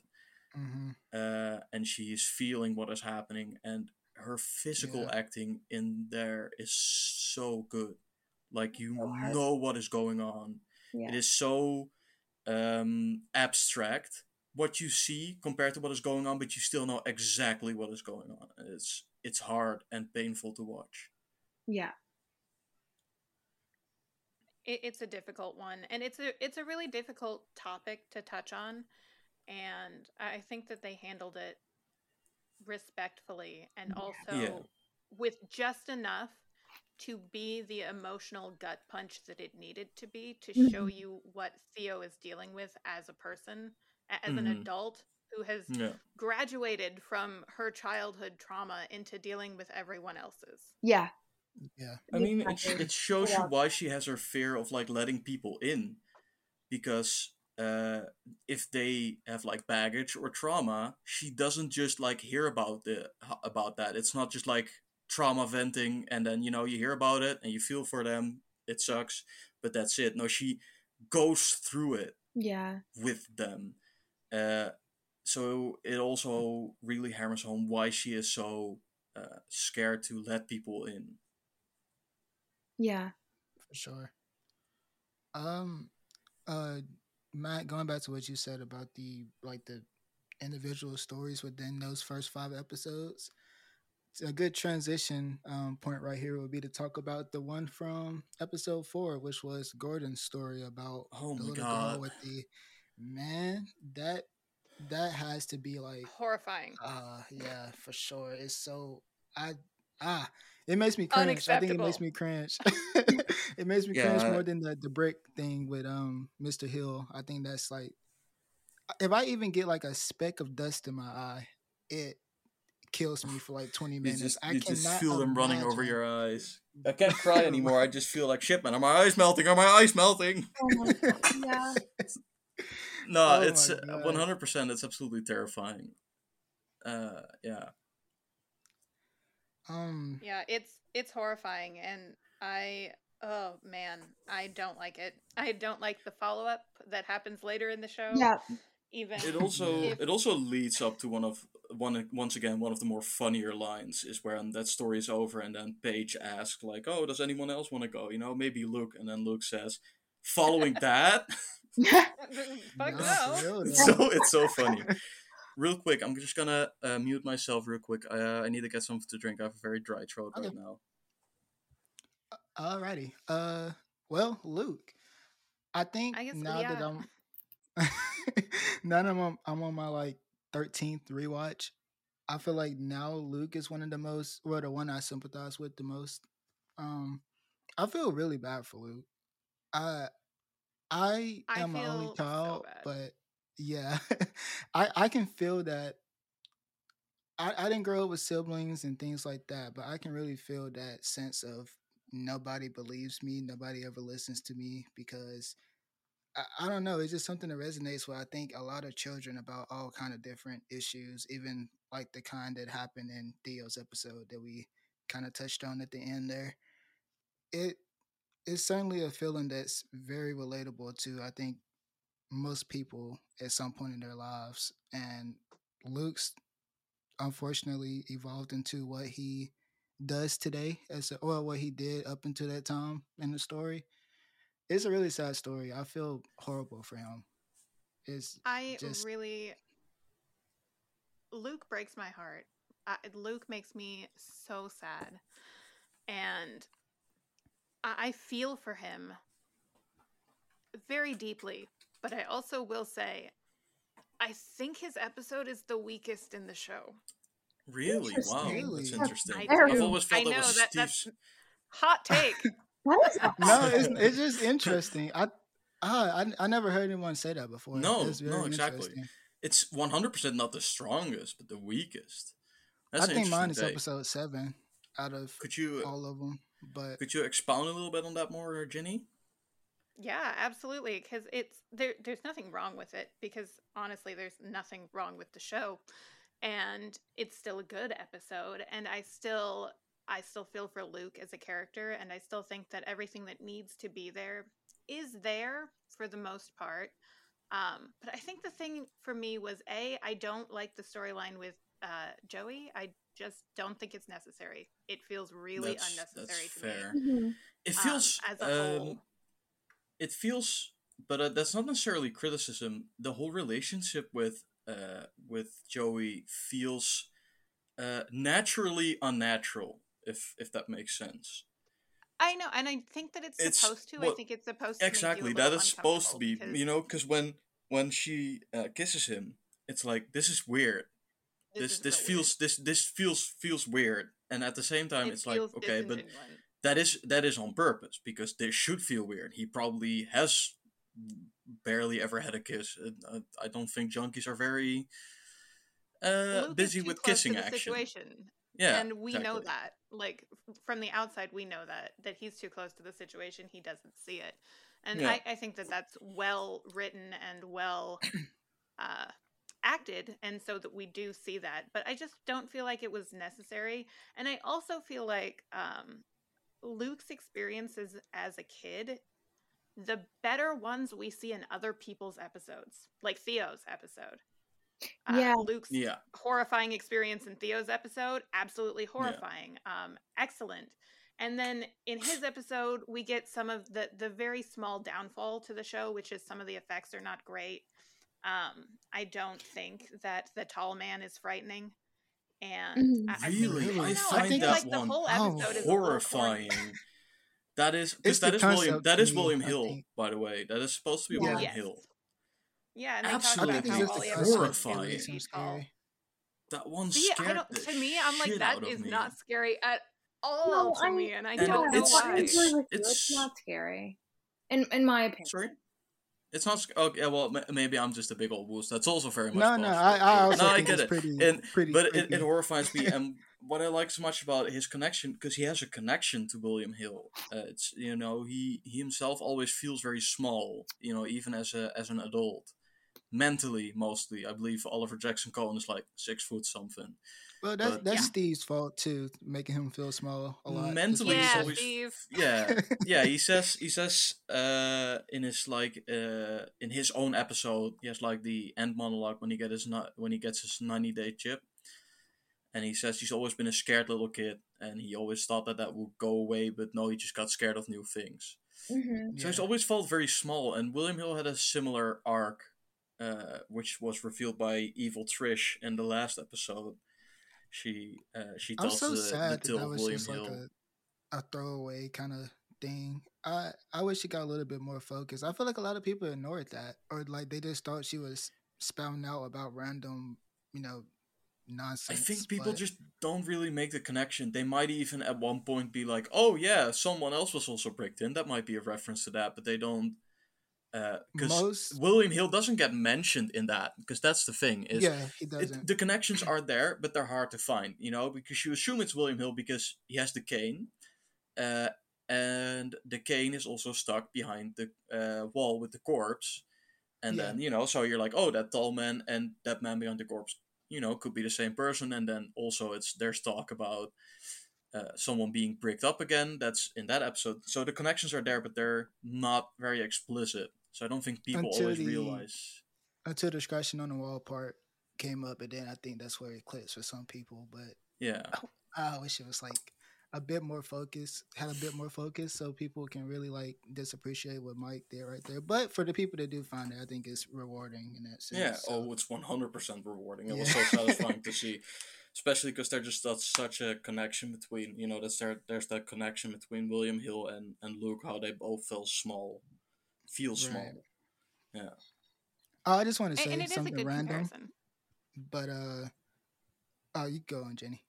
mhm. uh, and she is feeling what is happening and her physical Yeah. acting in there is so good. Like you So know what is going on. Yeah. it is so um, abstract what you see compared to what is going on but you still know exactly what is going on. It's it's hard and painful to watch. Yeah. It, it's a difficult one, and it's a it's a really difficult topic to touch on, and I think that they handled it respectfully and also Yeah. with just enough to be the emotional gut punch that it needed to be to show you what Theo is dealing with as a person, as an Mhm. adult who has yeah graduated from her childhood trauma into dealing with everyone else's. yeah Yeah. I mean, it, it shows Yeah. you why she has her fear of like letting people in, because uh, if they have like baggage or trauma, she doesn't just like hear about the about that. It's not just like trauma venting, and then you know you hear about it and you feel for them. It sucks, but that's it. No, she goes through it yeah with them. Uh, so it also really hammers home why she is so uh, scared to let people in. yeah for sure. Um, uh, Matt, going back to what you said about the like the individual stories within those first five episodes, a good transition um, point right here would be to talk about the one from episode four, which was Gordon's story about Oh the my little God. girl with the man that that has to be like Horrifying. uh yeah, for sure. It's so I ah it makes me cringe. I think it makes me cringe. it makes me cringe more than the the brick thing with um Mr. Hill. I think that's like if I even get like a speck of dust in my eye, it kills me for like 20 minutes. just, I you cannot just feel them running over your eyes. I can't cry anymore. I just feel like shit, man. Are my eyes melting? Are my eyes melting? Oh my. Yeah. No, Oh it's my uh, God. one hundred percent. It's absolutely terrifying. Uh, yeah. Um, Yeah, it's it's horrifying and I oh man, I don't like it. I don't like the follow-up that happens later in the show. Yeah. Even It also if- it also leads up to one of one once again one of the more funnier lines is when that story is over and then Paige asks like, "Oh, does anyone else want to go? You know, maybe Luke." And then Luke says, "Following that." Fuck Nah, no. for real, It's so it's so funny. Real quick, I'm just gonna uh, mute myself real quick. Uh, I need to get something to drink. I have a very dry throat right now. Alrighty. Uh, well, Luke, I think I guess- now that. I'm now that I'm on, I'm on my like 13th rewatch, I feel like now Luke is one of the most, well, the one I sympathize with the most. Um, I feel really bad for Luke. I I I am my only feel so child, but yeah, I I can feel that. I, I didn't grow up with siblings and things like that, but I can really feel that sense of nobody believes me, nobody ever listens to me because I, I don't know, it's just something that resonates with I think a lot of children about all kind of different issues, even like the kind that happened in Theo's episode that we kind of touched on at the end there. It it's certainly a feeling that's very relatable to I think most people at some point in their lives. And Luke's unfortunately evolved into what he does today as a, or what he did up until that time in the story. It's a really sad story. I feel horrible for him. It's I just- really Luke breaks my heart. I, Luke makes me so sad, and I, I feel for him very deeply. But I also will say, I think his episode is the weakest in the show. Really? Wow, that's interesting. I I've always felt I that know was that that's hot take. That is no, it's it's just interesting. I I I never heard anyone say that before. No, no, exactly. It's one hundred percent not the strongest, but the weakest. That's I an think mine is interesting take. episode seven out of Could you all of them. But could you expound a little bit on that more, Ginny? Yeah, absolutely. Because it's there. There's nothing wrong with it. Because honestly, there's nothing wrong with the show, and it's still a good episode. And I still, I still feel for Luke as a character, and I still think that everything that needs to be there is there for the most part. Um, but I think the thing for me was a I don't like the storyline with uh, Joey. I just don't think it's necessary. It feels really that's, unnecessary that's to fair. me. Mhm. It um, feels as a whole. It feels, but uh, that's not necessarily criticism. The whole relationship with uh with Joey feels uh naturally unnatural, if if that makes sense. I know, and I think that it's, It's- supposed to. I think it's supposed to. make you a Exactly, that is supposed to be, uncomfortable you know, because when when she uh, kisses him, it's like this is weird. because This this so weird. feels this this feels feels weird, and at the same time, It it's like okay, but. That is that is on purpose because they should feel weird. He probably has barely ever had a kiss. Uh, I- don't think junkies are very uh, busy with kissing action. situation, Yeah, and we know that. Like from the outside, we know that that he's too close to the situation. He doesn't see it, and Yeah. I, I think that that's well written and well uh, acted, and so that we do see that. But I just don't feel like it was necessary, and I also feel like um, Luke's experiences as a kid. The better ones we see in other people's episodes, like Theo's episode. Uh, Yeah. Luke's Yeah, horrifying experience in Theo's episode, absolutely horrifying. Um, excellent. And then in his episode, we get some of the the very small downfall to the show, which is some of the effects are not great. Um, I don't think that the tall man is frightening. And Mhm. I, I think, really, I, I know, find think that like the one whole Oh, is a little corny. horrifying. That is because It's the that is William. concept That to is me, William Hill, by the way. That is supposed to be Yeah. William Yes. Hill. Yeah, and they Absolutely talk about how all just he the ever concept wants that horrifying. to him be tall. scary. That one See, I scared don't. the To me, I'm like shit that out of is me. not scary at all No, to I- me, and I And don't know it's- why. it's- agree with you. it's- It's not scary, in in my opinion. Sorry. It's not. Okay, well, maybe I'm just a big old wuss. That's also very much. No, no. I, I also no, I get it's it. pretty, And- pretty, but it, it horrifies me. And what I like so much about his connection, because he has a connection to William Hill. Uh, it's you know he he himself always feels very small. You know, even as a as an adult, mentally mostly. I believe Oliver Jackson Cohen is like six foot something. Well, that's but- that's Yeah. Steve's fault too, making him feel small a lot. Mentally, That's he's Yeah, always Steve. yeah yeah he says he says uh in his like uh in his own episode he has like the end monologue when he get his ni- when he gets his 90 day chip and he says he's always been a scared little kid and he always thought that that would go away but no he just got scared of new things hmm so he's always felt very small and william hill had a similar arc uh which was revealed by evil trish in the last episode she uh she I'm so the, the sad that that was william just hill like a, a throwaway kind of thing. I I wish it got a little bit more focus. I feel like a lot of people ignored that, or like they just thought she was spouting out about random, you know, nonsense. I think people but- just don't really make the connection. They might even at one point be like, "Oh yeah, someone else was also bricked in." That might be a reference to that, but they don't. Because most. William Hill doesn't get mentioned in that, because that's the thing. Is Yeah, he doesn't. the connections are there, but they're hard to find. You know, because you assume it's William Hill because he has the cane, uh, and the cane is also stuck behind the uh, wall with the corpse. And Yeah. then you know, so you're like, oh, that tall man and that man behind the corpse, you know, could be the same person. And then also, it's there's talk about uh, someone being bricked up again. That's in that episode. So the connections are there, but they're not very explicit. So I don't think people Until always the- realize. Until the scratching on the wall part came up, and then I think that's where it clicks for some people. But Yeah. I wish it was like a bit more focus, had a bit more focus, so people can really like disappreciate what Mike did right there. But for the people that do find it, I think it's rewarding in that sense. Yeah. so- Oh, it's one hundred percent rewarding. It was so satisfying to see, especially because there's just that's such a connection between you know that's there. There's that connection between William Hill and and Luke. How they both feel small, feel Right. small. Oh, I just want to say and it is a something good random, comparison. but uh, oh, you go on, Ginny.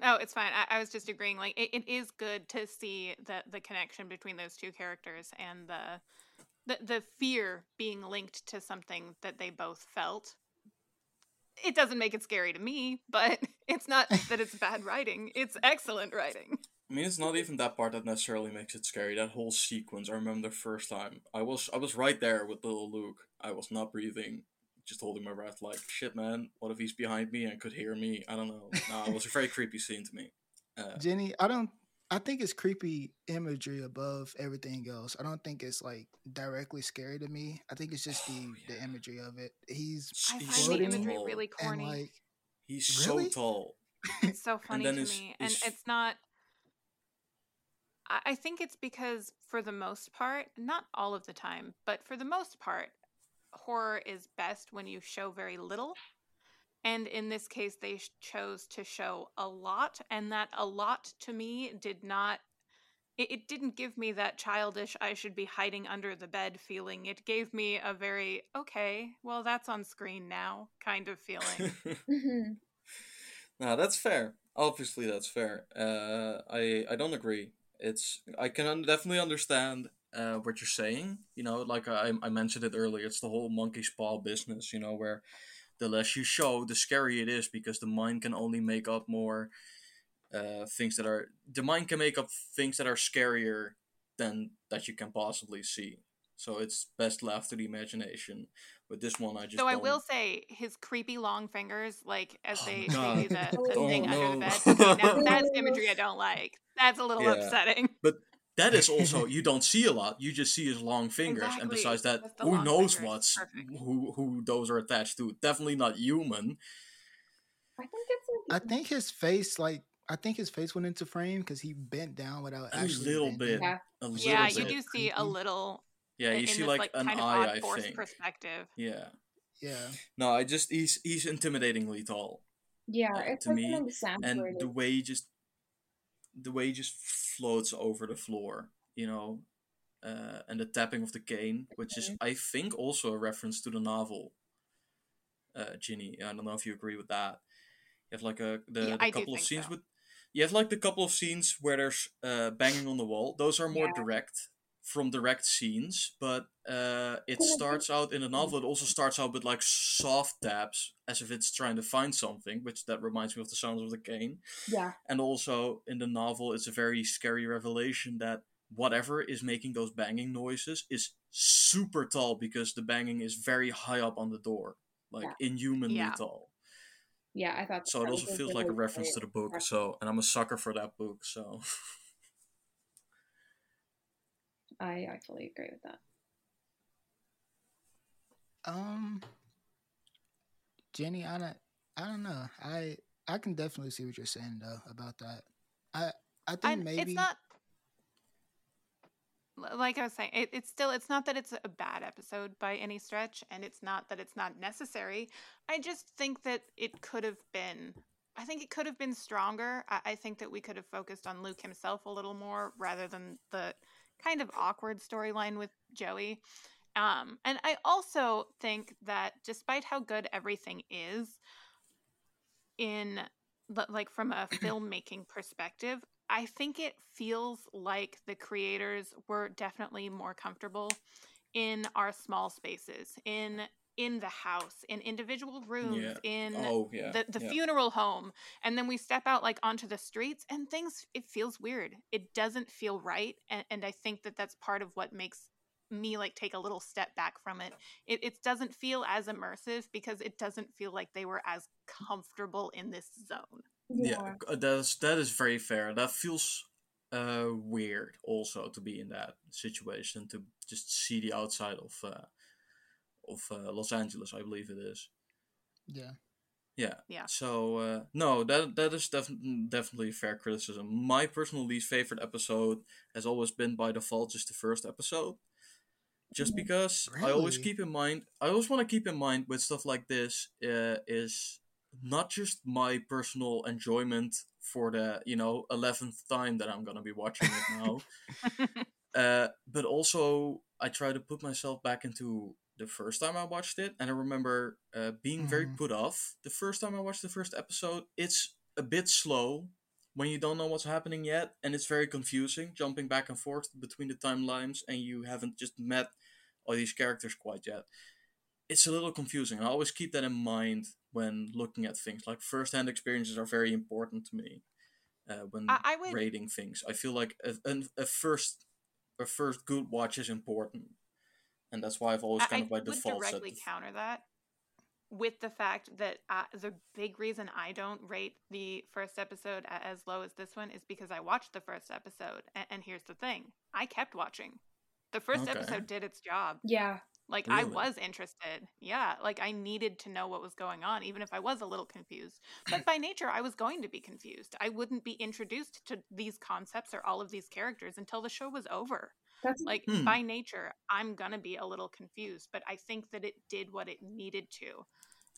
No, it's fine. I, I was just agreeing. Like, it, it is good to see the the connection between those two characters and the, the the fear being linked to something that they both felt. It doesn't make it scary to me, but it's not that it's bad writing. It's excellent writing. I mean, it's not even that part that necessarily makes it scary. That whole sequence. I remember the first time I was I was right there with little Luke. I was not breathing, just holding my breath. Like shit, man. What if he's behind me and could hear me? I don't know. No, it was a very creepy scene to me. Uh, Ginny, I don't. I think it's creepy imagery above everything else. I don't think it's like directly scary to me. I think it's just oh, the Oh, the yeah. imagery of it. He's I he's find so the imagery tall. really and corny. like He's Really? so tall. it's so funny to his- me and it's not I- I think it's because for the most part not all of the time but for the most part horror is best when you show very little and in this case they chose to show a lot and that a lot to me did not it, it didn't give me that childish i should be hiding under the bed feeling it gave me a very okay well that's on screen now kind of feeling hmm no, that's fair. Obviously, that's fair. Uh, I I don't agree. It's I can un- definitely understand uh, what you're saying. You know, like I I mentioned it earlier. It's the whole monkey's paw business. You know, where the less you show, the scarier it is because the mind can only make up more uh, things that are the mind can make up things that are scarier than that you can possibly see. So it's best left to the imagination. With this one, I just So I will say his creepy long fingers, like as Oh, they, do the, the Oh, thing under the bed. Now that's imagery I don't like. That's a little Yeah. upsetting. That is also you don't see a lot. You just see his long fingers, and besides that, who knows fingers. what's Perfect. who who those are attached to? Definitely not human. I think it's I think his face like I think his face went into frame because he bent down without A actually little bit. yeah. A little bit. Yeah, bit. you do see a little Yeah, in you see this, like, like an kind of eye. I forced think. perspective. Yeah. Yeah, No, I just he's he's intimidatingly tall, Yeah, Uh, it's to like me, an exaggerated. and the way he just the way he just floats over the floor, you know, uh, and the tapping of the cane, which is I think also a reference to the novel. Uh, Ginny, I don't know if you agree with that. You have like a the, Yeah, the couple of scenes so. with you have like the couple of scenes where there's uh, banging on the wall. Those are more Yeah. direct from direct scenes, but uh, it starts out in the novel. It also starts out with like soft taps, as if it's trying to find something, which that reminds me of the sounds of the cane. Yeah. And also in the novel, it's a very scary revelation that whatever is making those banging noises is super tall because the banging is very high up on the door, like Yeah. inhumanly Yeah. tall. Yeah, I thought So it also feels like a reference to the book. So, and I'm a sucker for that book. So, I, I fully agree with that. Um, Ginny, I don't, I don't know. I I can definitely see what you're saying though about that. I I think I, maybe it's not like I was saying. It, it's still it's not that it's a bad episode by any stretch, and it's not that it's not necessary. I just think that it could have been. I think it could have been stronger. I, I think that we could have focused on Luke himself a little more rather than the kind of awkward storyline with Joey. Um, and I also think that despite how good everything is, in like from a filmmaking perspective, I think it feels like the creators were definitely more comfortable in our small spaces, in in the house, in individual rooms, Yeah. in oh yeah, the, the yeah. funeral home and then we step out like onto the streets and things it feels weird it doesn't feel right and, and i think that that's part of what makes me like take a little step back from it. it it doesn't feel as immersive because it doesn't feel like they were as comfortable in this zone yeah, uh, that's that is very fair. That feels uh weird also to be in that situation to just see the outside of uh, of uh, Los Angeles, I believe it is. yeah. Yeah. Yeah. So uh, no, that that is def- definitely a fair criticism. My personal least favorite episode has always been by default just the first episode. Just because I always keep in mind, I always want to keep in mind with stuff like this uh, is not just my personal enjoyment for the you know eleventh time that I'm gonna be watching it now, uh, but also I try to put myself back into the first time I watched it, and I remember uh, being very Mhm. put off the first time I watched the first episode. It's a bit slow when you don't know what's happening yet, and it's very confusing, jumping back and forth between the timelines, and you haven't just met all these characters quite yet. It's a little confusing. I always keep that in mind when looking at things. Like first-hand experiences are very important to me uh, when I- I would- rating things. I feel like a, a, a first a first good watch is important, and that's why I've always kind I of by would default set directly the f- counter that with the fact that uh, the big reason I don't rate the first episode as low as this one is because I watched the first episode, and, and here's the thing: I kept watching. The first Okay. episode did its job. Yeah. Like I was interested. Yeah, like I needed to know what was going on, even if I was a little confused. But by nature, I was going to be confused. I wouldn't be introduced to these concepts or all of these characters until the show was over. That's Like Hmm. by nature, I'm gonna be a little confused, but I think that it did what it needed to.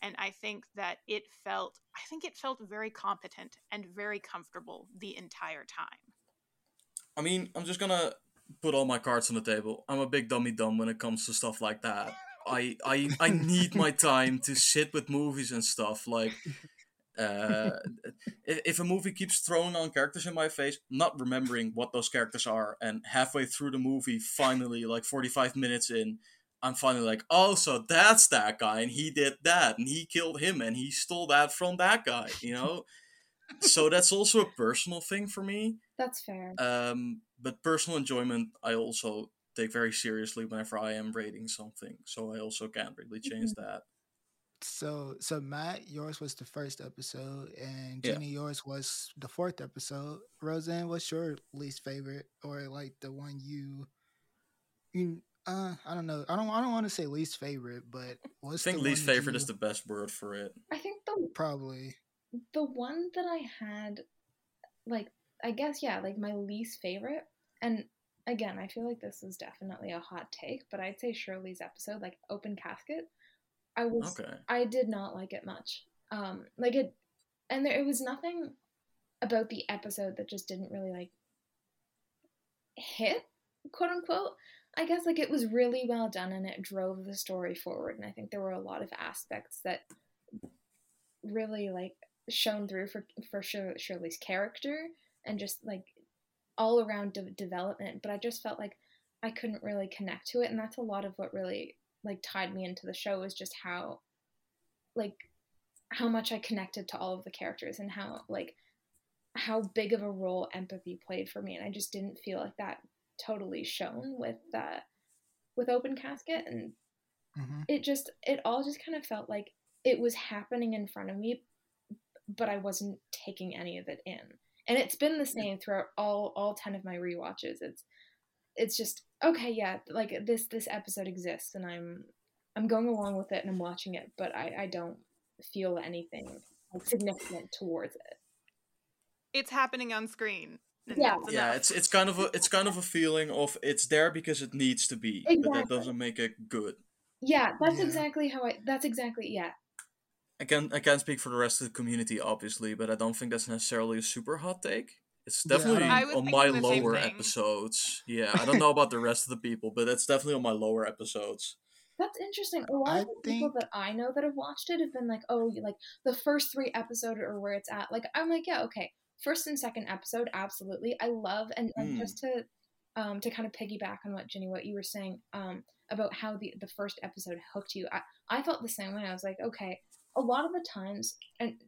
And I think that it felt I think it felt very competent and very comfortable the entire time. I mean, I'm just gonna put all my cards on the table. I'm a big dummy dumb when it comes to stuff like that. I I I need my time to sit with movies and stuff. Like, uh, if, a movie keeps throwing on characters in my face, not remembering what those characters are, and halfway through the movie, finally, like 45 minutes in, I'm finally like, oh, so that's that guy, and he did that, and he killed him, and he stole that from that guy, you know. so that's also a personal thing for me. that's fair. Um, but personal enjoyment, I also take very seriously whenever I am rating something. So I also can't really change that. So so Matt, yours was the first episode, and Yeah. Ginny, yours was the fourth episode. Rozhan, what's your least favorite, or like the one you you uh I don't know. I don't I don't want to say least favorite, but I think the least favorite you- is the best word for it. I think the probably the one that I had, like, I guess, yeah, like my least favorite, and again, I feel like this is definitely a hot take, but I'd say Shirley's episode, like Open Casket, I was, Okay. I did not like it much. Um, like it, and there it was nothing about the episode that just didn't really like hit, quote unquote. I guess like it was really well done and it drove the story forward, and I think there were a lot of aspects that really like shown through for for Shirley's character and just like all around de- development. But I just felt like I couldn't really connect to it, and that's a lot of what really like tied me into the show is just how like how much I connected to all of the characters and how like how big of a role empathy played for me, and I just didn't feel like that totally shown with uh, with Open Casket, and hmm it just it all just kind of felt like it was happening in front of me, but I wasn't taking any of it in, and it's been the same throughout all all ten of my rewatches. It's it's just okay, yeah, like this this episode exists, and I'm I'm going along with it and I'm watching it, but I I don't feel anything like, significant towards it. It's happening on screen. Yeah. yeah it's it's kind of a it's kind of a feeling of it's there because it needs to be but that doesn't make it good Yeah, that's Yeah. exactly how I. That's exactly yeah. I can I can't speak for the rest of the community, obviously, but I don't think that's necessarily a super hot take. It's definitely don't- I was on my thinking the same lower episodes. Yeah, I don't know about the rest of the people, but it's definitely on my lower episodes. That's interesting. A lot I of the people that I know that have watched it have been like, "Oh, like the first three episode or where it's at." Like I'm like, yeah, okay. First and second episode, absolutely. I love and, and Mm. just to um to kind of piggyback on what Ginny, what you were saying um about how the the first episode hooked you. I I felt the same way. I was like, okay, a lot of the times, and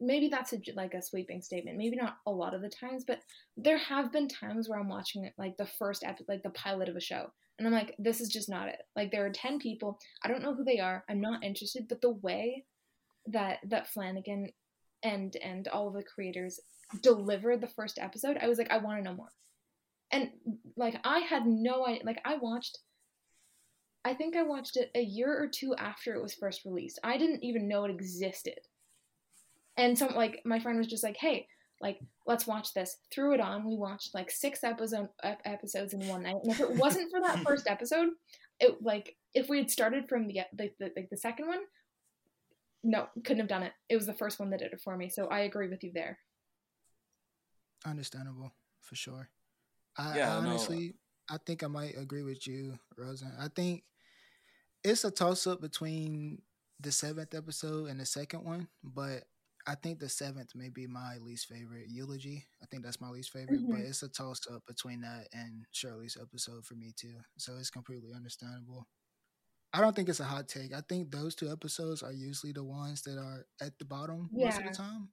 maybe that's a, like a sweeping statement. Maybe not a lot of the times, but there have been times where I'm watching it like the first episode, like the pilot of a show, and I'm like, this is just not it. Like there are ten people. I don't know who they are. I'm not interested. But the way that that Flanagan and and all the creators delivered the first episode, I was like, I want to know more. And like I had no idea. Like I watched. I think I watched it a year or two after it was first released. I didn't even know it existed. And some like my friend was just like, "Hey, like let's watch this." Threw it on. We watched like six episode ep- episodes in one night. And if it wasn't for that first episode, it like if we had started from the the, the, like, the second one, no, couldn't have done it. It was the first one that did it for me. So I agree with you there. Understandable for sure. I, Yeah, I no, honestly, I think I might agree with you, Rozhan. I think it's a toss up between the seventh episode and the second one, but I think the seventh may be my least favorite. Eulogy, I think that's my least favorite, but Mhm. it's a toss up between that and Shirley's episode for me too. So it's completely understandable. I don't think it's a hot take. I think those two episodes are usually the ones that are at the bottom most of the time.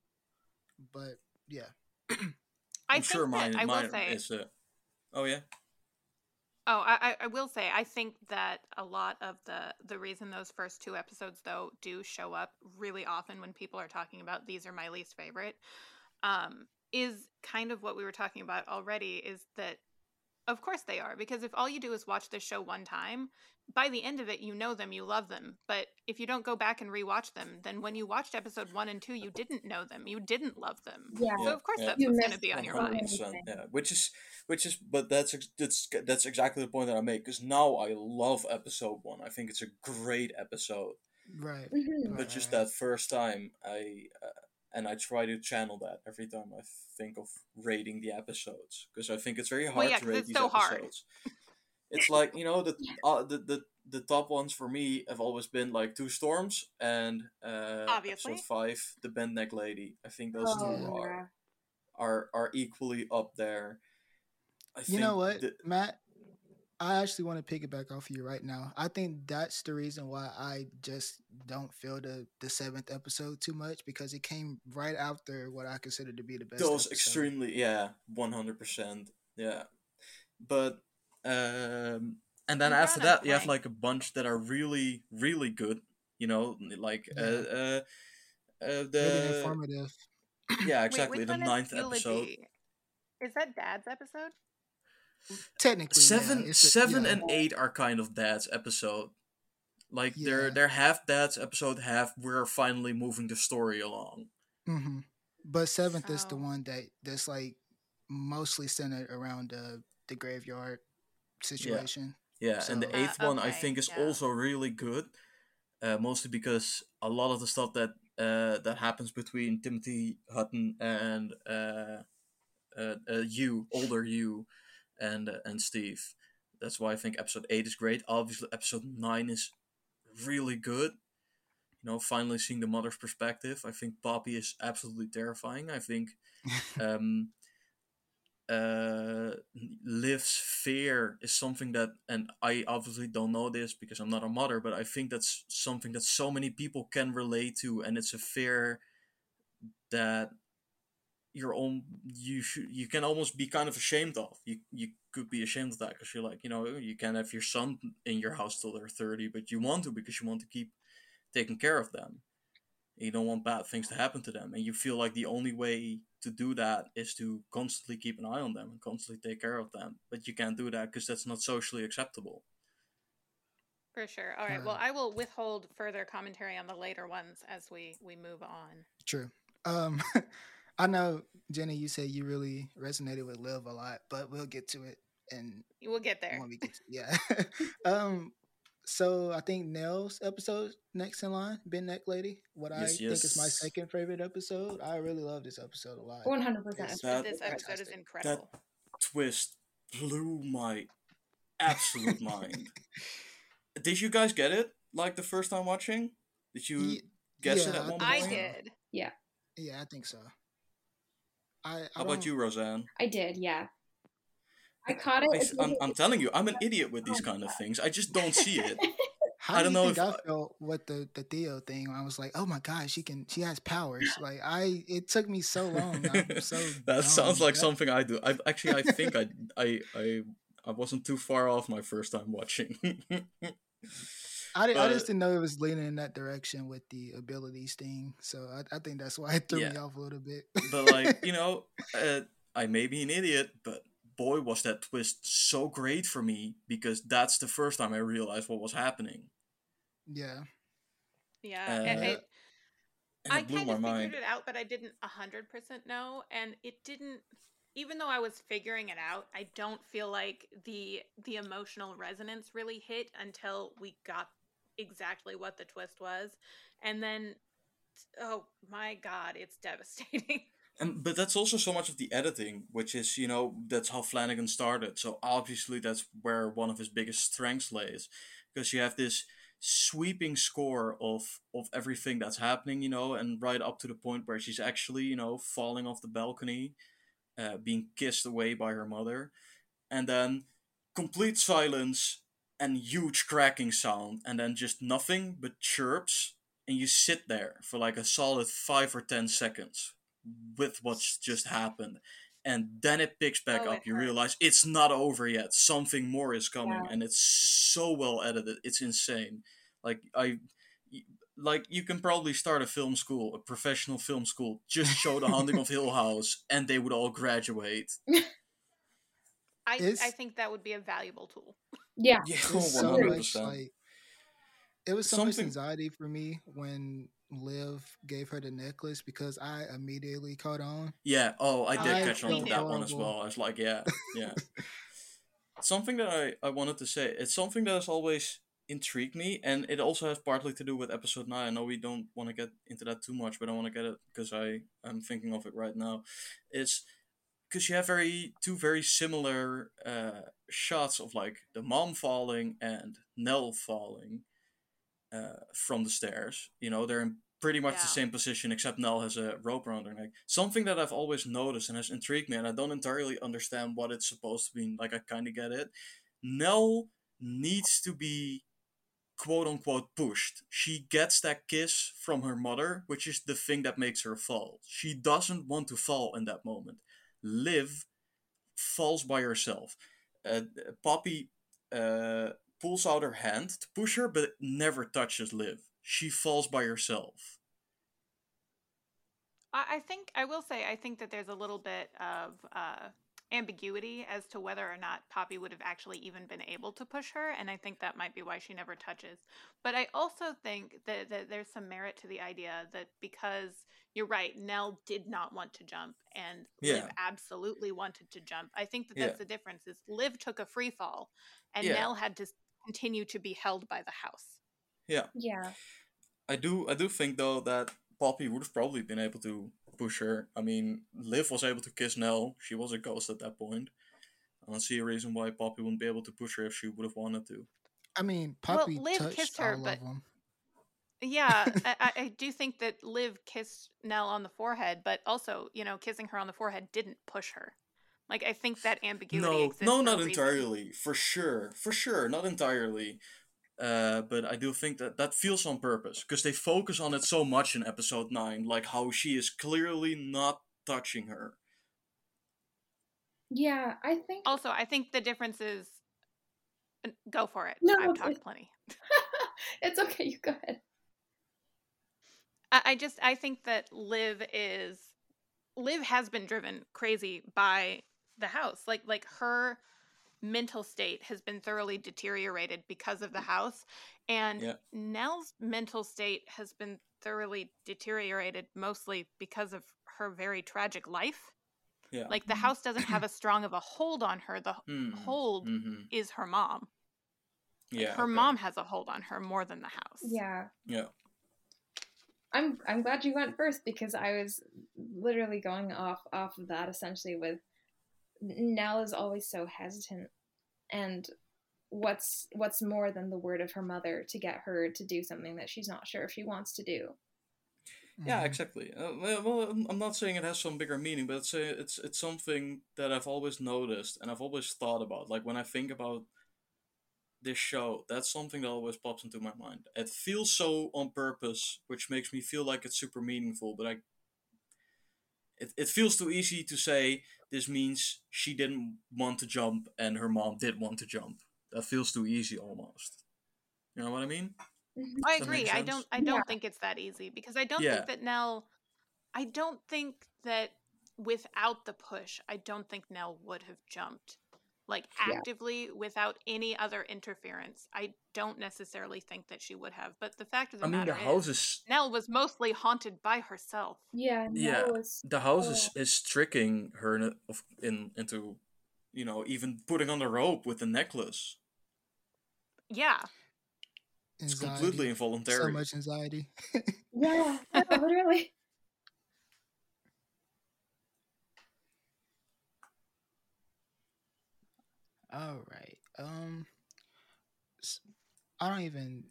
But yeah. I I'm think sure that mine, I will mine say. is. Uh, oh yeah, Oh, I, I- will say, I think that a lot of the the reason those first two episodes though do show up really often when people are talking about these are my least favorite, um, is kind of what we were talking about already. Is that of course they are because if all you do is watch this show one time, by the end of it you know them, you love them. But if you don't go back and rewatch them, then when you watched episode one and two, you didn't know them, you didn't love them. Yeah. So of course yeah. that's You what's going to be on your mind. Yeah, which is which is, but that's that's that's exactly the point that I make. Because now I love episode one. I think it's a great episode. Right. Mhm. But just that first time, I uh, and I try to channel that every time I think of rating the episodes because I think it's very hard yeah, to 'cause rate it's these so hard. episodes. it's like you know the, uh, the the the top ones for me have always been like Two Storms and uh, Obviously. episode five, The Bent Neck Lady. I think those Oh, two are yeah. are are equally up there. I You know what, the- Matt? I actually want to piggyback off of you right now. I think that's the reason why I just don't feel the the seventh episode too much because it came right after what I consider to be the best. those episode. extremely yeah, one hundred percent yeah. But um, and then after got a that, you have like a bunch that are really really good. You know, like uh, Yeah. uh, uh Really the informative. yeah exactly which the ninth episode. Is that Dad's episode? Technically, seven yeah, it's a- seven yeah. and eight are kind of dad's episode like they're they're half dad's episode half we're finally moving the story along hmm But seventh is the one that that's like mostly centered around the the graveyard situation. yeah and the eighth Uh, one i think is yeah. also really good uh, mostly because a lot of the stuff that uh, that happens between timothy hutton and uh, uh, uh, you older you and uh, and steve. That's why i think episode 8 is great. Obviously episode 9 is really good. You know finally seeing the mother's perspective. I think poppy is absolutely terrifying. I think um uh, Liv's fear is something that, and I obviously don't know this because I'm not a mother, but I think that's something that so many people can relate to, and it's a fear that your own you should you can almost be kind of ashamed of. You you could be ashamed of that because you're like you know you can't have your son in your house till they're thirty, but you want to because you want to keep taking care of them. You don't want bad things to happen to them, and you feel like the only way to do that is to constantly keep an eye on them and constantly take care of them. But you can't do that because that's not socially acceptable. For sure. All right. Well, I will withhold further commentary on the later ones as we we move on. True. Um, I know Ginny, you said you really resonated with Liv a lot, but we'll get to it and we'll get there. When we get to, yeah. um, so I think Nell's episode next in line, Bent Neck Lady. What yes, I yes. think is my second favorite episode. I really love this episode a lot. One hundred percent. This episode is incredible. That twist blew my absolute mind. Did you guys get it? Like the first time watching? Did you yeah, guess yeah, it at one point? I did. Yeah. Yeah, I think so. I, I How about you, Rozhan? I did, yeah. I caught it. I, am I'm telling you, I'm an idiot with these oh, kind of things. I just don't see it. How I don't do know if I felt with the the Theo thing. I was like, oh my god, she can, she has powers. Like I, it took me so long. I'm so that dumb, sounds like something I do. I actually, I think I, I, I, I wasn't too far off my first time watching. I, but, I just didn't know it was leaning in that direction with the abilities thing. So I, I think that's why it threw yeah. me off a little bit. but like you know, uh, I may be an idiot, but boy was that twist so great for me because that's the first time I realized what was happening. Yeah. Yeah. Uh, it, it, I kind of figured it out, but I didn't hundred percent know, and it didn't. Even though I was figuring it out, I don't feel like the the emotional resonance really hit until we got exactly what the twist was, and then, oh my god, it's devastating. And but that's also so much of the editing, which is you know that's how Flanagan started. So obviously that's where one of his biggest strengths lays, because you have this sweeping score of of everything that's happening, you know, and right up to the point where she's actually you know falling off the balcony, uh, being kissed away by her mother, and then complete silence and huge cracking sound, and then just nothing but chirps, and you sit there for like a solid five or ten seconds with what's just happened. And then it picks back oh, up. you hurts. realize it's not over yet. Something more is coming yeah. and it's so well edited. It's insane. Like i like you can probably start a film school a professional film school just show the haunting of hill house and they would all graduate. I, I think that would be a valuable tool yeah, yeah 100%. So much, like, it was so Something... much anxiety for me when Liv gave her the necklace because I immediately caught on. Yeah. Oh, I did I catch on to that one as well. I was like, yeah, yeah. something that I, I wanted to say, it's something that has always intrigued me, and it also has partly to do with episode 9. I know we don't want to get into that too much, but I want to get it because I am thinking of it right now. It's because you have very two very similar uh, shots of like the mom falling and Nell falling uh, from the stairs. You know, they're in pretty much yeah. the same position, except Nell has a rope around her neck. Something that I've always noticed and has intrigued me, and I don't entirely understand what it's supposed to mean. Like, I kind of get it. Nell needs to be quote unquote pushed. She gets that kiss from her mother, which is the thing that makes her fall. She doesn't want to fall in that moment. Liv falls by herself. Uh, Poppy uh, pulls out her hand to push her, but never touches Liv. She falls by herself. I think I will say I think that there's a little bit of uh, ambiguity as to whether or not Poppy would have actually even been able to push her, and I think that might be why she never touches. But I also think that, that there's some merit to the idea that because you're right, Nell did not want to jump, and yeah. Liv absolutely wanted to jump. I think that that's yeah. the difference. Is Liv took a free fall, and yeah. Nell had to continue to be held by the house. Yeah. Yeah. I do I do think though that Poppy would have probably been able to push her. I mean, Liv was able to kiss Nell. She was a ghost at that point. I don't see a reason why Poppy wouldn't be able to push her if she would have wanted to. I mean, Poppy well, Liv touched kissed her, all but... of them. Yeah, I, I do think that Liv kissed Nell on the forehead, but also, you know, kissing her on the forehead didn't push her. Like I think that ambiguity no, exists. no, for a not reason. entirely. For sure, for sure, not entirely. Uh, but I do think that that feels on purpose because they focus on it so much in episode nine, like how she is clearly not touching her. Yeah, I think Also, I think the difference is. uh, Go for it. No, I've it's- talked plenty. it's okay. You go ahead. I, I just I think that Liv is Liv has been driven crazy by the house. Like like her mental state has been thoroughly deteriorated because of the house and Yeah. Nell's mental state has been thoroughly deteriorated mostly because of her very tragic life. Yeah. Like the house doesn't have as strong of a hold on her. The Hmm, hold mhm. is her mom. Like, Yeah. her okay. mom has a hold on her more than the house. Yeah. Yeah. I'm I'm glad you went first because I was literally going off off of that essentially with Nell is always so hesitant and what's what's more than the word of her mother to get her to do something that she's not sure if she wants to do. Yeah, Mhm. exactly. Uh, well, well, I'm- I'm not saying it has some bigger meaning, but it's a, it's it's something that I've always noticed and I've always thought about. Like when I think about this show, that's something that always pops into my mind. It feels so on purpose, which makes me feel like it's super meaningful. But I, it it feels too easy to say this means she didn't want to jump and her mom did want to jump. That feels too easy almost. You know what I mean? Mm-hmm. I agree. I don't I don't Yeah. think it's that easy because I don't Yeah. think that Nell I don't think that without the push, I don't think Nell would have jumped. Like Yeah. actively without any other interference. I don't necessarily think that she would have. But the fact of the I mean, matter the house is, is Nell was mostly haunted by herself. Yeah, Yeah. Was the house is, is tricking her in, in into you know even putting on the rope with the necklace Yeah. it's completely involuntary. So much anxiety. Yeah, yeah, literally. All right. Um, s- I don't even.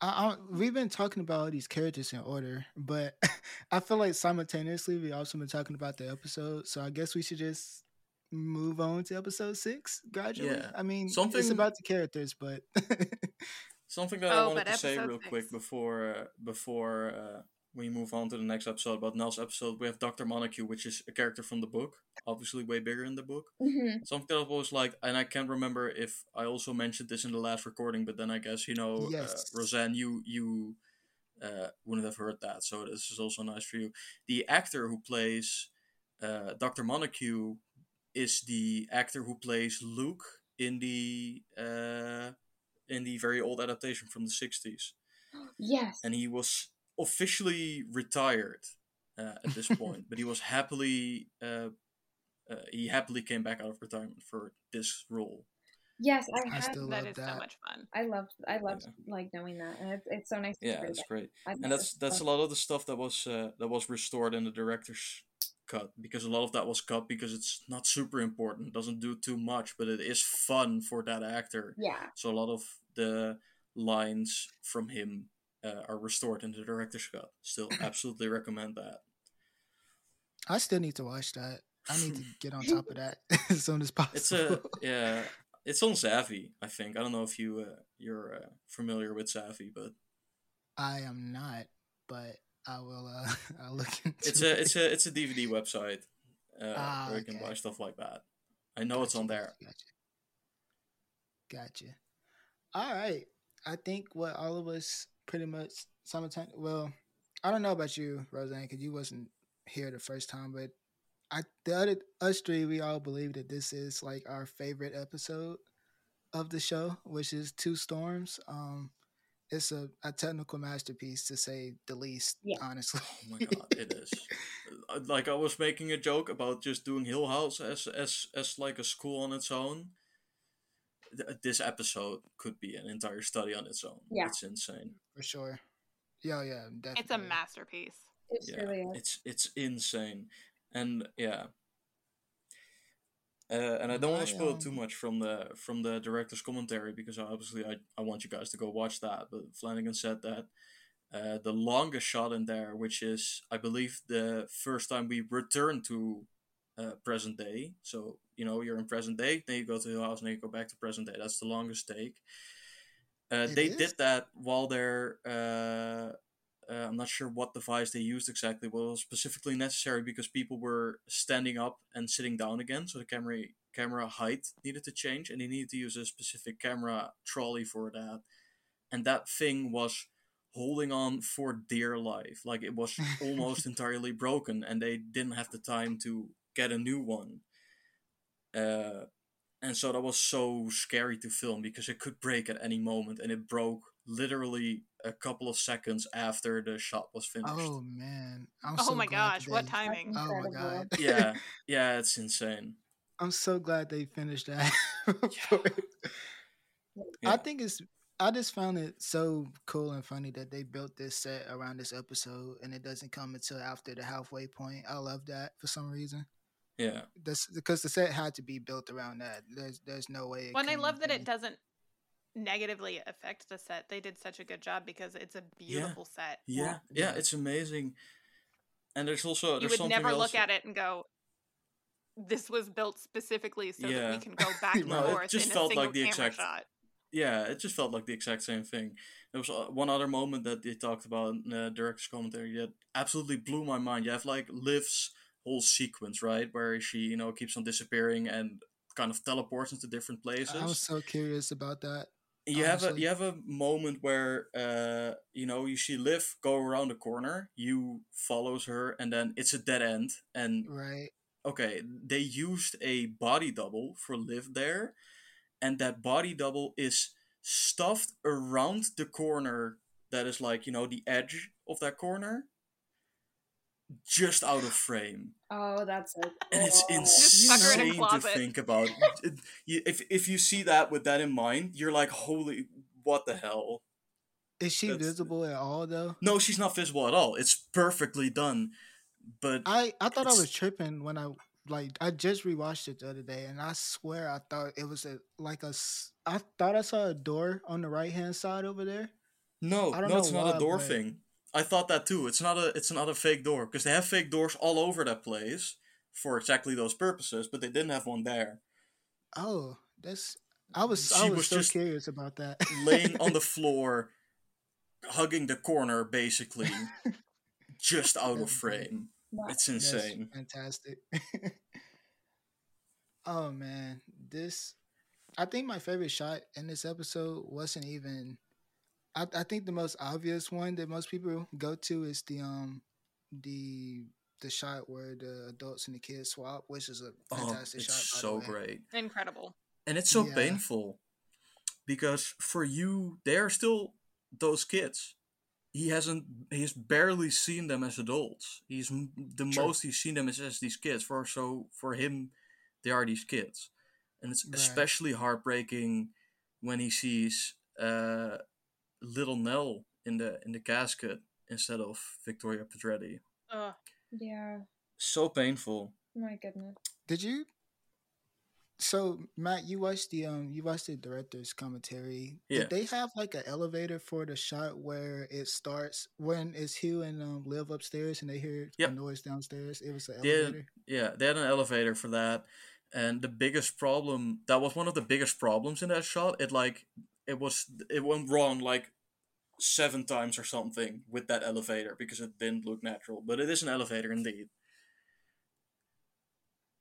I, I we've been talking about all these characters in order, but I feel like simultaneously we also been talking about the episode. So I guess we should just move on to episode six gradually. Yeah. I mean, something it's Something- about the characters, but something that i Oh, wanted to say episode real quick before uh, before uh, we move on to the next episode about nell's episode we have dr montague which is a character from the book obviously way bigger in the book. Hmm something that i've always liked and i can't remember if i also mentioned this in the last recording but then i guess you know Yes. uh, Rozhan you you uh, wouldn't have heard that. So this is also nice for you. The actor who plays uh, dr montague is the actor who plays luke in the uh, in the very old adaptation from the 60s Yes. and he was officially retired uh, at this point, but he was happily uh, uh, he happily came back out of retirement for this role. Yes, I I had still That love is so much fun. I loved I loved Yeah. like knowing that, and it's, it's so nice. to Yeah, hear it's that. great, I and thought that's it that's a lot of the stuff that was uh, that was restored in the director's cut because a lot of that was cut because it's not super important, doesn't do too much, but it is fun for that actor. Yeah, So a lot of the lines from him uh, are restored in the director's cut. Still, absolutely recommend that. I still need to watch that. I need to get on top of that as soon as possible. It's a yeah. It's on Zavvi, I think. I don't know if you uh, you're uh, familiar with Zavvi, but I am not, but I will. Uh, I'll look into it's it. a it's a it's a DVD website uh, Ah, where you can okay. buy stuff like that. I know it's on there. Gotcha. Gotcha. All right. I think what all of us pretty much simultaneously. Well, I don't know about you, Rozhan, because you wasn't here the first time, but I the other us three we all believe that this is like our favorite episode of the show, which is Two Storms. Um, it's a, a technical masterpiece to say the least. Yeah. Honestly. Oh my god, it is. Like I was making a joke about just doing Hill House as as as like a school on its own. Th- This episode could be an entire study on its own. Yeah. It's insane. For sure. Yeah, yeah, definitely. It's a masterpiece. it yeah, really is. it's it's insane, and yeah. Uh, and I don't want to spoil too um, much from the from the director's commentary because obviously I, I want you guys to go watch that. But Flanagan said that uh, the longest shot in there, which is I believe the first time we return to uh, present day. So you know you're in present day, then you go to Hill House, and then you go back to present day. That's the longest take. Uh, they is? did that while they're. Uh, uh, I'm not sure what device they used exactly, but it was specifically necessary because people were standing up and sitting down again, so the camera camera height needed to change, and they needed to use a specific camera trolley for that. And that thing was holding on for dear life, like it was almost entirely broken, and they didn't have the time to get a new one. Uh, and so that was so scary to film because it could break at any moment, and it broke literally a couple of seconds after the shot was finished. Oh man! I'm Oh so my gosh, that what timing! Oh my god! yeah, yeah, it's insane. I'm so glad they finished that. Yeah. I think it's. I just found it so cool and funny that they built this set around this episode, and it doesn't come until after the halfway point. I love that for some reason. Yeah, That's because the set had to be built around that. There's there's no way. It Well, and I love that it doesn't negatively affect the set. They did such a good job because it's a beautiful set. yeah, yeah, Yeah. It's amazing. And there's also You there's would never else. look at it and go, "This was built specifically so that Yeah. we can go back and No, it just in felt single like the exact- shot." yeah, it just felt like the exact same thing. There was uh, one other moment that they talked about in the director's commentary that absolutely blew my mind. You have like Liv's whole sequence, right, where she you know keeps on disappearing and kind of teleports into different places. I was so curious about that. you have a you have a moment where uh you know you see Liv go around the corner, you follows her, and then it's a dead end. And Right? okay, they used a body double for Liv there, and that body double is stuffed around the corner that is like you know the edge of that corner, just out of frame. Oh, that's so cool. And it's Just in insane to think about. If if you see that with that in mind, you're like, holy, what the hell? Is she That's- visible at all though? No, she's not visible at all. It's perfectly done, but I I thought I was tripping when I like I just rewatched it the other day, and I swear I thought it was a like a I thought I saw a door on the right hand side over there. no, I don't no, it's know not a door but- thing. I thought that too. It's not a it's not a fake door because they have fake doors all over that place for exactly those purposes, but they didn't have one there. Oh, that's I was I She was, was so just curious about that. Laying on the floor, hugging the corner, basically, just out of frame. Wow. It's That's insane. fantastic. oh man, this I think my favorite shot in this episode wasn't even I, I think the most obvious one that most people go to is the um the the shot where the adults and the kids swap, which is a Oh, fantastic it's shot. by the so way. great. Incredible. And it's so Yeah. painful because for you, they are still those kids. He hasn't, he's barely seen them as adults. He's the True. most he's seen them is as these kids. For so for him, they are these kids, and it's Right. especially heartbreaking when he sees uh, little Nell in the in the casket instead of Victoria Pedretti. Ugh. Yeah. So painful. My goodness. Did you? So Matt, you watched the um, you watched the director's commentary. Yeah. Did they have like an elevator for the shot where it starts when it's Hugh and um Liv upstairs and they hear Yep. a noise downstairs? It was an Yeah. elevator. Yeah, they had an elevator for that, and the biggest problem that was one of the biggest problems in that shot. It like it was it went wrong like seven times or something with that elevator because it didn't look natural. But it is an elevator indeed.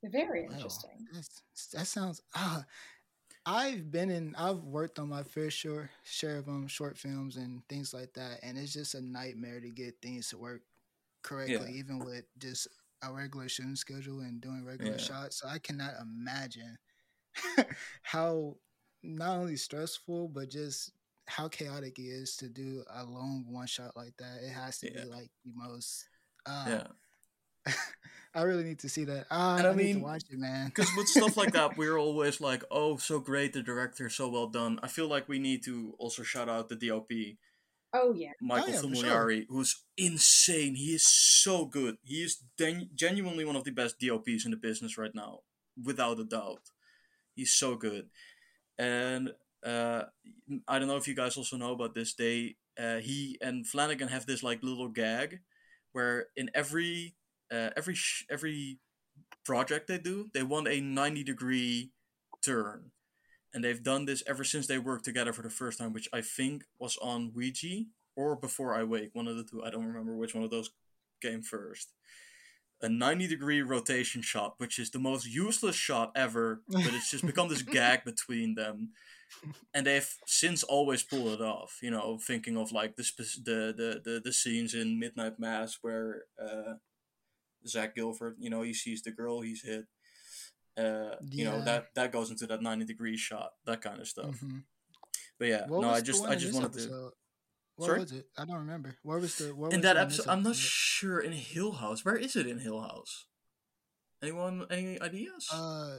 Very interesting. that's- that sounds ah. I've been in. I've worked on my fair share share of um short films and things like that, and it's just a nightmare to get things to work correctly, even with just a regular shooting schedule and doing regular Yeah. shots. So I cannot imagine how not only stressful but just how chaotic it is to do a long one shot like that. It has to Yeah. be like the most. Uh, Yeah, I really need to see that. Ah, And I I, need to mean, watch it, man. because with stuff like that, we're always like, "Oh, so great! The director, so well done." I feel like we need to also shout out the DOP, Oh yeah. Michael yeah, for sure. Who's insane. He is so good. He is gen- genuinely one of the best DOPs in the business right now, without a doubt. He's so good. And uh, I don't know if you guys also know about this. They uh, he and Flanagan have this like little gag where in every uh, every sh- every project they do. They want a ninety degree turn, and they've done this ever since they worked together for the first time, which I think was on Ouija or Before I Wake, one of the two. I don't remember which one of those came first. A 90 degree rotation shot, which is the most useless shot ever, but it's just become this gag between them. And they've since always pulled it off, you know, thinking of like the the, the, the, the scenes in Midnight Mass where uh, Zach Gilford, you know, he sees the girl he's hit. Uh, you know that that goes into that 90 degree shot, that kind of stuff. Mhm. But yeah, What no, I just I just wanted to episode? What Sorry? was it? I don't remember. Where was the? Where in was that it episode. I'm not sure in Hill House. Where is it in Hill House? Anyone? Any ideas? Uh,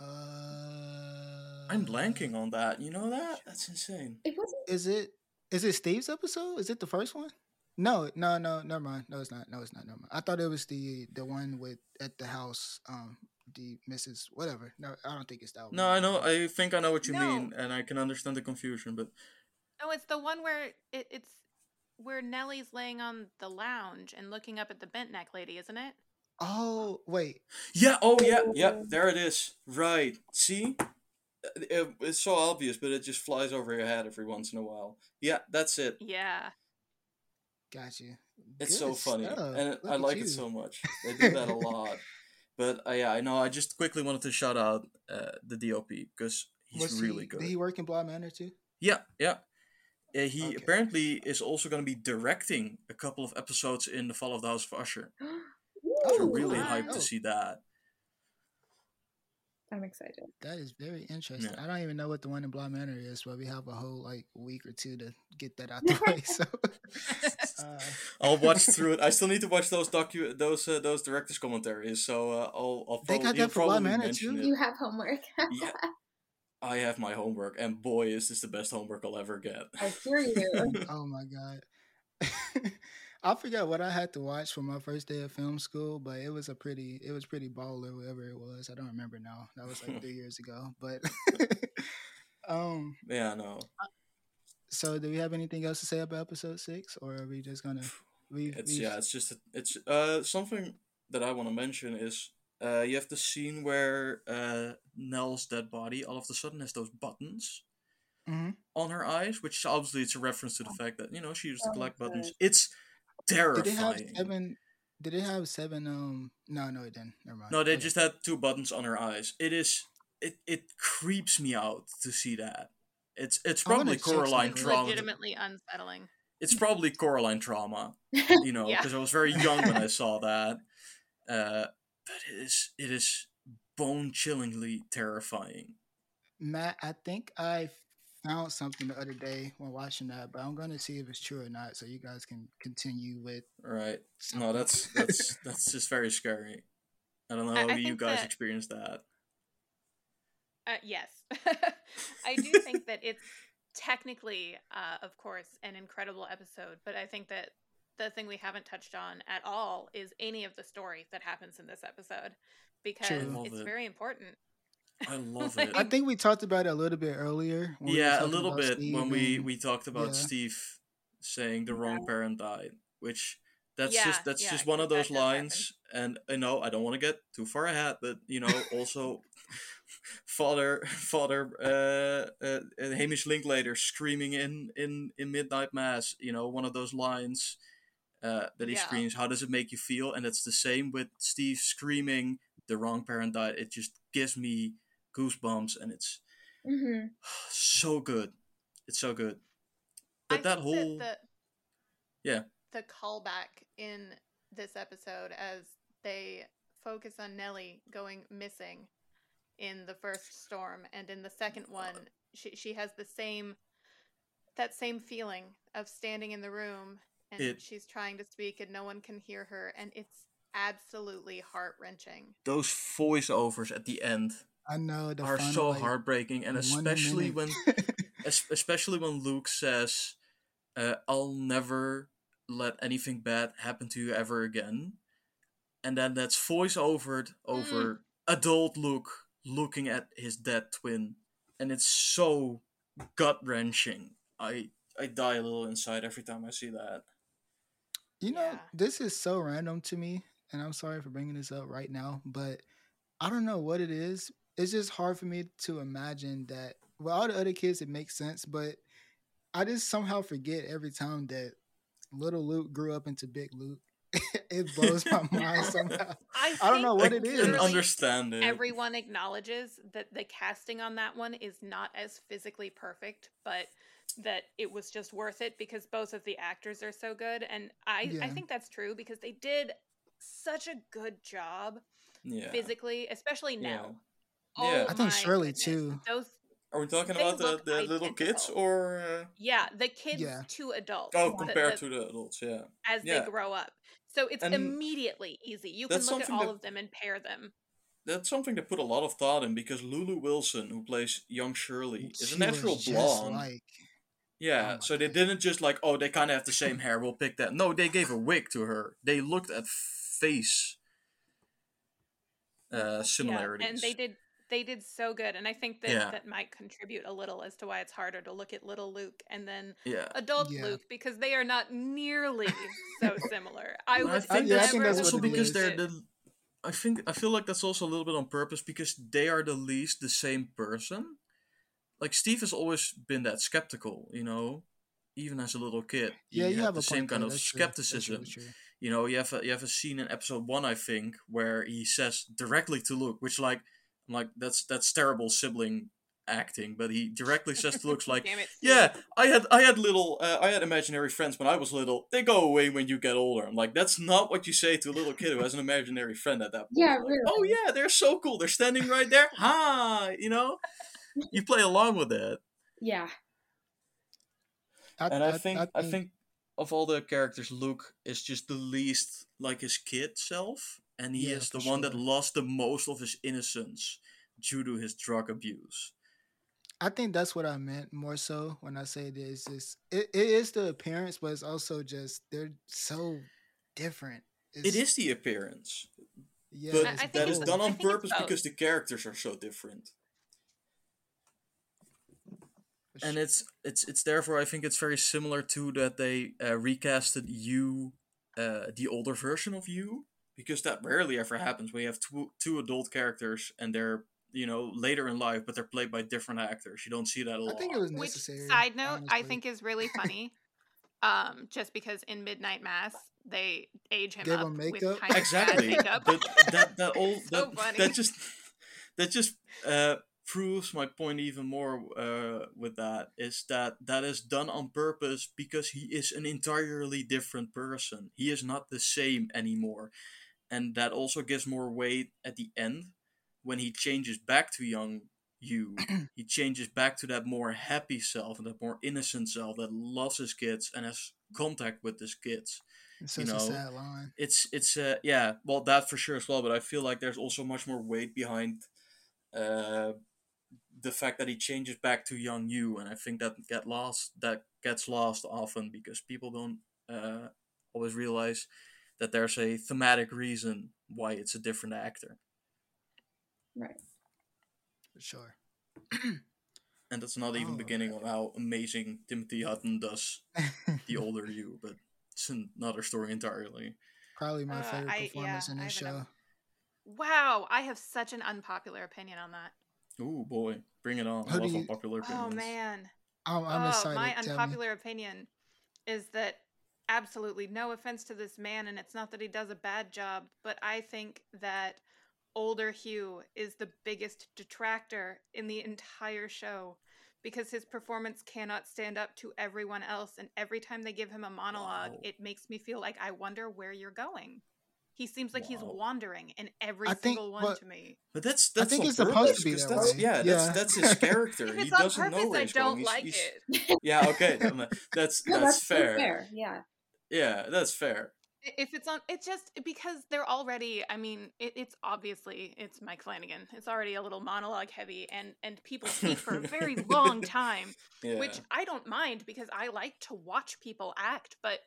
uh, I'm blanking on that. You know that? That's insane. It wasn't. Is it? Is it Steve's episode? Is it the first one? No, no, no. Never mind. No, it's not. No, it's not. Never mind. I thought it was the the one with at the house. Um, the Mrs. Whatever. No, I don't think it's that one. No, I know. I think I know what you No. mean, and I can understand the confusion. But Oh, it's the one where it, it's where Nellie's laying on the lounge and looking up at the bent neck lady, isn't it? Oh wait. yeah, oh yeah, yeah. There it is. Right. See, It- it's so obvious, but it just flies over your head every once in a while. Yeah, that's it. Yeah. Got you. It's so funny, stuff. and it, I like you. it so much. They do that a lot. But uh, yeah, I know. I just quickly wanted to shout out uh, the DOP because he's Was really he, good. Did he work in Bly Manor too? Yeah, yeah. Uh, he Okay. apparently is also going to be directing a couple of episodes in The Fall of the House of Usher. Oh, So really wow. hyped to see that. I'm excited. That is very interesting. Yeah. I don't even know what the one in Bly Manor is, but we have a whole like week or two to get that out the way. So uh, I'll watch through it. I still need to watch those docu those uh, those directors commentaries. So uh, I'll I'll They probably, got you'll that for Bly Manor mention too? it. You have homework. Yeah. I have my homework, and boy, is this the best homework I'll ever get. I hear you. oh my god. I forgot what I had to watch for my first day of film school, but it was a pretty it was pretty baller, whatever it was. I don't remember now. That was like three years ago. But um Yeah, no. so do we have anything else to say about episode six? Or are we just gonna we It's yeah, it's just it's uh something that I want to mention is uh you have the scene where uh Nell's dead body all of a sudden has those buttons hmm on her eyes, which obviously it's a reference to the fact that you know she used to Oh, collect buttons. good. It's Did terrifying. it have seven did it have seven um no no it didn't. Never mind. No, they Okay. just had two buttons on her eyes. It is it it creeps me out to see that. It's it's probably check Coraline trauma. Legitimately unsettling. It's probably Coraline trauma, you know, Yeah. because I was very young when I saw that. Uh, but it is it is bone chillingly terrifying. Matt, I think I found something the other day when watching that, but I'm gonna see if it's true or not, so you guys can continue with. Right? something. No, that's that's that's just very scary. I don't know I- how I you guys that- experienced that. Uh, yes. I do think that it's technically, uh, of course, an incredible episode, but I think that the thing we haven't touched on at all is any of the story that happens in this episode because it's it. very important. I love Like, it. I think we talked about it a little bit earlier. when we yeah, a little bit Steve when we and- we talked about yeah. Steve saying the wrong parent died, which that's Yeah, just that's yeah, just one of those that does happen. lines. And I know I don't want to get too far ahead, but you know, also father father uh, uh, uh, Hamish Linklater screaming in in in Midnight Mass. You know, one of those lines. Uh, that he Yeah. screams, "How does it make you feel?" And it's the same with Steve screaming, "The wrong parent died." It just gives me goosebumps, and it's hmm so good. It's so good. I But that think whole the, Yeah. the callback in this episode as they focus on Nellie going missing in the first storm and in the second one she she has the same that same feeling of standing in the room and It- she's trying to speak and no one can hear her and it's absolutely heart-wrenching. those voiceovers at the end I know the are so like, heartbreaking, and especially when minute. es- especially when Luke says, uh, "I'll never let anything bad happen to you ever again," and then that's voiceovered over adult Luke looking at his dead twin, and it's so gut wrenching. I I die a little inside every time I see that. You know, Yeah. this is so random to me, and I'm sorry for bringing this up right now, but I don't know what it is. It's just hard for me to imagine that. With all the other kids, it makes sense, but I just somehow forget every time that little Luke grew up into big Luke. it blows my mind somehow. I, I don't know what I it is. can understand it. Everyone acknowledges that the casting on that one is not as physically perfect, but that it was just worth it because both of the actors are so good. And I, I think that's true because they did such a good job yeah. physically, especially now. Yeah. Oh I think Shirley, goodness. too. Those Are we talking They about the, look the little kids or? Uh... yeah, the kids Yeah. to adults. Oh, compared the- to the adults, yeah. as yeah. they grow up. So it's And immediately easy. You can look at all that- of them and pair them. That's something they put a lot of thought in because Lulu Wilson, who plays young Shirley, is a natural blonde. Like, Yeah, Oh my so they didn't just like, oh, they kind of have the same hair, we'll pick that. No, they gave a wig to her. They looked at face uh, similarities. Yeah, and they did they did so good, and I think that Yeah. that might contribute a little as to why it's harder to look at little Luke and then Yeah. adult Yeah. Luke because they are not nearly so similar. I And would I think yeah, I that's think that's also because they're the. I think I feel like that's also a little bit on purpose because they are the least the same person. Like Steve has always been that skeptical, you know, even as a little kid. yeah, he you had have the a same kind of That's true. True, skepticism. true. You know, you have a, you have a scene in episode one, I think, where he says directly to Luke, which like, I'm like that's that's terrible sibling acting, but he directly says to Luke's like, Damn it, yeah, I had I had little uh, I had imaginary friends when I was little. They go away when you get older. I'm like, that's not what you say to a little kid who has an imaginary friend at that point. Yeah, Like, really. Oh yeah, they're so cool. They're standing right there. Hi, you know. You play along with it, Yeah. and I, think, I think of all the characters, Luke is just the least like his kid self, and he Yeah, is the for one that lost the most of his innocence due to his drug abuse. I think that's what I meant more so when I say this. Just it, it is the appearance, but it's also just they're so different. It It's- the appearance. yeah, but I- I that is done on purpose because the characters are so different For and it's it's it's therefore i think it's very similar to that they uh, recasted you uh, the older version of you because that rarely ever happens when you have two two adult characters and they're you know later in life but they're played by different actors you don't see that a lot I think it was Which necessary. side note I think is really funny. um, just because in Midnight Mass they age him Gave up him with makeup? kind of exactly bad makeup. but that that all So that, funny. that just that just uh proves my point even more uh with that is that that is done on purpose because he is an entirely different person. He is not the same anymore. And that also gives more weight at the end when he changes back to young you. He changes back to that more happy self and that more innocent self that loves his kids and has contact with his kids It's you know, a sad line. it's it's uh yeah well that for sure as well but i feel like there's also much more weight behind uh the fact that he changes back to young you and i think that get lost that gets lost often because people don't uh always realize that there's a thematic reason why it's a different actor Right. For sure. and that's not even Oh, beginning on how amazing timothy hutton does the older you but it's another story entirely Probably my Uh, favorite I- performance yeah, in I this have show. Wow, I have such an unpopular opinion on that. Ooh boy bring it on i love you- unpopular opinions Oh man. I'm, I'm oh, excited. my Tell me. unpopular opinion is that absolutely no offense to this man, and it's not that he does a bad job, but I think that older Hugh is the biggest detractor in the entire show because his performance cannot stand up to everyone else, and every time they give him a monologue, Wow. it makes me feel like I wonder where you're going. He seems like he's wandering in every I think single one what- to me. But that's I that's think on it's supposed to be that that's, way. Yeah, that's Yeah. that's his character. If he it's on doesn't know purpose, where I don't going. like He's- it. Yeah, okay, then, that's No, that's, fair. fair. Yeah. Yeah, that's fair. If it's on it's just because they're already i mean it, it's obviously it's mike flanagan it's already a little monologue heavy and and people speak for a very long time Yeah. which i don't mind because i like to watch people act but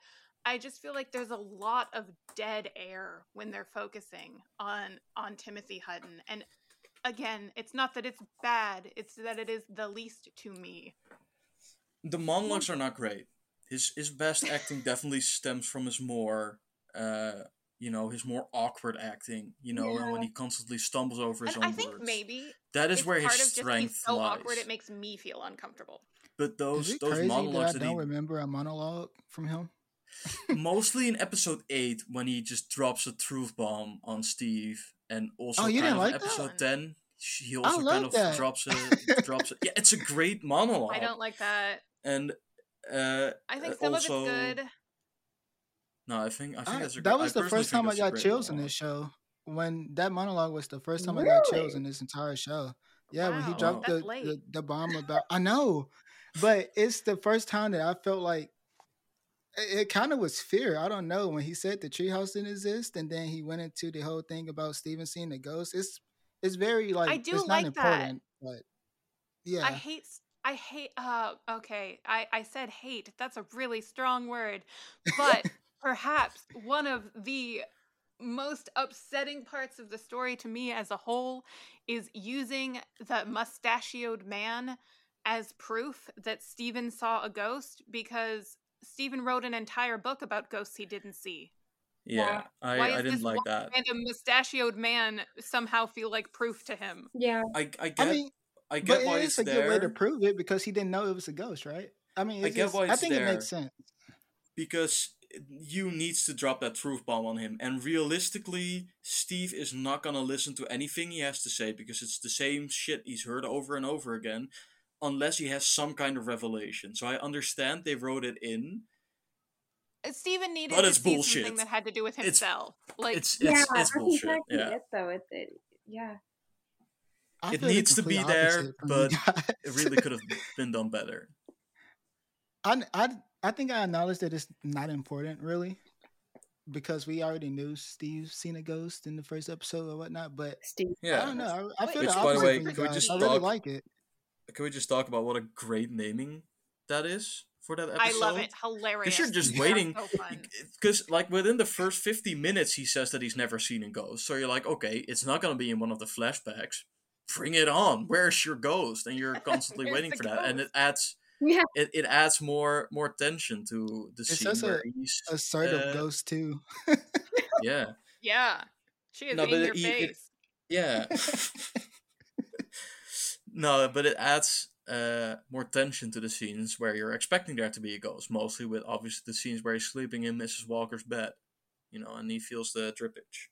i just feel like there's a lot of dead air when they're focusing on on timothy hutton and again it's not that it's bad it's that it is the least to me the monologues are not great. His his best acting definitely stems from his more uh you know his more awkward acting. You know, and when he constantly stumbles over his And own I think words. maybe that is it's where part his of just strength he's so lies. awkward it makes me feel uncomfortable. but Is those it those crazy that I monologues don't he remember a monologue from him? Mostly in episode eight when he just drops a truth bomb on Steve, and also Oh, you kind didn't of like in that? episode ten. He also kind of that. drops a drops a, yeah. It's a great monologue. I don't like that. and uh, I think uh, some also, of it's good. No, I think I think I- that's a that was I the first time I got great chills in this show. When that monologue was the first time I got chills in this entire show. Yeah, when he dropped that's the, the the bomb about I know, but it's the first time that I felt like it, it kind of was fear. I don't know when he said the treehouse didn't exist, and then he went into the whole thing about Steven seeing the ghost. It's it's very like I do it's like not that. important, but yeah, I hate. I hate. Uh, okay, I I said hate. That's a really strong word, but perhaps one of the most upsetting parts of the story to me as a whole is using the mustachioed man as proof that Stephen saw a ghost because Stephen wrote an entire book about ghosts he didn't see. Yeah, I, Why I didn't like one that. random mustachioed man somehow feel like proof to him? Yeah. I I get I mean, I get but why it it's is a good way to prove it because he didn't know it was a ghost, right? I mean, I it's get just- why I it's think it makes sense. because you needs to drop that truth bomb on him, and realistically, Steve is not gonna listen to anything he has to say because it's the same shit he's heard over and over again, unless he has some kind of revelation. So I understand they wrote it in. Uh, Stephen needed But to it's see bullshit. something that had to do with It's- himself. like It's yeah, it's it's that's bullshit. exactly Yeah, it though. It, it yeah. I It needs to be there, opposite from you but it really could have been done better. I, I, I think I acknowledge that it's not important, really, because we already knew Steve seen a ghost in the first episode or whatnot. But Steve. yeah, I don't know. I, I feel Which, the by the opposite way, can we guys. just I really like it. Can we just talk about what a great naming that is for that episode? I love it. Hilarious. Because you're just Yeah, waiting. So. Because like within the first 50 minutes, he says that he's never seen a ghost. So you're like, okay, it's not gonna be in one of the flashbacks. Bring it on. Where's your ghost? And you're constantly waiting the for that, and it adds Yeah. it, it adds more more tension to the It's scene just where a- he's Assertive uh, ghost too. yeah Yeah. She is No, in but your it- it- face. yeah. No, but it adds uh, more tension to the scenes where you're expecting there to be a ghost. Mostly with obviously the scenes where he's sleeping in Mrs. Walker's bed, you know, and he feels the drippage.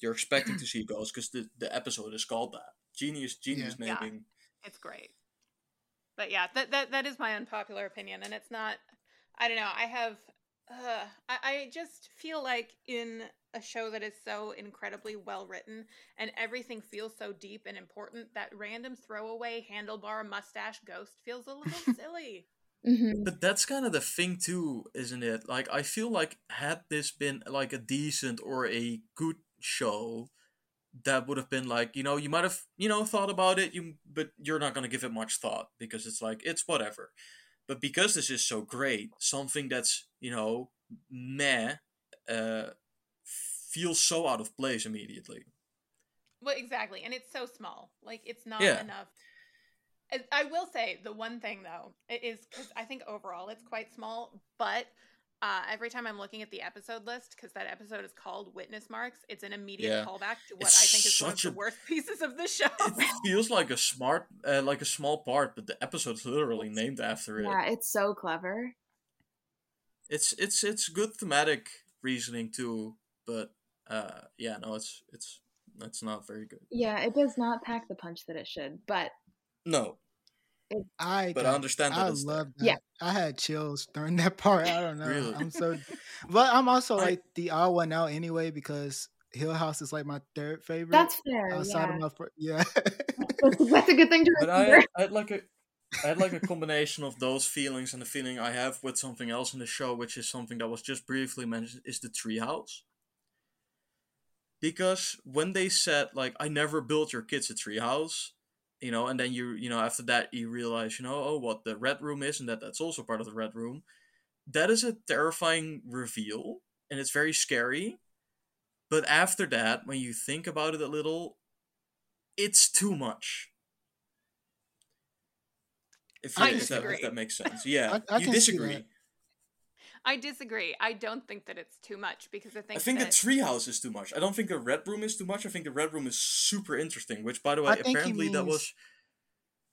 You're expecting to see a ghost because the, the episode is called that. Genius, genius Yeah. naming. It's great. But yeah, that that that is my unpopular opinion, and it's not. I don't know. I have. Uh, I, I just feel like in a show that is so incredibly well written and everything feels so deep and important that random throwaway handlebar mustache ghost feels a little silly. hmm But that's kind of the thing too, isn't it? Like I feel like had this been like a decent or a good show, that would have been like you know you might have you know thought about it, you but you're not gonna give it much thought because it's like it's whatever. But because this is so great, something that's you know meh, uh, feels so out of place immediately. Well, exactly, and it's so small. Like it's not Yeah. enough. I- I will say the one thing though is because I think overall it's quite small, but uh, every time I'm looking at the episode list, because that episode is called Witness Marks, it's an immediate Yeah. callback to what It's I think is one of such the a- worst pieces of the show. It feels like a smart, uh, like a small part, but the episode's literally named after it. Yeah, it's so clever. it's it's it's good thematic reasoning too, but uh yeah, no, it's it's it's not very good. Yeah, it does not pack the punch that it should, but No, I but I understand that I love that. Yeah. I had chills during that part. I don't know. Really? I'm so, but I'm also I- like the odd one out anyway because Hill House is like my third favorite. that's fair. outside Yeah. of my fir- yeah. That's, that's a good thing to But remember. I I had like a I had like a combination of those feelings and the feeling I have with something else in the show, which is something that was just briefly mentioned, is the treehouse. Because when they said like I never built your kids a treehouse, you know, and then you you know after that you realize you know oh what the red room is and that that's also part of the red room. That is a terrifying reveal and it's very scary. But after that, when you think about it a little, it's too much. If, you- if, that, if that makes sense. Yeah, I- I you disagree. That. I disagree. I don't think that it's too much because I think I think that, the treehouse is too much. I don't think the red room is too much. I think the red room is super interesting. Which, by the way, I think he apparently that was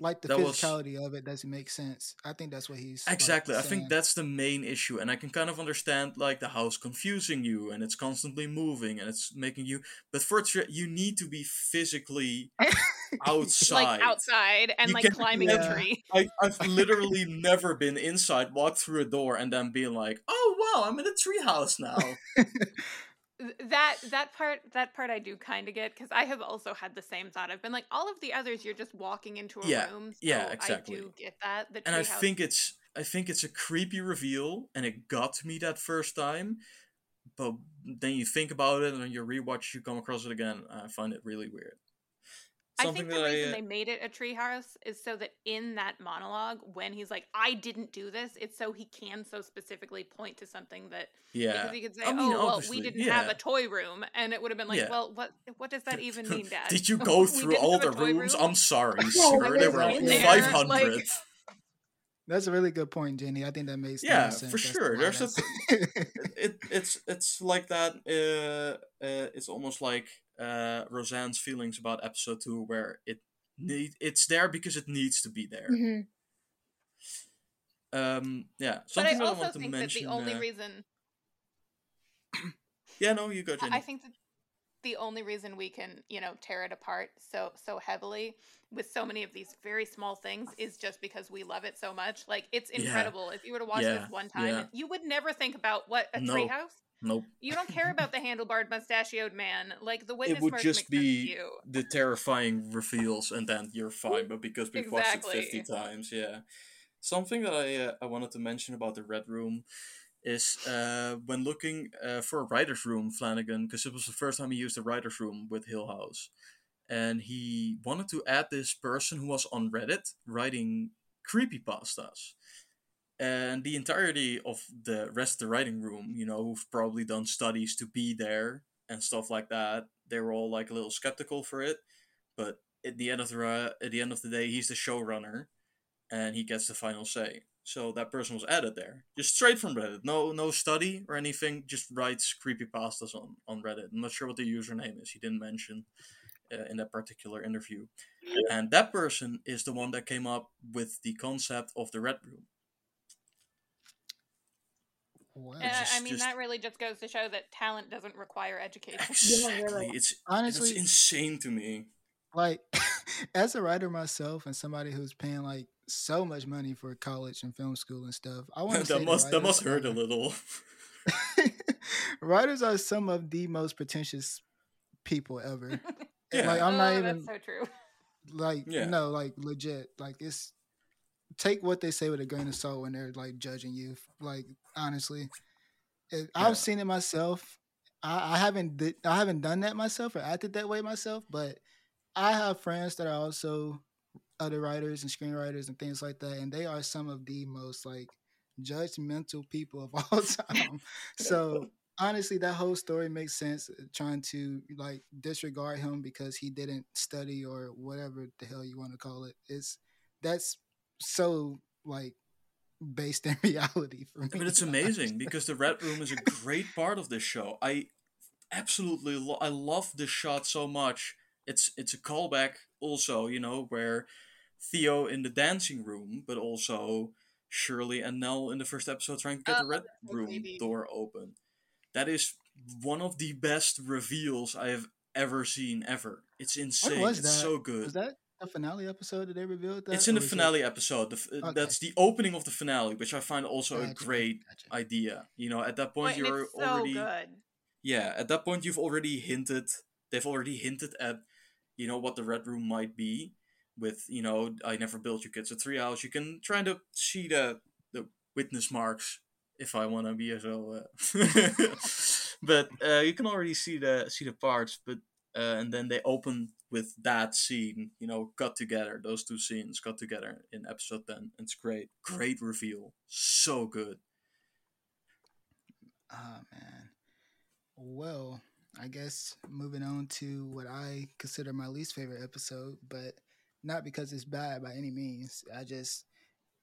Like the That was- physicality of it doesn't make sense. I think that's what he's like, exactly. I think that's the main issue, and I can kind of understand like the house confusing you, and it's constantly moving, and it's making you. But for tre- you need to be physically outside. like outside and You like climbing yeah. a tree. I, I've literally never been inside, walked through a door, and then being like, "Oh wow, I'm in a treehouse now." Th- that that part that part I do kind of get because I have also had the same thought. I've been like, all of the others, you're just walking into a Yeah, room. So yeah, exactly. I do get that. The and I treehouse- think it's I think it's a creepy reveal, and it got to me that first time. But then you think about it, and then you rewatch, you come across it again. I find it really weird. I think the that reason I, they made it a treehouse is so that in that monologue, when he's like, "I didn't do this," it's so he can so specifically point to something that yeah, because he could say, I mean, "Oh, well, we didn't have a toy room," and it would have been like, Yeah. "Well, what what does that even mean, Dad? Did you go through all the rooms? room? I'm sorry, sir. There were it's like five hundred. like- That's a really good point, Ginny. I think that makes Yeah, sense for as sure. why There's a that's- it it's it's like that. Uh, uh, it's almost like uh, Rozhan's feelings about episode two, where it need it's there because it needs to be there. Mhm. Um, yeah, But I something that I also want to think mention. that the only uh, reason yeah, no, you go, Ginny. I I think that the only reason we can, you know, tear it apart so so heavily with so many of these very small things is just because we love it so much. Like it's Yeah. incredible. If you were to watch Yeah, this one time, yeah. you would never think about what a No. treehouse. Nope. You don't care about the handlebarred mustachioed man. Like the witness It would just be you. the terrifying reveals, and then you're fine. But because we've watched it fifty times, yeah. Something that I uh, I wanted to mention about the Red Room is uh, when looking uh, for a writer's room, Flanagan, because it was the first time he used a writer's room with Hill House, and he wanted to add this person who was on Reddit writing creepypastas. And the entirety of the rest of the writing room, you know, who've probably done studies to be there and stuff like that, they were all like a little skeptical for it. But at the end of the at the end of the day, he's the showrunner, and he gets the final say. So that person was added there, just straight from Reddit. No, no study or anything. Just writes creepypastas on on Reddit. I'm not sure what the username is. He didn't mention uh, in that particular interview. And that person is the one that came up with the concept of the Red Room. Wow. Uh, just- I mean, just- that really just goes to show that talent doesn't require education. Exactly. really. It's Honestly, it's insane to me. like as a writer myself and somebody who's paying like so much money for college and film school and stuff, I want to that must that must hurt a little. writers are some of the most pretentious people ever. Yeah. Like I'm not Oh, even That's so true. like Yeah. no, like legit. Like it's take what they say with a grain of salt when they're like judging you. Like honestly, it, Yeah. I've seen it myself. I, I haven't did, I haven't done that myself or acted that way myself, but I have friends that are also other writers and screenwriters and things like that, and they are some of the most like judgmental people of all time. so honestly, that whole story makes sense. uh, Trying to like disregard him because he didn't study or whatever the hell you want to call it. It's that's so like based in reality for me. But it's amazing because the Red Room is a great part of this show. I absolutely lo- I love this shot so much. It's it's a callback also, you know, where Theo in the dancing room, but also Shirley and Nell in the first episode trying to get the Oh, Red Room creepy. door open. That is one of the best reveals I have ever seen ever. It's insane. was it's so good. Was that a finale episode that they revealed that? It's in the was it- finale episode. The, f- Okay. That's the opening of the finale, which I find also a great gotcha. idea. You know, at that point Wait, you're so already good. yeah. At that point you've already hinted. They've already hinted at you know what the red room might be. With you know, I never built you kids a three hours. You can try to see the the witness marks if I want to be so. Uh, but uh, you can already see the see the parts. But uh, and then they open with that scene. You know, cut together. Those two scenes cut together in episode ten. It's great. Great reveal. So good. Oh man. Well, I guess moving on to what I consider my least favorite episode, but not because it's bad by any means. I just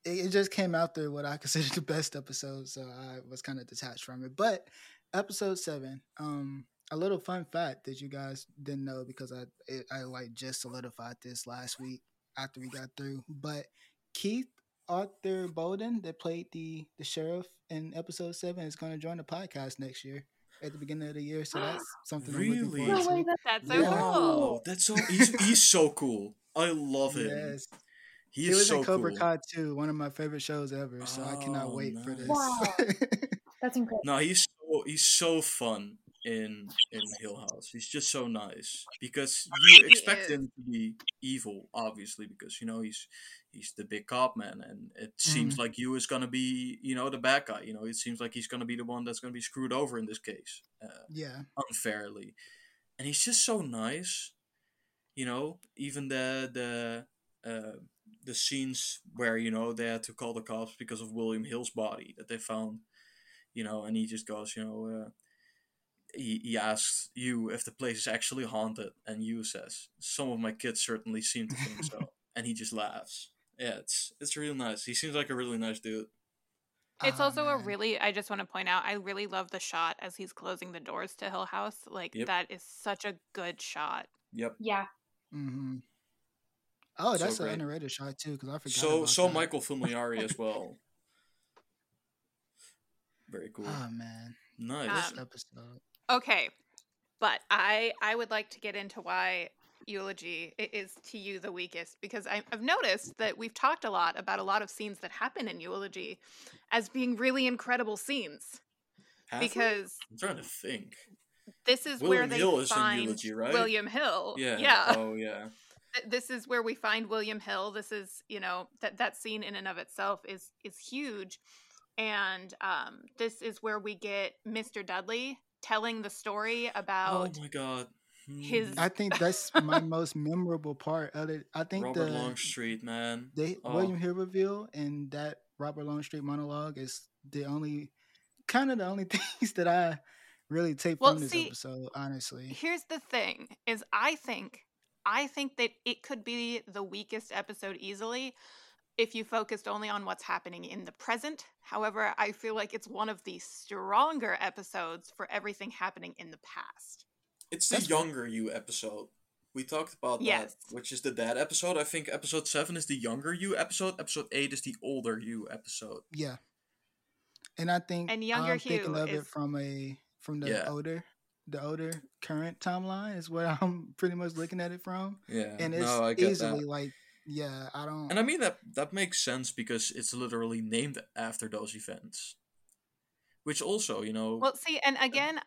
it, just came after what I consider the best episode, so I was kind of detached from it. But episode seven, um, a little fun fact that you guys didn't know because I it, I like just solidified this last week after we got through. But Keith Arthur Bowden that played the the sheriff in episode seven is going to join the podcast next year at the beginning of the year. So that's something I'm looking Really? forward No way, that- That's so Yeah. cool. Wow, that's so he's he's so cool. I love him. Yes, He he is was so in Cobra cool. Kai too, one of my favorite shows ever. So I cannot Oh, wait for this. Wow. That's incredible. No, he's so he's so fun in in Hill House. He's just so nice because you expect him to be evil, obviously, because you know he's he's the big cop man, and it seems like you is gonna be you know the bad guy. You know, it seems like he's gonna be the one that's gonna be screwed over in this case, uh, yeah, unfairly, and he's just so nice. You know, even the the. Uh, the scenes where you know they had to call the cops because of William Hill's body that they found, you know, and he just goes, you know, uh, he he asks you if the place is actually haunted, and you says some of my kids certainly seem to think so, and he just laughs. Yeah, it's it's real nice. He seems like a really nice dude. It's Ah, also a really, I just want to point out, I really love the shot as he's closing the doors to Hill House. Like, Yep. that is such a good shot. Yep. Yeah. Mm-hmm. Oh, So that's an great. underrated shot too, because I forgot. So about so that. Michael Fimognari as well. Very cool. Oh man, nice. Um, episode. Okay, but I I would like to get into why eulogy is to you the weakest because I, I've noticed that we've talked a lot about a lot of scenes that happen in eulogy as being really incredible scenes Have we? because I'm trying to think. this is William where they Hill find eulogy, right? William Hill. Yeah. yeah. Oh yeah. this is where we find William Hill. This is, you know, that that scene in and of itself is is huge, and um, this is where we get Mr. Dudley telling the story about oh my god. his- Hmm. I think that's my most memorable part of it. I think Robert the Longstreet, man. they Oh. William Hill reveal and that Robert Longstreet monologue is the only kind of the only things that I really take Well, from this see, episode. Honestly, Here's the thing: is I think I think that it could be the weakest episode easily if you focused only on what's happening in the present. However, I feel like it's one of the stronger episodes for everything happening in the past. It's the That's fair. younger Hugh episode. We talked about Yes. that, which is the dad episode. I think episode seven is the younger Hugh episode. Episode eight is the older Hugh episode. yeah, and I think And younger I'm thinking Hugh of it is- from a from the Yeah. older the older current timeline is what I'm pretty much looking at it from, Yeah, and it's no, easily that. like yeah, I don't. And I mean that that makes sense because it's literally named after those events. Which also, you know, Well, see, and again,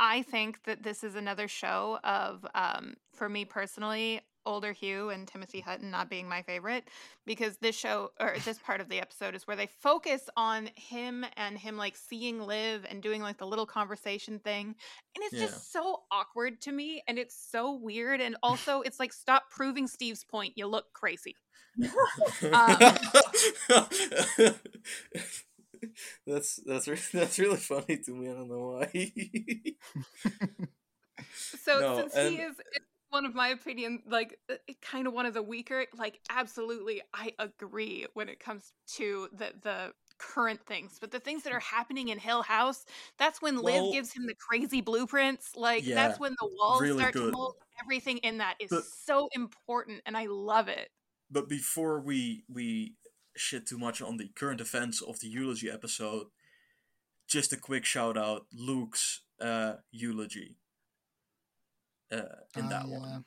I think that this is another show of, um, for me personally, older Hugh and Timothy Hutton not being my favorite because this show or this part of the episode is where they focus on him and him like seeing Liv and doing like the little conversation thing. And it's Yeah. just so awkward to me and it's so weird. And also, it's like, stop proving Steve's point. You look crazy. um, that's that's re- that's really funny to me. I don't know why. So No, since and- he is one of my opinion, like kind of one of the weaker, like absolutely, I agree when it comes to the the current things, but the things that are happening in Hill House, that's when Well- Liv gives him the crazy blueprints. Like Yeah, that's when the walls really start good. to mold. Everything in that is But- so important, and I love it. but before we we shit too much on the current events of the eulogy episode, just a quick shout out Luke's uh, eulogy. Uh, in Oh, that yeah. one,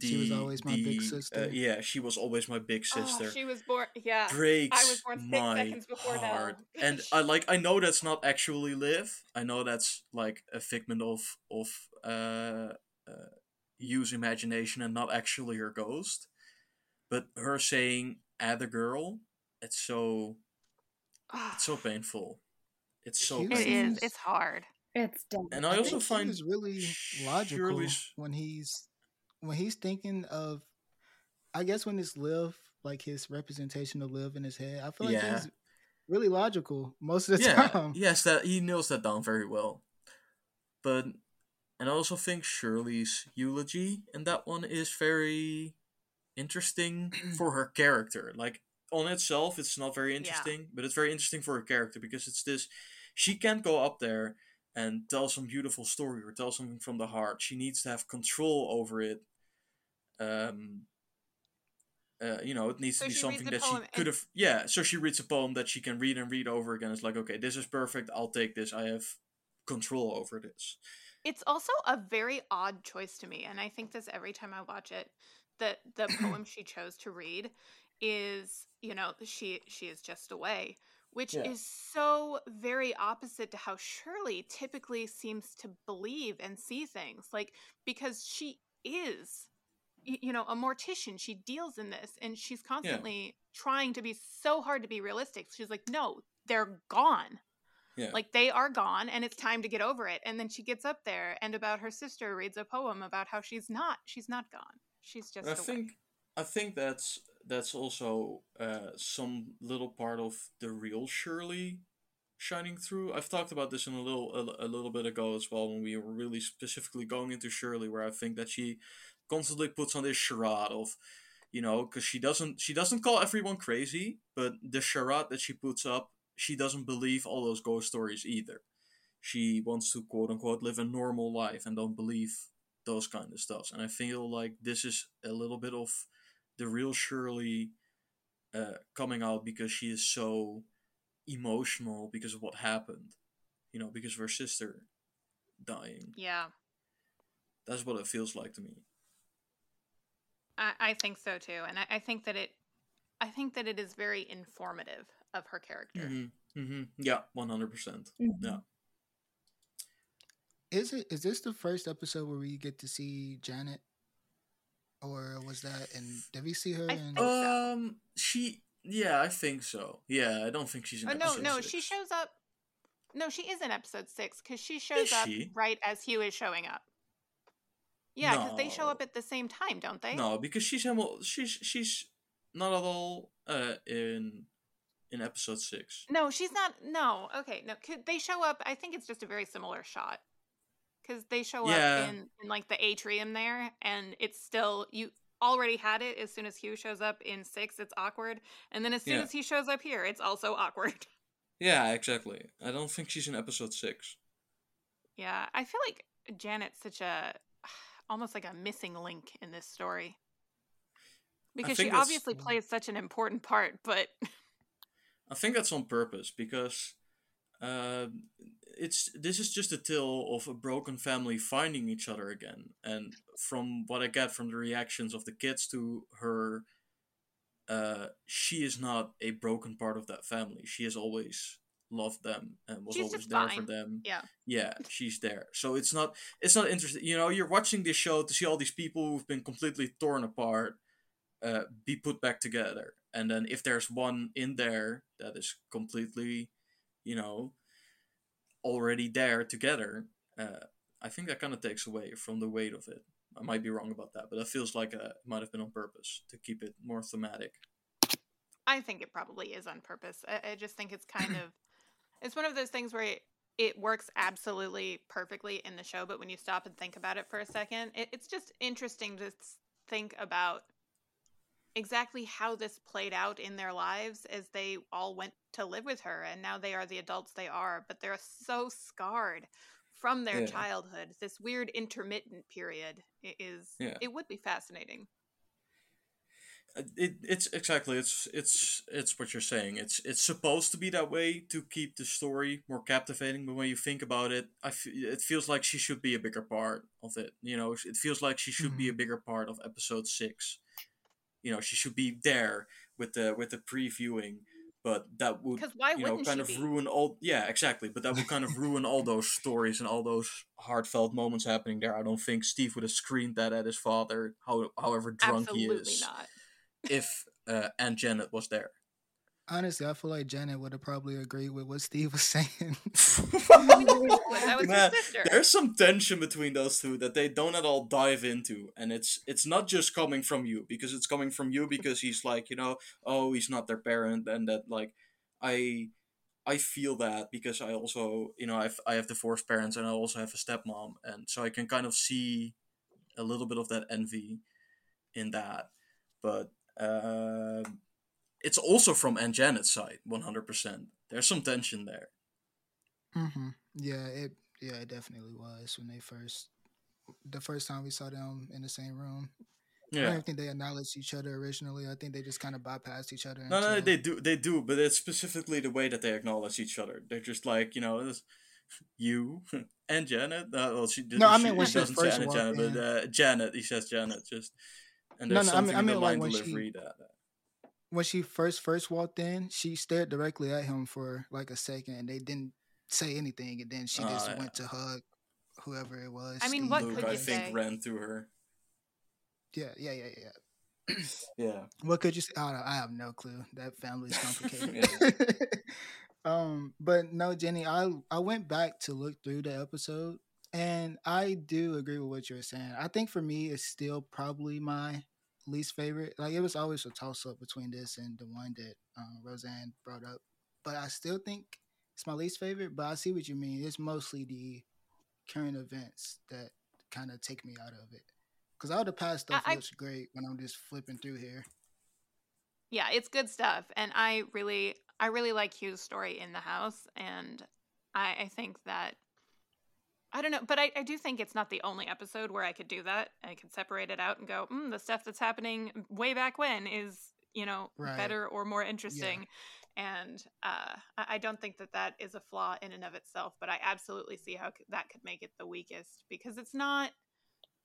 She was always my big uh, sister. yeah, she was always my big sister. Oh, she was born. Yeah, breaks I was born six my seconds before Nell. heart. And I like I know that's not actually Liv. I know that's like a figment of of uh, uh Hugh's imagination and not actually her ghost. But her saying "other girl," it's so it's so painful. It's so Hugh It painful. is. It's hard. It's dumb. And I I also think find he was really logical Shirley's- when he's when he's thinking of. I guess when it's Liv, like his representation of Liv in his head, I feel like Yeah. he's really logical most of the yeah, time. yes, that he nails that down very well. But and I also think Shirley's eulogy in that one is very interesting for her character. Like on itself, it's not very interesting, but it's very interesting for a character because it's this. She can't go up there and tell some beautiful story or tell something from the heart. She needs to have control over it. Um, uh, you know, it needs So to be something that she could and- have. Yeah, so she reads a poem that she can read and read over again. It's like, okay, this is perfect. I'll take this. I have control over this. It's also a very odd choice to me, and I think this every time I watch it. That the poem she chose to read is, you know, she she is just away, which Yeah. is so very opposite to how Shirley typically seems to believe and see things. Like because she is you know a mortician she deals in this and she's constantly trying to be so hard to be realistic she's like no they're gone Yeah. like they are gone and it's time to get over it and then she gets up there and about her sister reads a poem about how she's not she's not gone she's just And I away. think I think that's that's also uh, some little part of the real Shirley shining through. I've talked about this in a little a, a little bit ago as well when we were really specifically going into Shirley, where I think that she constantly puts on this charade of, you know, because she doesn't she doesn't call everyone crazy, but the charade that she puts up, she doesn't believe all those ghost stories either. She wants to quote unquote live a normal life and don't believe those kind of stuff. And I feel like this is a little bit of the real Shirley uh, coming out because she is so emotional because of what happened. You know, because of her sister dying. yeah That's what it feels like to me. I, I think so too and I, I think that it i think that it is very informative of her character Mm-hmm. Mm-hmm. Yeah, one hundred percent. Mm-hmm. Yeah. Is it is this the first episode where we get to see Janet, or was that? And did we see her? In, think so. Um, she. Yeah, I think so. Yeah, I don't think she's in. Oh, no no six. she shows up no she is in episode six because she shows Is up she? right as hugh is showing up yeah because they show up at the same time don't they No, because she's helemaal, she's she's not at all uh in in episode six. No, she's not. No, okay, no. 'cause They show up. I think it's just a very similar shot because they show Yeah. up in, in like the atrium there, and it's still you already had it. As soon as Hugh shows up in six, it's awkward, and then as soon Yeah. as he shows up here, it's also awkward. Yeah, exactly. I don't think she's in episode six. yeah, I feel like Janet's such a almost like a missing link in this story because she obviously plays such an important part, but I think that's on purpose because uh, it's this is just a tale of a broken family finding each other again, and from what I get from the reactions of the kids to her, uh, she is not a broken part of that family. She has always loved them and was She's always there fine. for them. yeah, yeah she's there so it's not it's not interesting you know you're watching this show to see all these people who've been completely torn apart uh, be put back together and then if there's one in there that is completely you know already there together uh, i think that kind of takes away from the weight of it i might be wrong about that but it feels like uh, it might have been on purpose to keep it more thematic I think it probably is on purpose. I, I just think it's kind of it's one of those things where it, it works absolutely perfectly in the show, but when you stop and think about it for a second, it, it's just interesting to think about exactly how this played out in their lives as they all went to live with her and now they are the adults they are, but they're so scarred from their Yeah. childhood. This weird intermittent period is Yeah. it would be fascinating. Uh, it, it's exactly it's it's it's what you're saying it's it's supposed to be that way to keep the story more captivating but when you think about it I f- it feels like she should be a bigger part of it you know it feels like she should be a bigger part of episode 6 you know she should be there with the with the previewing but that would Because why you know kind of be? ruin all yeah exactly but that would kind of ruin all those stories and all those heartfelt moments happening there i don't think steve would have screamed that at his father how, however drunk Absolutely he is not. if uh, Aunt Janet was there. Honestly, I feel like Janet would have probably agreed with what Steve was saying. was Man. There's some tension between those two that they don't at all dive into, and it's it's not just coming from Hugh because it's coming from Hugh because he's like you know oh he's not their parent and that like I I feel that because I also you know I've I have divorced parents and I also have a stepmom and so I can kind of see a little bit of that envy in that, but um it's also from Aunt Janet's side, one hundred percent. There's some tension there. Mm-hmm. Yeah, it yeah it definitely was when they first the first time we saw them in the same room. Yeah. I don't think they acknowledged each other originally. I think they just kind of bypassed each other. No, no, they do, they do, but it's specifically the way that they acknowledge each other. They're just like, Hugh know, it's you and Janet. Uh, well, she, No, I mean when she doesn't say first Aunt Janet, but uh, Janet. He says Janet. Just and No, there's no, I mean- something I in the mean, like, line when she- delivery that. When she first first walked in, she stared directly at him for like a second, and they didn't say anything, and then she Ah, just yeah. went to hug whoever it was. I mean, Steve what Luke, could I you think, say? ran through her. Yeah, yeah, yeah, yeah. Yeah. What could you say? I, don't, I have no clue. That family's complicated. um, but no, Ginny, I I went back to look through the episode, and I do agree with what you're saying. I think for me, it's still probably my least favorite. Like it was always a toss up between this and the one that um, Rozhan brought up, but I still think it's my least favorite. But I see what you mean. It's mostly the current events that kind of take me out of it. Cause all the past stuff I- I- looks great when I'm just flipping through here. yeah it's good stuff and i really i really like hugh's story in the house and i i think that i don't know but I, I do think it's not the only episode where i could do that i could separate it out and go mm, the stuff that's happening way back when is you know Right. better or more interesting and uh, I I don't think that that is a flaw in and of itself, but I absolutely see how c- that could make it the weakest because it's not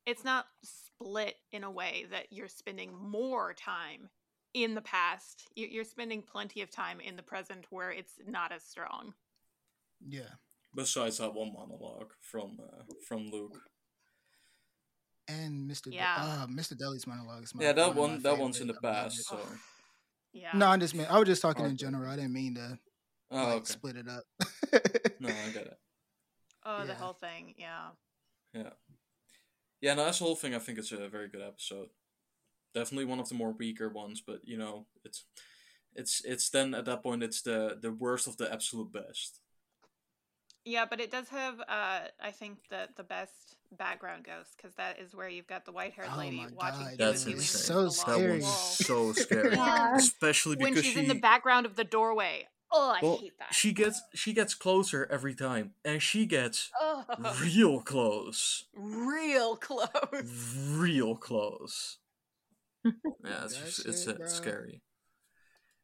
it's not split in a way that you're spending more time in the past. You're spending plenty of time in the present where it's not as strong. Yeah. Besides that one monologue from uh, from Luke. And Mr. Yeah. De- uh, Mr. Dudley's monologue is my Yeah, that one, one that one's in the favorite. Past. So. Yeah. No, I just meant I was just talking in general. I didn't mean to Oh, like okay. split it up. No, I get it. oh, the whole thing. Yeah. Yeah. Yeah, no, that's the whole thing. I think it's a very good episode. Definitely one of the more weaker ones, but you know, it's it's it's then at that point it's the the worst of the absolute best. Yeah, but it does have, uh, I think, the the best background ghost because that is where you've got the white haired Oh lady my watching God, you That's and viewing insane. through So the That long scary. one's so scary, Yeah. especially when because she's she in the background of the doorway. Oh, I well, hate that. she gets she gets closer every time, and she gets oh, real close, real close. real close. Yeah, it's just, it's shit, uh, scary.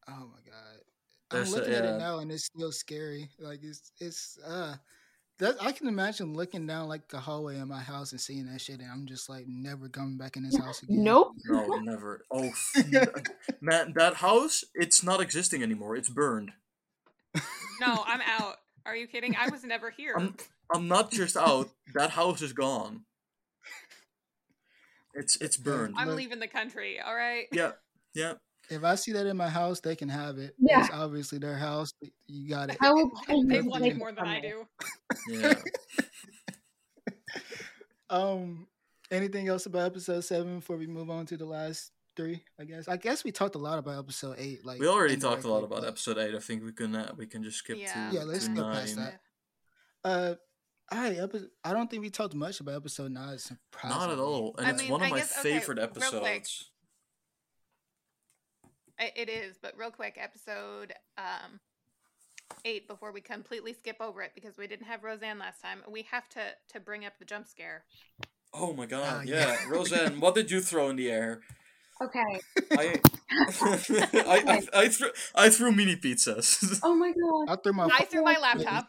oh my god. There's I'm a- looking at it now and it's still scary. Like it's it's uh that I can imagine looking down like the hallway in my house and seeing that shit and I'm just like never coming back in this house again. Nope. No, never. Oh, man, that house it's not existing anymore. It's burned. No, I'm out. Are you kidding? I was never here. I'm I'm not just out. That house is gone. It's it's burned. I'm leaving the country. All right. Yeah, yeah. If I see that in my house, they can have it. Yeah. It's obviously their house. You got it. I will They want it more than I do. Yeah. Um anything else about episode seven before we move on to the last three, I guess. I guess we talked a lot about episode eight. Like We already talked a lot about but- episode eight. I think we can uh, we can just skip Yeah. to Yeah, let's to skip past that. Uh, all right. Epi- I don't think we talked much about episode nine. Not at all, and I it's mean, one of I my guess- okay, favorite real quick. episodes. I- It is, but real quick, episode um eight before we completely skip over it because we didn't have Rozhan last time. We have to to bring up the jump scare. Oh my god, Oh, yeah. yeah. Rozhan, what did you throw in the air? Okay. I I, I, I threw I threw mini pizzas. Oh my god. I threw my. I threw my laptop.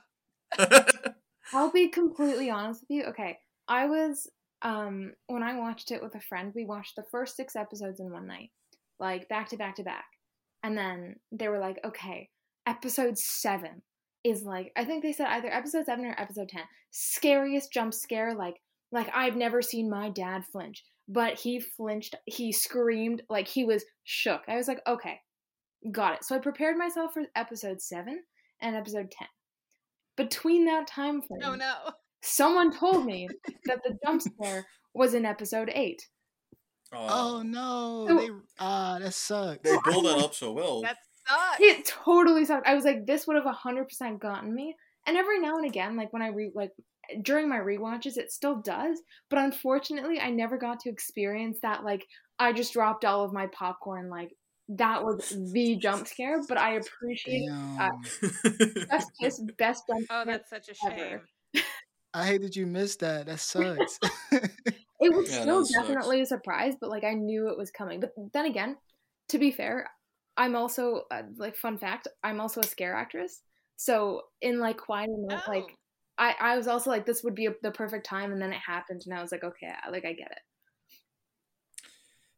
I'll be completely honest with you. Okay. I was um when I watched it with a friend, we watched the first 6 episodes in one night. Like back to back to back. And then they were like, "Okay, episode 7 is like I think they said either episode 7 or episode 10. Scariest jump scare like like I've never seen my dad flinch." But he flinched, he screamed like he was shook. I was like, "Okay, got it." So I prepared myself for episode 7 and episode 10 between that time frame, Oh no. someone told me that the jump scare was in episode eight. Oh no! So- They ah that sucks. They build that up so well. That sucks. It totally sucked. I was like, this would have hundred percent gotten me. And every now and again, like when I re like during my rewatches, it still does. But unfortunately, I never got to experience that. Like I just dropped all of my popcorn like that was the jump scare. But I appreciate uh, best kiss, best jump. Oh, that's such a ever. shame. I hate that you missed that. That sucks. It was Yeah, still that sucks. definitely a surprise, but like I knew it was coming. But then again, to be fair, I'm also uh, like fun fact. I'm also a scare actress. So in like quiet Oh. like I I was also like this would be a, the perfect time, and then it happened, and I was like okay, I- like I get it.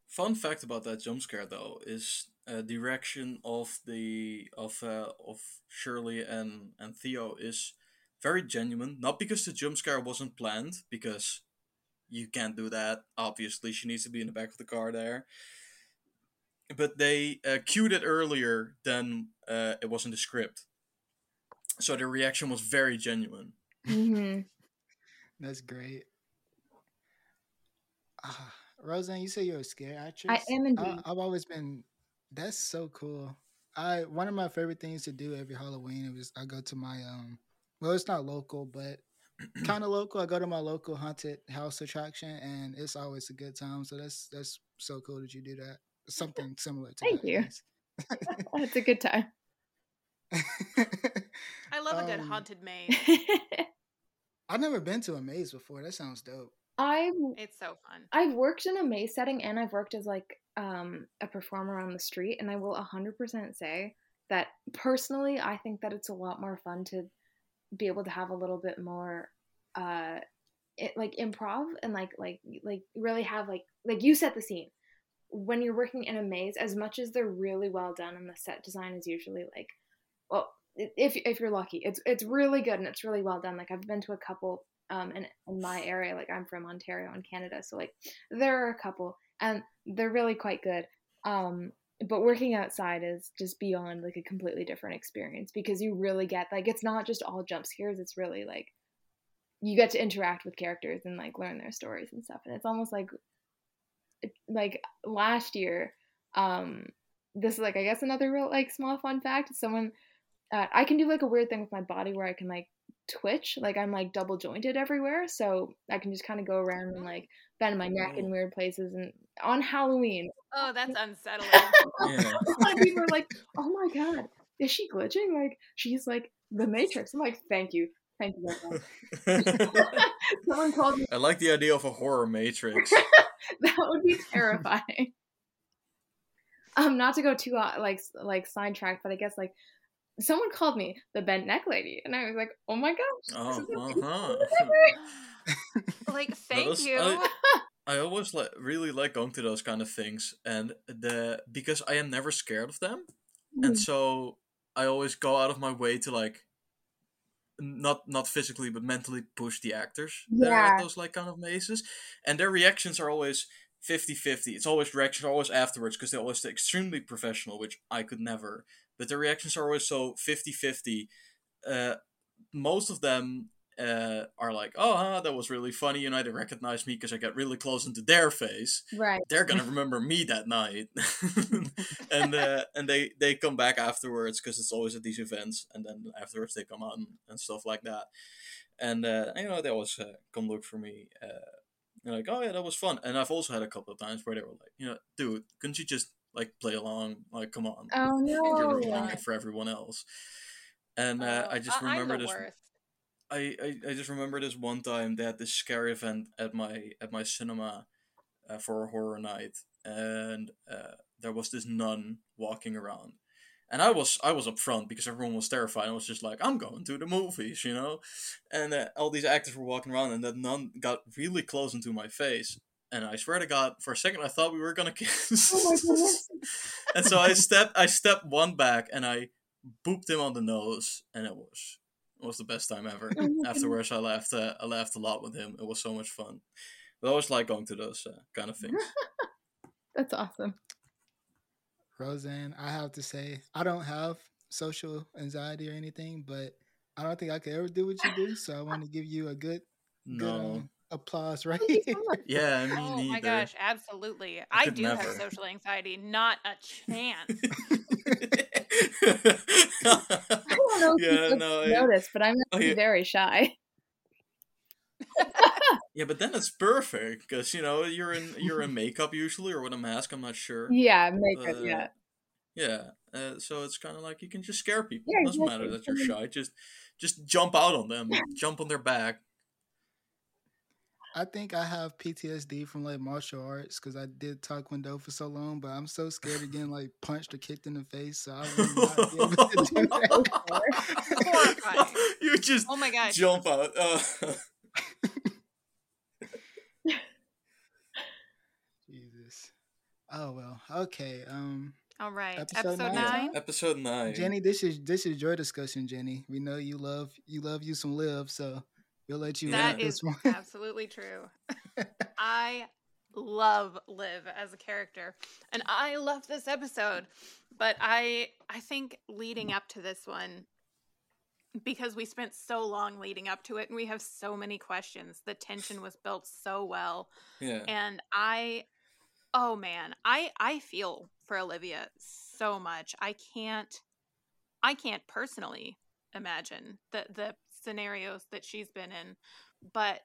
Fun fact about that jump scare though is uh, direction of the of uh, of Shirley and and Theo is very genuine. Not because the jump scare wasn't planned, because you can't do that. Obviously, she needs to be in the back of the car there. But they uh, cued it earlier than uh, it was in the script, so the reaction was very genuine. hmm That's great. Ah, Rozhan, you say you're a scare actress. I am indeed. I, have always been. That's so cool. I one of my favorite things to do every Halloween is I go to my um. Well, it's not local, but kind of local. I go to my local haunted house attraction, and it's always a good time. So that's that's so cool that you do that. Something similar to Thank that, you. I It's a good time. I love a good Um, haunted maze. I've never been to a maze before. That sounds dope. I've It's so fun. I've worked in a maze setting and I've worked as like um a performer on the street and I will 100% say that personally I think that it's a lot more fun to be able to have a little bit more uh it, like improv and like like like really have like like you set the scene. When you're working in a maze as much as they're really well done and the set design is usually like well if if you're lucky it's it's really good and it's really well done. Like I've been to a couple um in, in my area like I'm from Ontario in Canada so like there are a couple and they're really quite good. Um but working outside is just beyond like a completely different experience because you really get like it's not just all jump scares it's really like you get to interact with characters and like learn their stories and stuff and it's almost like like last year um this is like i guess another real like small fun fact someone uh, i can do like a weird thing with my body where i can like twitch like i'm like double jointed everywhere so i can just kind of go around and like bend my neck in weird places and on halloween Oh, that's unsettling. Yeah. a lot people are like, "Oh my god, is she glitching? Like she's like the Matrix." I'm like, "Thank you, thank you." very. Someone called me. I like the idea of a horror matrix. That would be terrifying. Um, not to go too uh, like like sidetracked, but I guess like someone called me the bent neck lady, and I was like, "Oh my gosh!" Oh, uh-huh. like, thank that's- you. I- I always like really like going to those kind of things, and the because I am never scared of them, and so I always go out of my way to like not not physically but mentally push the actors that are at those like kind of mazes, and their reactions are always 50-50. It's always reactions always afterwards because they're always extremely professional, which I could never. But their reactions are always so 50-50. Uh, most of them uh, are like, "Oh, huh, that was really funny," and they recognize me because I get really close into their face. right. They're gonna remember me that night, and uh, and they they come back afterwards because it's always at these events, and then afterwards they come on and stuff like that, and uh, you know they always uh, come look for me. Uh, they're like, "Oh yeah, that was fun," and I've also had a couple of times where they were like, "You know, dude, couldn't you just like play along? Like, come on, Oh no, you're ruining it for everyone else." And uh, Oh, I just I- remember the this. worst. I, I, I just remember this one time they had this scary event at my at my cinema uh, for a horror night, and uh, there was this nun walking around, and I was I was up front because everyone was terrified. I was just like, I'm going to the movies, you know, and uh, all these actors were walking around, and that nun got really close into my face, and I swear to God, for a second I thought we were gonna kiss. Oh and so I stepped I stepped one back and I booped him on the nose, and it was it was the best time ever. Afterwards, I laughed uh, I laughed a lot with him. It was so much fun. But I always like going to those uh, kind of things. That's awesome. Rozhan, I have to say, I don't have social anxiety or anything, but I don't think I could ever do what you do. So I want to give you a good, good um, applause right Thank you here. Yeah, Oh neither. my gosh, absolutely. I, could do have social anxiety, not a chance. I don't know if yeah, you no, I- noticed, but I'm Oh, yeah. very shy. yeah, but then it's perfect because you know you're in you're in makeup usually or with a mask. I'm not sure. Yeah, makeup. Uh, yeah. Yeah, uh, so it's kind of like you can just scare people. Yeah, it doesn't matter that you're shy. Just just jump out on them, jump on their back. I think I have PTSD from like martial arts because I did taekwondo for so long, but I'm so scared of getting like punched or kicked in the face, so I would not be able to do that. You just Oh my god, jump out. Uh, Jesus. Oh well. Okay. Um, All right. Episode Episode, nine. nine. episode nine. Ginny, this is this is your discussion, Ginny. We know you love you love you some Liv, so we'll let you That is absolutely true. I love Liv as a character, and I love this episode. But I, I think leading up to this one, because we spent so long leading up to it, and we have so many questions. The tension was built so well, yeah. and I, oh man, I, I feel for Olivia so much. I can't, I can't personally imagine the the scenarios that she's been in, but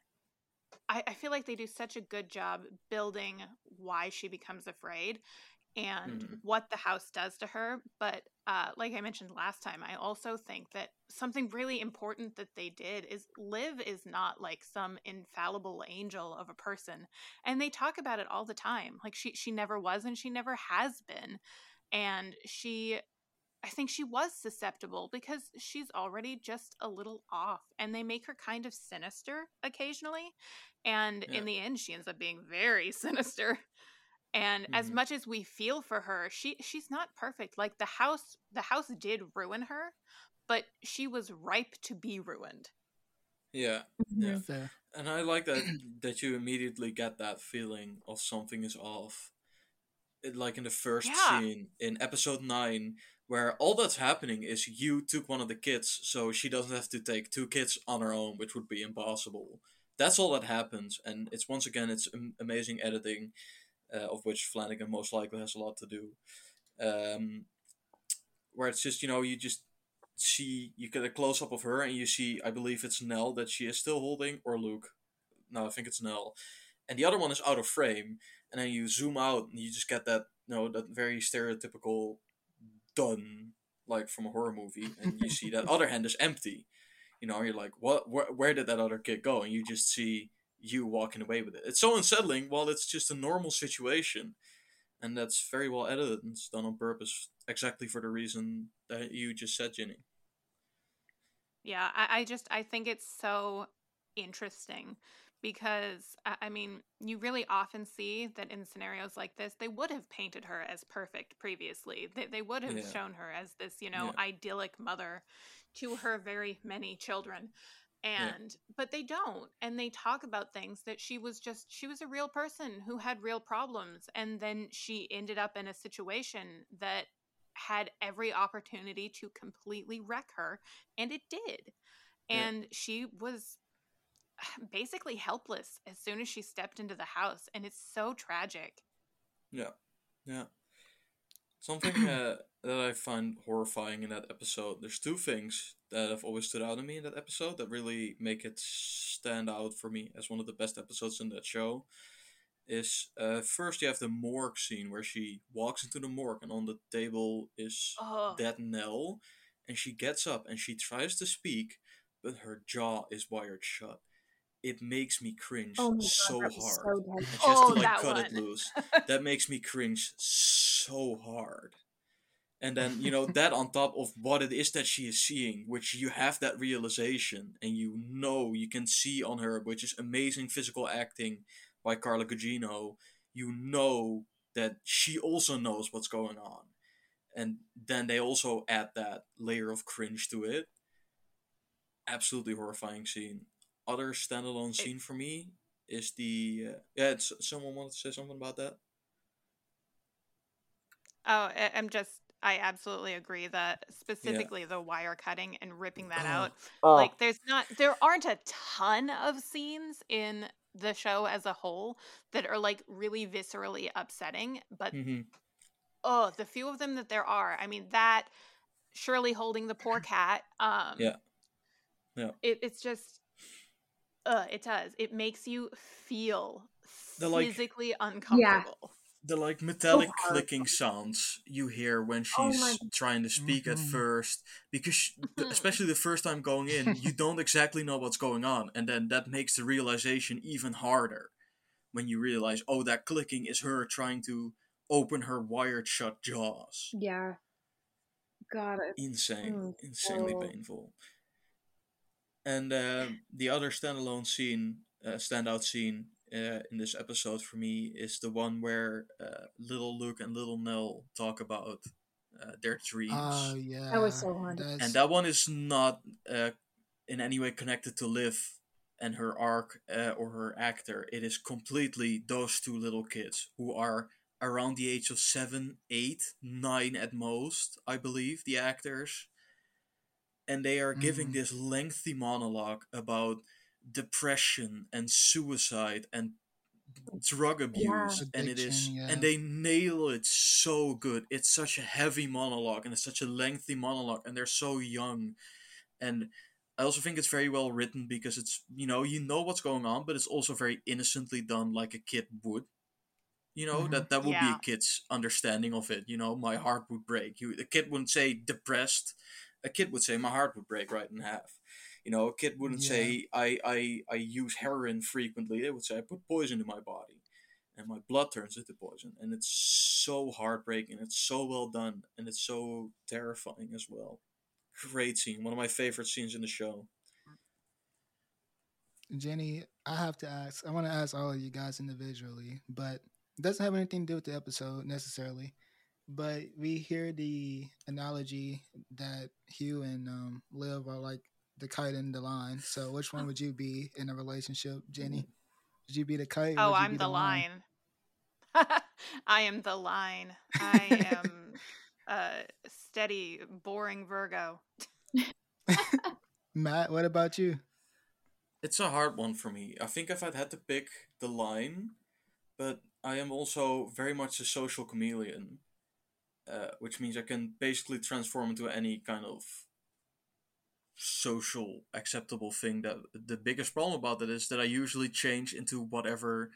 I, I feel like they do such a good job building why she becomes afraid and Mhm. what the house does to her. But uh, like I mentioned last time, I also think that something really important that they did is Liv is not like some infallible angel of a person, and they talk about it all the time. Like she she never was and she never has been, and she I think she was susceptible because she's already just a little off and they make her kind of sinister occasionally. And Yeah. in the end she ends up being very sinister. And as Mhm. much as we feel for her, she she's not perfect. Like the house the house did ruin her, but she was ripe to be ruined. yeah. Mm-hmm. Yeah. Fair. And I like that that you immediately get that feeling of something is off. It, like in the first Yeah. scene in episode 9 where all that's happening is you took one of the kids so she doesn't have to take two kids on her own which would be impossible. That's all that happens and it's once again it's am- amazing editing uh, of which Flanagan most likely has a lot to do. Um, where it's just you know you just see you get a close up of her and you see I believe it's Nell that she is still holding or Luke. No, I think it's Nell. And the other one is out of frame and then you zoom out and you just get that you know that very stereotypical done like from a horror movie and you see that other hand is empty. You know, you're like, what where, where did that other kid go? And you just see you walking away with it. It's so unsettling while it's just a normal situation. And that's very well edited and it's done on purpose exactly for the reason that you just said, Ginny. Yeah, I, I just I think it's so interesting because I, I mean you really often see that in scenarios like this they would have painted her as perfect previously. They they would have Yeah. shown her as this you know Yeah. idyllic mother to her very many children. And but they don't and they talk about things that she was just she was a real person who had real problems and then she ended up in a situation that had every opportunity to completely wreck her and it did Yeah. and she was basically helpless as soon as she stepped into the house and it's so tragic Yeah, yeah. Something uh, that I find horrifying in that episode. There's two things that have always stood out to me in that episode that really make it stand out for me as one of the best episodes in that show. Is uh, first you have the morgue scene where she walks into the morgue and on the table is oh dead Nell, and she gets up and she tries to speak, but her jaw is wired shut. It makes me cringe Oh my god, so hard. so dead. And Oh, to like that cut it loose. That makes me cringe so hard. And then, you know, that on top of what it is that she is seeing, which you have that realization and you know you can see on her, which is amazing physical acting by Carla Gugino. You know that she also knows what's going on. And then they also add that layer of cringe to it. Absolutely horrifying scene. Other standalone scene for me is the uh, yeah. It's, someone wanted to say something about that. oh I- i'm just i absolutely agree that specifically the wire cutting and ripping that Oh. out Oh, like there's not there aren't a ton of scenes in the show as a whole that are like really viscerally upsetting but Mm-hmm. oh the few of them that there are i mean that shirley holding the poor cat um Yeah. Yeah. it, it's just uh it does it makes you feel The, like- physically uncomfortable the like metallic hard. clicking sounds you hear when Oh she's my- trying to speak at Mhm. first because sh- th- especially the first time going in you don't exactly know what's going on and then that makes the realization even harder when you realize oh that clicking is her trying to open her wired shut jaws Yeah. God, it. insane Mm, insanely so- painful and uh, the other standalone scene uh, standout scene uh, in this episode for me is the one where uh, little luke and little nell talk about uh, their dreams. Oh yeah, That was so hard. That's, and that one is not uh, in any way connected to liv and her arc uh, or her actor. It is completely those two little kids who are around the age of seven eight nine at most i believe the actors and they are giving Mhm. this lengthy monologue about depression and suicide and drug abuse and it is yeah. and they nail it so good. It's such a heavy monologue and it's such a lengthy monologue and they're so young. And i also think it's very well written because it's you know you know what's going on but it's also very innocently done like a kid would. You know Mhm. that that would be a kid's understanding of it. You know my heart would break. You a kid wouldn't say depressed a kid would say my heart would break right in half you know a kid wouldn't Yeah. say I, I i use heroin frequently they would say i put poison in my body and my blood turns into poison and it's so heartbreaking it's so well done and it's so terrifying as well great scene one of my favorite scenes in the show Ginny, I have to ask. I want to ask all of you guys individually, but it doesn't have anything to do with the episode necessarily. But we hear the analogy that Hugh and um, Liv are like the kite and the line. So, which one would you be in a relationship, Ginny? Would you be the kite? Oh, I'm be the line. I am the line. I am a steady, boring Virgo. Matt, what about you? it's a hard one for me i think if i'd had to pick the line but i am also very much a social chameleon uh, which means i can basically transform into any kind of social acceptable thing that the biggest problem about it is that i usually change into whatever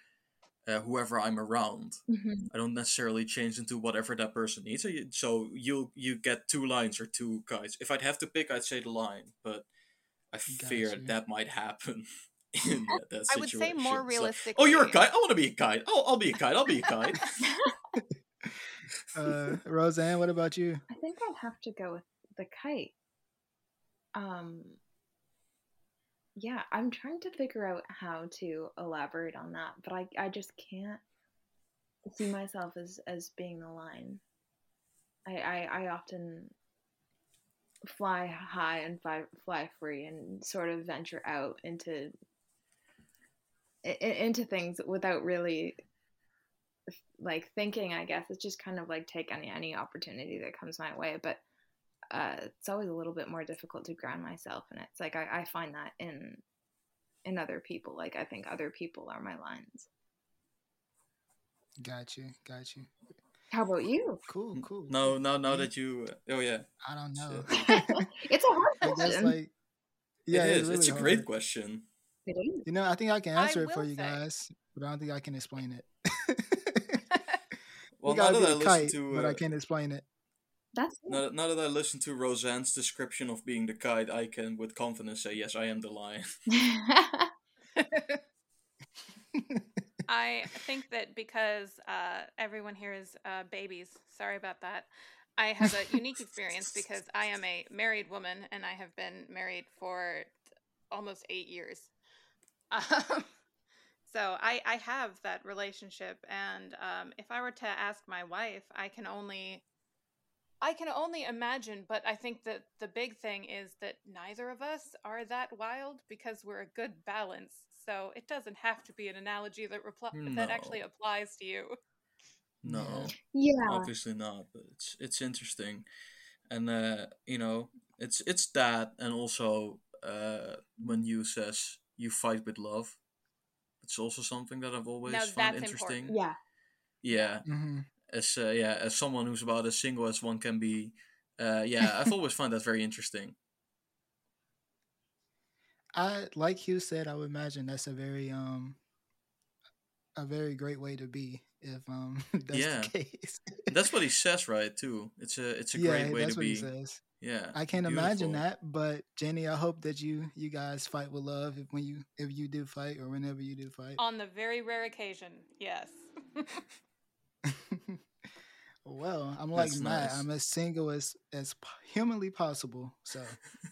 uh, whoever i'm around Mhm. I don't necessarily change into whatever that person needs. So you, so you you get two lines or two guys. If I'd have to pick, I'd say the line, but I fear Gotcha. that might happen in that, that I would say more situation. Like, realistically. oh, you're a kite. I want to be a kite. Oh, I'll be a kite. I'll be a kite. Uh, Rozhan, what about you? I think I'd have to go with the kite. Um, yeah, I'm trying to figure out how to elaborate on that, but I, I just can't see myself as, as being the line. I, I, I often fly high and fly, fly free and sort of venture out into i- i- into things without really like thinking i guess it's just kind of like take any any opportunity that comes my way but uh it's always a little bit more difficult to ground myself and it's like I, I find that in in other people like i think other people are my lines Got you, got you. how about you Cool, cool. no, no, now Me? that you. Uh, oh yeah, I don't know. it's a hard I guess question like, yeah, it it's, really it's a hard. great question. You know, I think I can I answer it for you say- guys, but I don't think I can explain it. Well, you now gotta that be I listen kite, to, but uh, I can't explain it. that's now, that- now that I listen to Rozhan's description of being the kite, I can with confidence say yes, I am the lion. I think that because uh, everyone here is uh, babies, sorry about that. I have a unique experience because I am a married woman and I have been married for almost eight years. Um, so I, I have that relationship, and um, if I were to ask my wife, I can only I can only imagine. But I think that the big thing is that neither of us are that wild because we're a good balance. So it doesn't have to be an analogy that repli- that actually applies to you. No. Yeah. yeah obviously not but it's it's interesting and uh you know it's it's that and also uh when you says you fight with love it's also something that i've always Now found interesting important. yeah. Yeah. Hmm as uh, yeah as someone who's about as single as one can be uh yeah i've always found that very interesting. I like Hugh said. I would imagine that's a very um a very great way to be if um that's Yeah. the case. That's what he says, right? Too. It's a it's a yeah, great way that's to what be. he says. Yeah. I can't imagine that, but Ginny, I hope that you you guys fight with love if when you if you do fight or whenever you do fight. On the very rare occasion, yes. well, I'm like That's Matt. nice. I'm as single as as humanly possible. So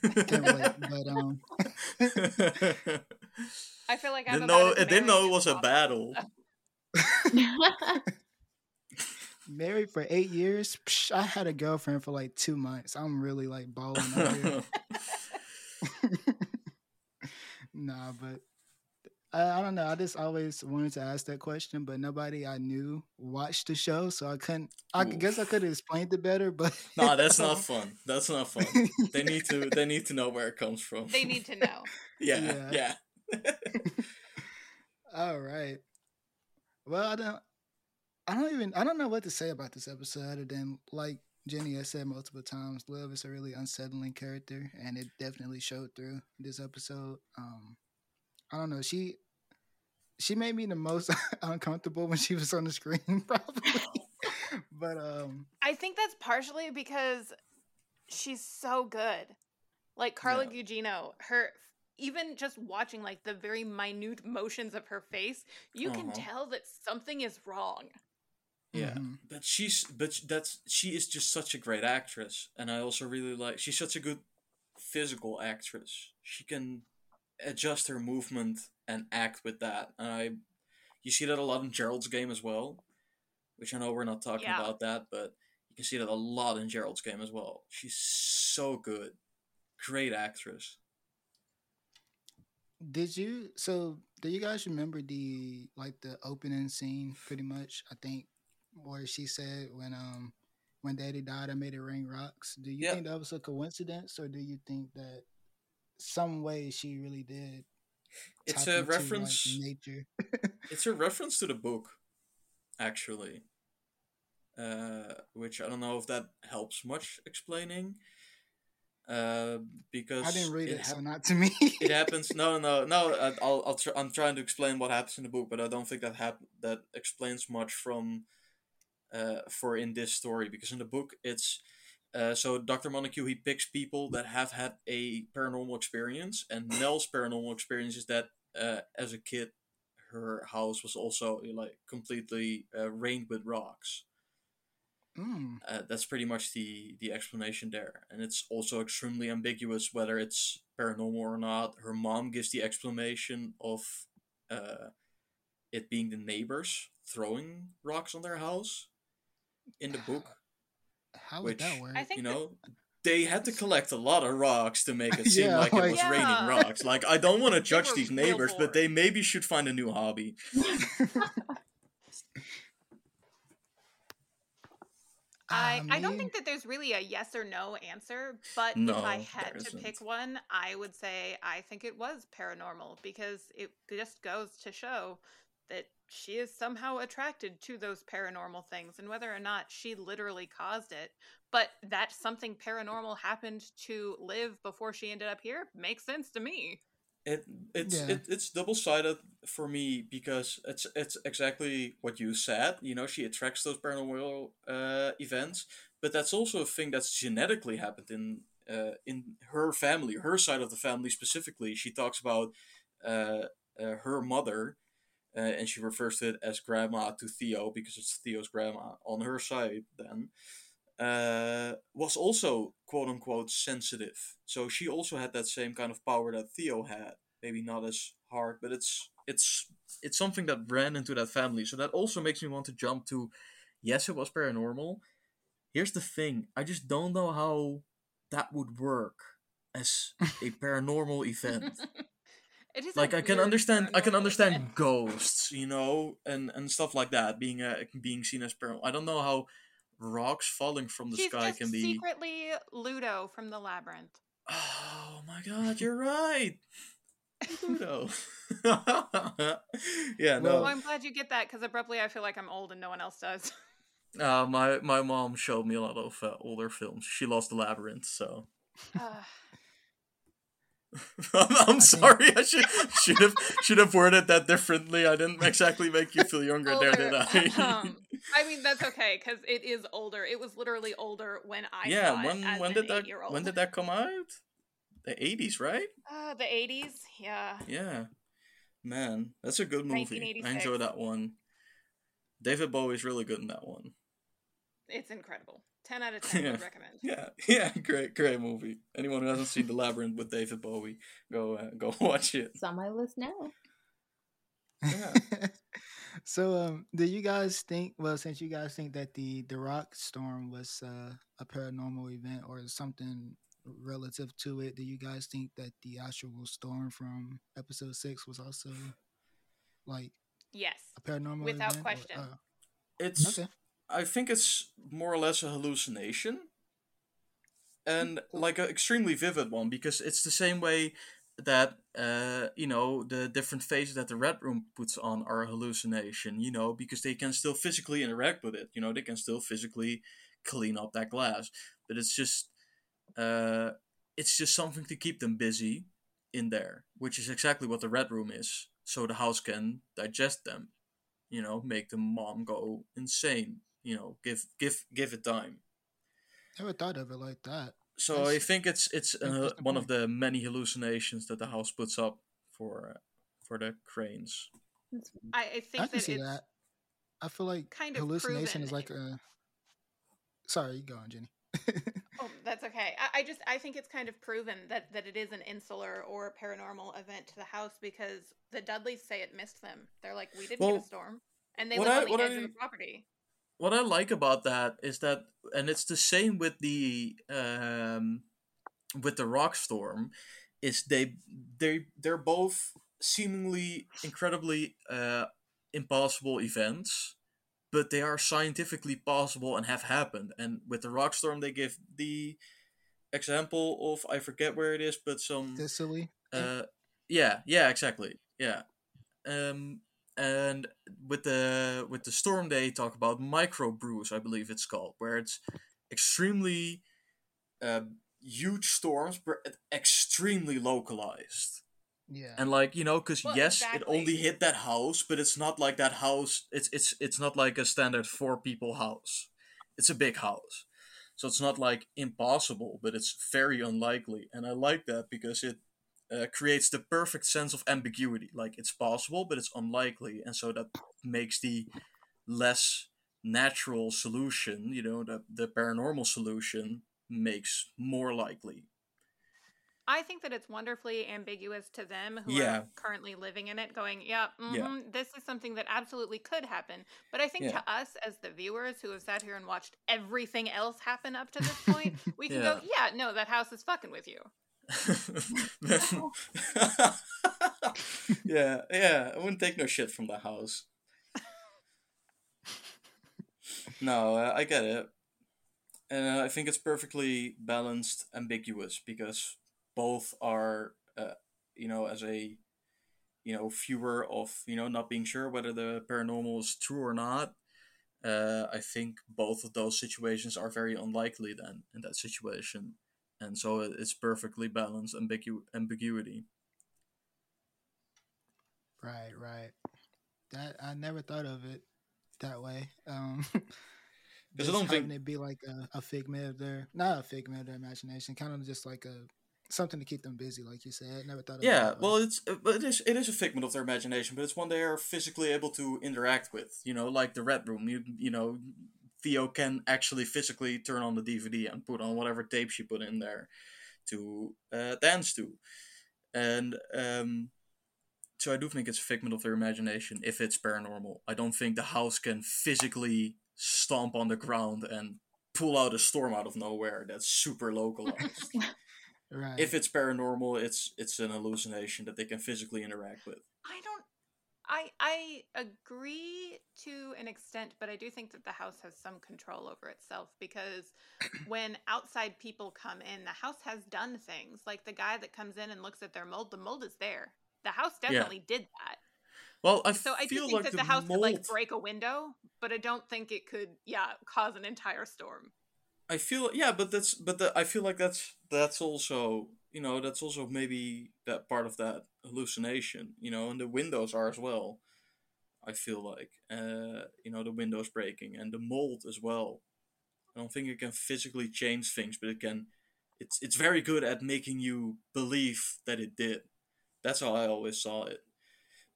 can't wait. But um, I feel like I'm didn't know it didn't know it was as a battle. married for eight years. Psh, I had a girlfriend for like two months. I'm really like balling out here. nah, but I, I don't know. I just always wanted to ask that question, but nobody I knew watched the show, so I couldn't. I could- guess I could have explained it better, but nah, that's not fun. That's not fun. They need to they need to know where it comes from. They need to know. yeah, Yeah. yeah. All right. Well, I don't. I don't even. I don't know what to say about this episode other than like Ginny has said multiple times. Liv is a really unsettling character, and it definitely showed through this episode. Um, I don't know. She she made me the most uncomfortable when she was on the screen, probably. but um, I think that's partially because she's so good. Like Carla Gugino, her even just watching like the very minute motions of her face, you can Uh-huh. tell that something is wrong. Yeah, mhm. but she's but sh- that's she is just such a great actress, and I also really like she's such a good physical actress. She can adjust her movement and act with that, and I you see that a lot in Gerald's game as well, which I know we're not talking Yeah. about that, but you can see that a lot in Gerald's game as well. She's so good, great actress. Did you so do you guys remember the like the opening scene pretty much? I think where she said when um when daddy died I made it rain rocks. Do you Yeah. think that was a coincidence or do you think that some way she really did It's a into, like, reference. nature? It's a reference to the book, actually. Uh, which I don't know if that helps much explaining. Uh, because I didn't read it, not to me. it happens. No, no, no. I- I'll, I'll tr- I'm trying to explain what happens in the book, but I don't think that hap- that explains much from uh, for in this story because in the book it's uh, so Dr. Montague he picks people that have had a paranormal experience, and Nell's paranormal experience is that uh, as a kid her house was also like completely uh, rained with rocks. Mm, Uh, that's pretty much the the explanation there, and it's also extremely ambiguous whether it's paranormal or not. Her mom gives the explanation of uh, it being the neighbors throwing rocks on their house in the book. how would that Which, work? I think You that- know, they had to collect a lot of rocks to make it seem Yeah, like it like- was raining rocks. Like I don't want to judge these neighbors, but they maybe should find a new hobby. I, I don't think that there's really a yes or no answer, but No, if I had to pick one, I would say I think it was paranormal because it just goes to show that she is somehow attracted to those paranormal things and whether or not she literally caused it, but that something paranormal happened to live before she ended up here makes sense to me. It it's Yeah. it, it's double sided for me because it's it's exactly what you said. You know, she attracts those paranormal uh, events, but that's also a thing that's genetically happened in uh, in her family, her side of the family specifically. She talks about uh, uh, her mother, uh, and she refers to it as grandma to Theo because it's Theo's grandma on her side. Then uh, was also quote unquote sensitive. So she also had that same kind of power that Theo had. Maybe not as hard, but it's it's it's something that ran into that family. So that also makes me want to jump to yes, it was paranormal. Here's the thing, I just don't know how that would work as a paranormal event. It is like I can understand I can understand ghosts, you know, and and stuff like that being uh, being seen as paranormal. I don't know how rocks falling from the She's sky just can be secretly Ludo from the labyrinth. Oh my god, you're right. Pluto. yeah, Well, no. I'm glad you get that because abruptly I feel like I'm old and no one else does. Uh, my my mom showed me a lot of uh, older films. She lost the labyrinth, so Uh, I'm, I'm sorry. I should should have should have worded that differently. I didn't exactly make you feel younger there, did I? um, I mean that's okay because it is older. It was literally older when I yeah. When when did that when did that come out? The 80s, right? Uh, the eighties, yeah. Yeah. Man, that's a good movie. I 1986. enjoy that one. David Bowie's really good in that one. It's incredible. Ten out of ten Yeah. would recommend. Yeah, yeah, great, great movie. Anyone who hasn't seen The Labyrinth with David Bowie, go uh, go watch it. It's on my list now. Yeah. so, um, do you guys think? Well, since you guys think that the the rock storm was uh, a paranormal event or something relative to it, do you guys think that the actual storm from episode six was also like Yes. a paranormal Without event? or- question. uh, It's okay. I think it's more or less a hallucination. And like an extremely vivid one because it's the same way that uh you know the different faces that the red room puts on are a hallucination, you know, because they can still physically interact with it, you know, they can still physically clean up that glass. But it's just uh it's just something to keep them busy in there, which is exactly what the red room is. So the house can digest them you know, make the mom go insane. You know, give give give it time. Never thought of it like that. So I think it's it's uh, interesting one of the many hallucinations that the house puts up for uh, for the cranes. I, I think I can that see it's that. I feel like kind of hallucination is like a. Sorry, you go on, Ginny. Oh, that's okay. I, I just I think it's kind of proven that that it is an insular or paranormal event to the house because the Dudleys say it missed them. They're like, we didn't get a storm, and they what live I- on the edge I- of the property. What I like about that is that, and it's the same with the um, with the rock storm, is they they they're both seemingly incredibly uh, impossible events, but they are scientifically possible and have happened. And with the rock storm, they give the example of I forget where it is, but some Sicily. uh, yeah, yeah, exactly. Yeah. Um, and with the with the storm, they talk about microbursts, I believe it's called, where it's extremely uh, huge storms, but extremely localized. Yeah. And like you know, because Well, yes, it only hit that house, but it's not like that house. It's it's it's not like a standard four people house. It's a big house, so it's not like impossible, but it's very unlikely. And I like that because it uh, creates the perfect sense of ambiguity. Like it's possible, but it's unlikely, and so that makes the less natural solution, you know, the the paranormal solution makes more likely. I think that it's wonderfully ambiguous to them who Yeah. are currently living in it, going, yeah, Yeah. mhm, this is something that absolutely could happen. But I think Yeah. to us as the viewers who have sat here and watched everything else happen up to this point, we can go, yeah, no, that house is fucking with you. yeah, yeah. I wouldn't take no shit from the house. no, uh, I get it, and uh, I think it's perfectly balanced, ambiguous because both are, uh, you know, as a, you know, viewer of you know not being sure whether the paranormal is true or not. Uh, I think both of those situations are very unlikely then in that situation and so it's perfectly balanced ambigu- ambiguity. Right, right. That I never thought of it that way. Um, because I just don't think- having it be like a, a figment of their, not a figment of their imagination, kind of just like a something to keep them busy, like you said. Never thought of it. Yeah, that well, it's uh, but it is it is a figment of their imagination, but it's one they are physically able to interact with. You know, like the Red Room. You you know, Theo can actually physically turn on the DVD and put on whatever tape she put in there to uh, dance to, and um, so I do think it's a figment of their imagination if it's paranormal. I don't think the house can physically stomp on the ground and pull out a storm out of nowhere that's super localized. right. if it's paranormal, it's it's an hallucination that they can physically interact with. I don't. I I agree to an extent, but I do think that the house has some control over itself because when outside people come in, the house has done things. Like the guy that comes in and looks at their mold, the mold is there. The house definitely did that. Well, I So I do feel think like that the, house could like break a window, but I don't think it could, yeah, cause an entire storm. I feel yeah, but that's but the, I feel like that's that's also you know that's also maybe that part of that hallucination. You know, and the windows are as well. I feel like uh, you know the windows breaking and the mold as well. I don't think it can physically change things, but it can. It's it's very good at making you believe that it did. That's how I always saw it,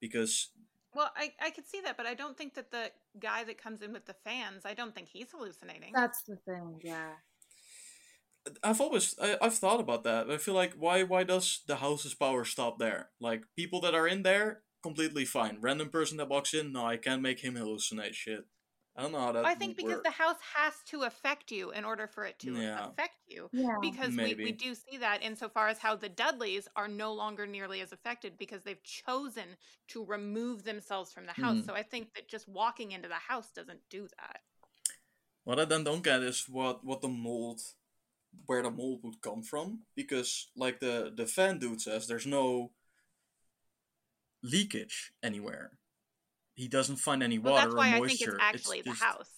because Well, I, I could see that, but I don't think that the guy that comes in with the fans, I don't think he's hallucinating. That's the thing, yeah. I've always I, I've thought about that. I feel like why why does the house's power stop there? Like people that are in there completely fine. Random person that walks in, no, I can't make him hallucinate shit. I don't know how that. I think because work. the house has to affect you in order for it to Yeah. affect you. Yeah. Because we, Maybe. we do see that insofar as how the Dudleys are no longer nearly as affected because they've chosen to remove themselves from the house. Mhm. So I think that just walking into the house doesn't do that. What I then don't get is what what the mold, where the mold would come from, because like the the fan dude says, there's no leakage anywhere. He doesn't find any Well, water that's why or I moisture. think it's actually the just- house.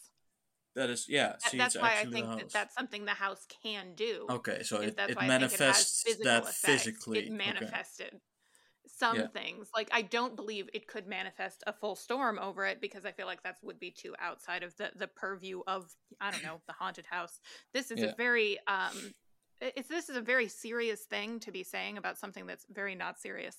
That is yeah. See, that's it's why I think that that's something the house can do. Okay, so it, it I think it manifests that effects. physically. It Okay. Some Yeah. things. Like I don't believe it could manifest a full storm over it because I feel like that would be too outside of the the purview of I don't know the haunted house. This is Yeah. a very um it's this is a very serious thing to be saying about something that's very not serious.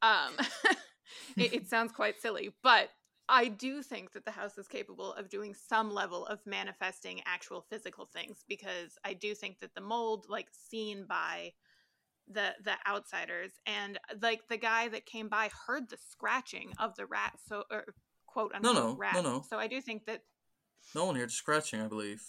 Um it, it sounds quite silly, but I do think that the house is capable of doing some level of manifesting actual physical things because I do think that the mold, like seen by the the outsiders, and like the guy that came by heard the scratching of the rat, so or quote unquote no, no, rat. no. no So I do think that No one heard the scratching, I believe.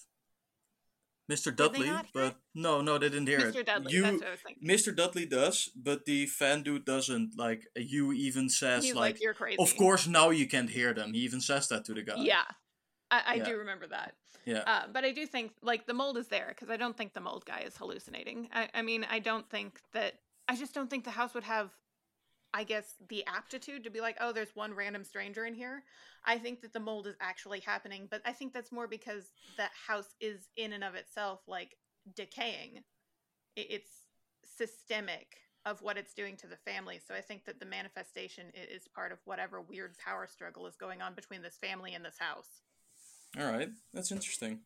Mr. Dudley, but no, no, they didn't hear Mr. it. Dudley, you, that's what I was thinking. Mr. Dudley does, but the fan dude doesn't. Like you even says like, like, "You're crazy." of course now you can't hear them. He even says that to the guy. Yeah, I, I Yeah. do remember that. yeah. Uh, but I do think like the mold is there because I don't think the mold guy is hallucinating. I, I mean, I don't think that. I just don't think the house would have, I guess, the aptitude to be like, oh, there's one random stranger in here. I think that the mold is actually happening, but I think that's more because that house is in and of itself like decaying. It, it's systemic of what it's doing to the family. So I think that the manifestation is part of whatever weird power struggle is going on between this family and this house. All right, that's interesting.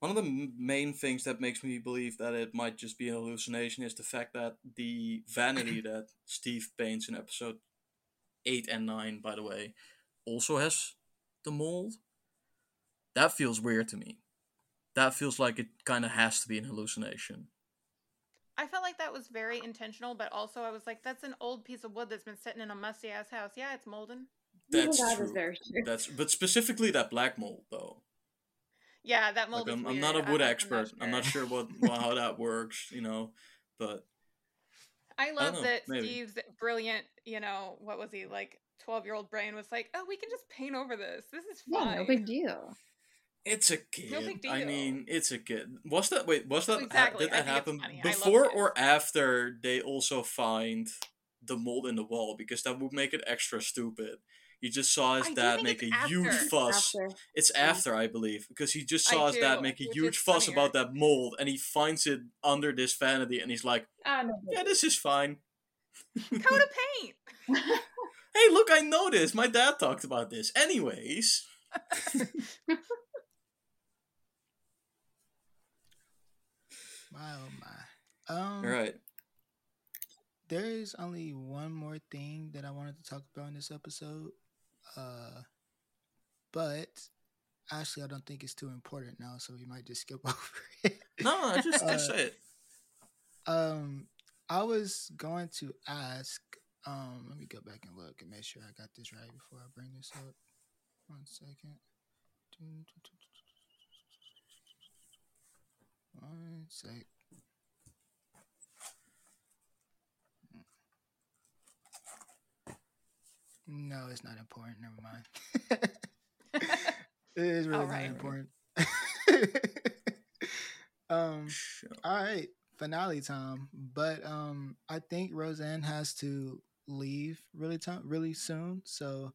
One of the m- main things that makes me believe that it might just be an hallucination is the fact that the vanity that Steve paints in episode 8 and 9, by the way, also has the mold. That feels weird to me. That feels like it kind of has to be an hallucination. I felt like that was very intentional, but also I was like, that's an old piece of wood that's been sitting in a musty ass house. Yeah, it's molding. That's that true. is very true. That's but specifically that black mold though. Yeah, that mold Like is I'm, I'm not a I'm- wood I'm expert. I'm not sure what, what how that works, you know, but I love know, that maybe. Steve's brilliant, you know, what was he like? Twelve year old brain was like, "Oh, we can just paint over this. This is Yeah, fine." no big deal. It's a kid. big I mean, it's a kid. Was that wait? Was that ha- Exactly. did that happen funny. I love before or after they also find the mold in the wall? Because that would make it extra stupid. You just saw his I dad make a it's huge fuss. After. It's after, I believe, because he just I saw his dad make a huge fuss funnier. about that mold, and he finds it under this vanity, and he's like, Ah, no, "Yeah, this is fine." Coat of paint. Hey, look, I know this. My dad talked about this. Anyways, My oh my. Um, all right. There is only one more thing that I wanted to talk about in this episode. Uh, but actually, I don't think it's too important now, so we might just skip over it. No, I just, Uh, just say it. Um, I was going to ask. Um, let me go back and look and make sure I got this right before I bring this up. One second. One sec. No, it's not important. Never mind. it is really not Alright. important. um. Sure. All right, finale time. But um, I think Rozhan has to leave really time really soon. So,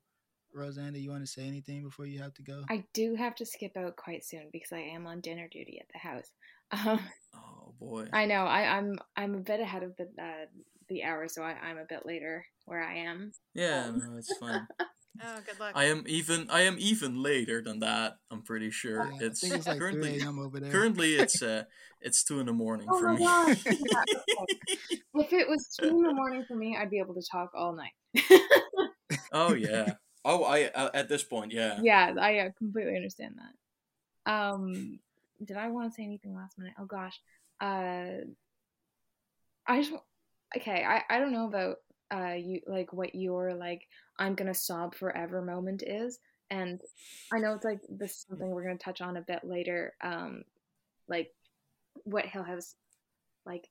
Rozhan, do you want to say anything before you have to go? I do have to skip out quite soon because I am on dinner duty at the house. Um, Oh boy. I know. I, I'm I'm a bit ahead of the uh, the hour, so I, I'm a bit later where I am. Yeah, no, it's fine. Oh, good luck. I am even. I am even later than that. I'm pretty sure. Yeah, it's I think it's like currently. 3 a.m. over there. Currently, it's uh, it's two in the morning Oh for my me. gosh! If it was two in the morning for me, I'd be able to talk all night. oh yeah. Oh, I uh, at this point, yeah. yeah, I uh, completely understand that. Um, did I want to say anything last minute? Oh gosh, uh, I just okay. I I don't know about uh you like what your like I'm gonna sob forever moment is, and I know it's like this is something we're gonna touch on a bit later. Um, like what Hill House like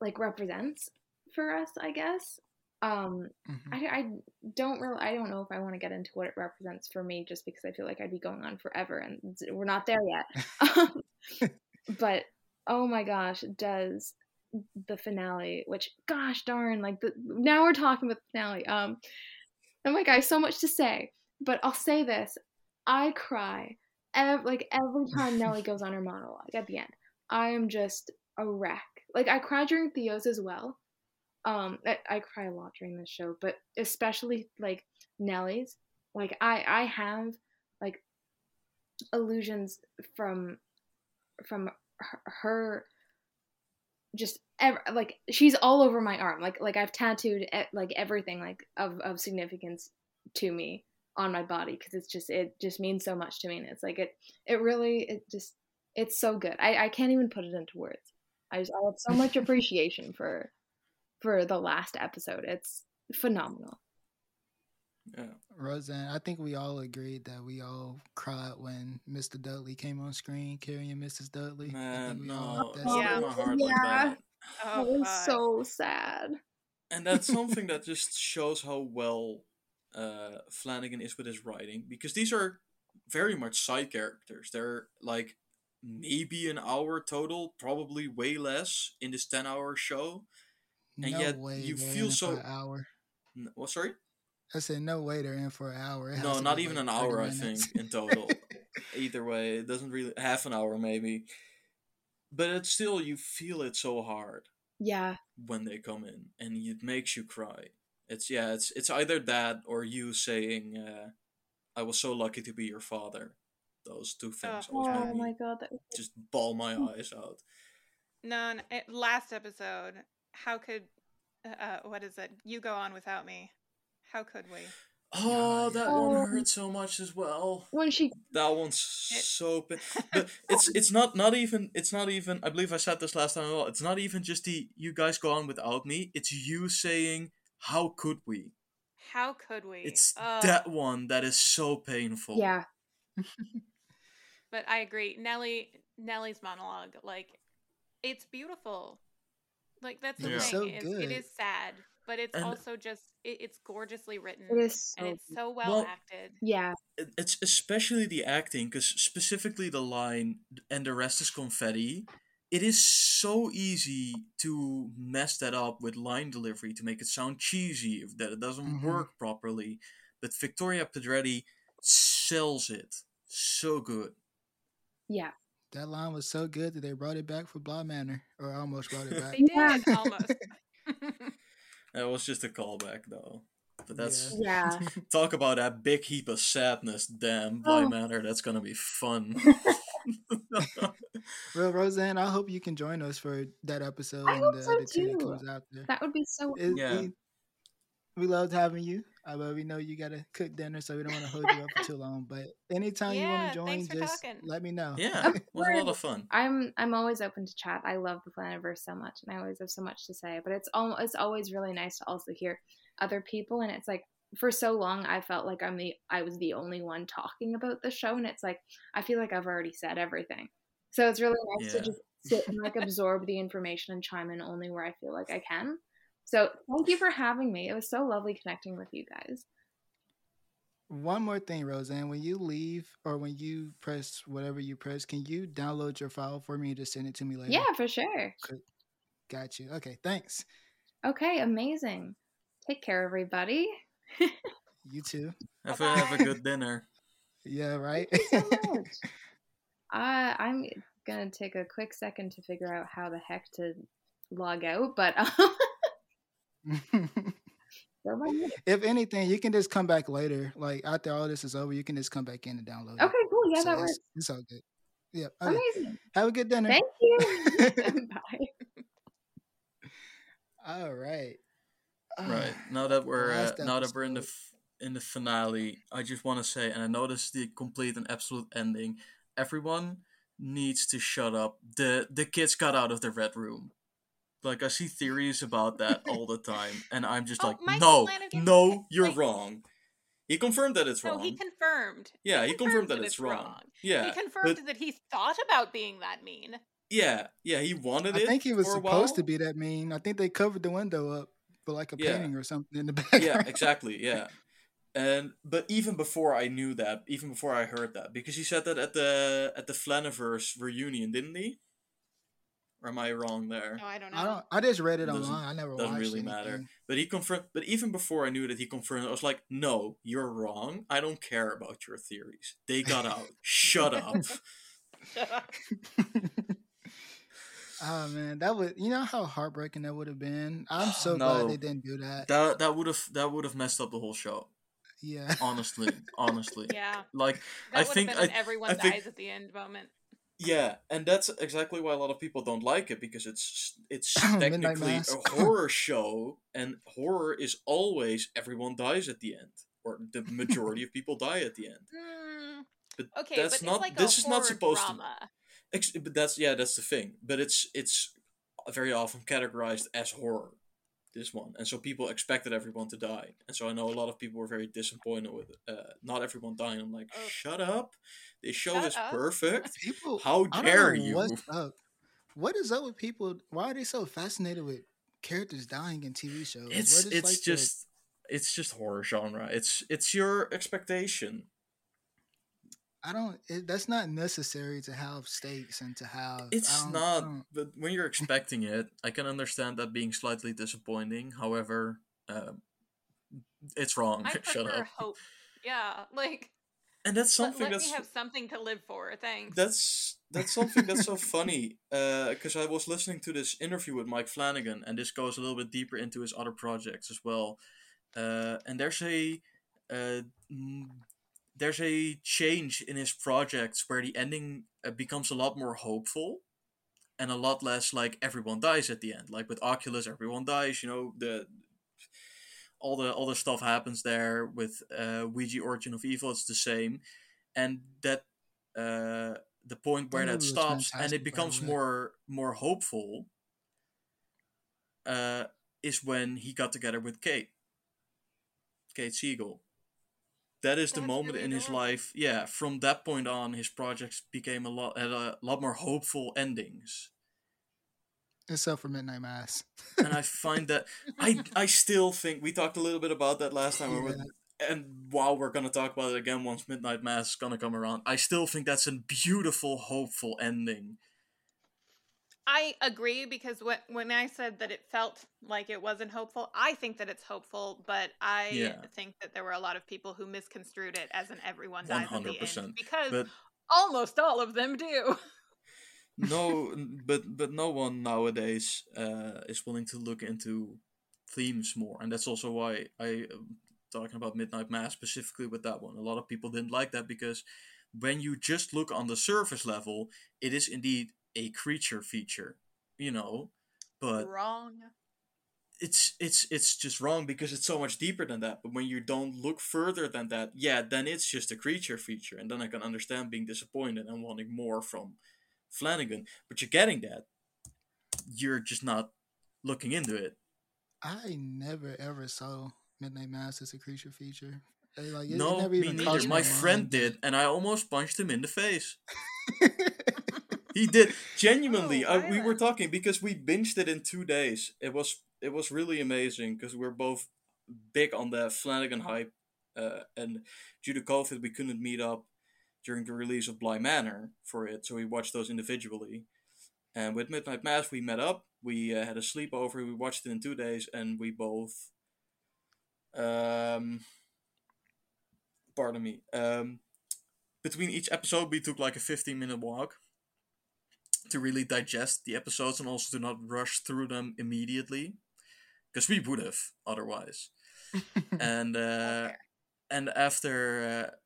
like represents for us, I guess. Um, Mhm. I, I don't really I don't know if I want to get into what it represents for me just because I feel like I'd be going on forever and we're not there yet. But oh my gosh, does the finale, which gosh darn, like the now we're talking about the finale. Um, oh my have so much to say, but I'll say this: I cry ev- like every time Nellie goes on her monologue at the end. I am just a wreck. Like I cry during Theo's as well. Um, I, I cry a lot during this show, but especially like Nellie's. Like I I have like illusions from from her, her just ev- like she's all over my arm like like i've tattooed like everything like of of significance to me on my body because it's just it just means so much to me and it's like it it really it just it's so good. I i can't even put it into words. I just i have so much appreciation for for the last episode. It's phenomenal Yeah. Rozhan, I think we all agreed that we all cried when Mr. Dudley came on screen carrying Mrs. Dudley. I Man, think we no, all- it's that's- Yeah. not my heart like Yeah. that. oh, it was God. so sad And that's something that just shows how well uh, Flanagan is with his writing because these are very much side characters. They're like maybe an hour total, probably way less in this ten-hour show. and no yet way you they're feel so- an hour. N- Well, sorry, I said no way they're in for an hour. It no, not even like an 30 hour. I think in total. Either way, it doesn't really half an hour maybe, but it's still you feel it so hard. yeah when they come in and it makes you cry it's yeah it's it's either that or you saying uh, i was so lucky to be your father those two things Oh. always oh make my me god that just ball my eyes out No, n- it, last episode, how could, uh, uh, what is it? You go on without me. How could we? oh that Oh. one hurt so much as well when she that one's so pa- but it's it's not not even it's not even i believe i said this last time as well it's not even just the you guys go on without me it's you saying how could we How could we? it's Ugh. that one that is so painful yeah But I agree. Nellie Nellie's monologue, like, it's beautiful. Like that's the Yeah. thing. So is good. it is sad, but it's And- also just it, it's gorgeously written it is so and it's so well, Well- acted. yeah it's especially the acting because specifically the line and the rest is confetti it is so easy to mess that up with line delivery to make it sound cheesy if that it doesn't Mhm. work properly but victoria pedretti sells it so good yeah That line was so good that they brought it back for Bly Manor, or almost brought it back. They did almost. that was just a callback though but that's yeah talk about that big heap of sadness damn Bly Oh. manor that's gonna be fun Well, Rozhan, I hope you can join us for that episode I and hope the so other two that too. comes out there. that would be so It- Yeah. we, we loved having you. Uh, but we know you gotta cook dinner, so we don't want to hold you up for too long. But anytime you want to join, just talking. let me know. yeah Of it was a lot course. of fun I'm I'm always open to chat. I love the Flanaverse so much, and I always have so much to say. But it's al- it's always really nice to also hear other people, and it's like for so long I felt like I'm the I was the only one talking about the show, and it's like I feel like I've already said everything. So it's really nice Yeah. to just sit and like absorb the information and chime in only where I feel like I can. So thank you for having me. It was so lovely connecting with you guys. One more thing, Rozhan. When you leave or when you press whatever you press, can you download your file for me and just send it to me later? Yeah, for sure. Got you. Okay, thanks. Okay, amazing. Take care, everybody. You too. have a, have a good dinner Yeah, right? Thank you so much. I I'm gonna take a quick second to figure out how the heck to log out, but um, so my minute. If anything, you can just come back later. Like after all this is over, you can just come back in and download it. okay, cool. Yeah, So that it's, works. it's all good. Yeah. Okay. Amazing. Have a good dinner. Thank you. Bye. all right. Right now that we're uh, now that we're in the f- in the finale, I just want to say, and I know this is the complete and absolute ending. Everyone needs to shut up. the The kids got out of the red room. Like I see theories about that all the time, and I'm just Oh, like, Mike no, Flanagan- no, you're like- wrong. He confirmed that it's No, wrong. he confirmed. yeah, he confirmed that, it's wrong. Yeah, he confirmed but- that he thought about being that mean. yeah, yeah. He wanted I it. think he was supposed to be that mean. I think they covered the window up for like a Yeah. painting or something in the background. yeah exactly yeah and but even before i knew that even before i heard that because he said that at the at the flanaverse reunion didn't he or am i wrong there oh, No, I don't know. I don't. I just read it Doesn't- online. I never doesn't watched really anything. matter. but he confirmed but even before i knew that he confirmed i was like no you're wrong i don't care about your theories they got out shut up oh man, that would. You know how heartbreaking that would have been. I'm so No. glad they didn't do that. that that would have that would have messed up the whole show Yeah. honestly honestly yeah, like that I think- have been an I- everyone I think- dies at the end moment. Yeah, and that's exactly why a lot of people don't like it because it's it's technically a horror show, and horror is always everyone dies at the end, or the majority of people die at the end. Mm, But okay, that's but not. it's like this a is not supposed drama. to. Ex- but that's yeah, that's the thing. But it's it's very often categorized as horror. This one, and so people expected everyone to die, and so I know a lot of people were very disappointed with uh, not everyone dying. I'm like, Ugh. shut up! This show Shut is up. perfect. People. How dare know you? What's up? What is up with people? Why are they so fascinated with characters dying in TV shows? it's What is, it's like, the- just it's just horror genre. It's it's your expectation. I don't. It, that's not necessary to have stakes and to have. It's don't- I not, don't- but when you're expecting it, I can understand that being slightly disappointing. However, um, it's wrong. I Shut up. hope. Yeah, like And that's something let that's me have something to live for. Thanks. that's that's something that's so funny because I was listening to this interview with Mike Flanagan, and this goes a little bit deeper into his other projects as well. Uh, and there's a uh, there's a change in his projects where the ending uh, becomes a lot more hopeful and a lot less like everyone dies at the end. Like with Oculus, everyone dies. You know the all the all the stuff happens there with uh, Ouija Origin of Evil. It's the same, and that uh, the point where That that stops and it becomes more more hopeful. Uh, is when he got together with Kate. Kate Siegel. That is the moment really in his life. Yeah, from that point on, his projects became a lot had a lot more hopeful endings. Except for Midnight Mass. and I find that I I still think we talked a little bit about that last time, we were- and while we're gonna talk about it again once Midnight Mass is gonna come around, I still think that's a beautiful, hopeful ending. I agree because when when I said that it felt like it wasn't hopeful, I think that it's hopeful, but I Yeah. think that there were a lot of people who misconstrued it as an everyone dies at the end because But almost all of them do. no, but but no one nowadays uh, is willing to look into themes more, and that's also why I um, talking about Midnight Mass specifically with that one. A lot of people didn't like that because when you just look on the surface level, it is indeed a creature feature, you know, but Wrong. it's it's it's just wrong because it's so much deeper than that. But when you don't look further than that, yeah, then it's just a creature feature, and then I can understand being disappointed and wanting more from Flanagan. But you're getting that. You're just not looking into it. I never ever saw Midnight Mass as a creature feature. Like, it no, never me even neither. My my friend did, and I almost punched him in the face. He did genuinely. Oh, uh, we were talking because we binged it in two days. It was it was really amazing because we're both big on the Flanagan hype, uh, and due to COVID, we couldn't meet up during the release of Bly Manor for it, so we watched those individually. And with Midnight Mass, we met up. We uh, had a sleepover. We watched it in two days, and we both. Um, pardon me. Um, between each episode, we took like a fifteen minute walk to really digest the episodes and also to not rush through them immediately, because we would have otherwise. and uh, Fair. and after, uh,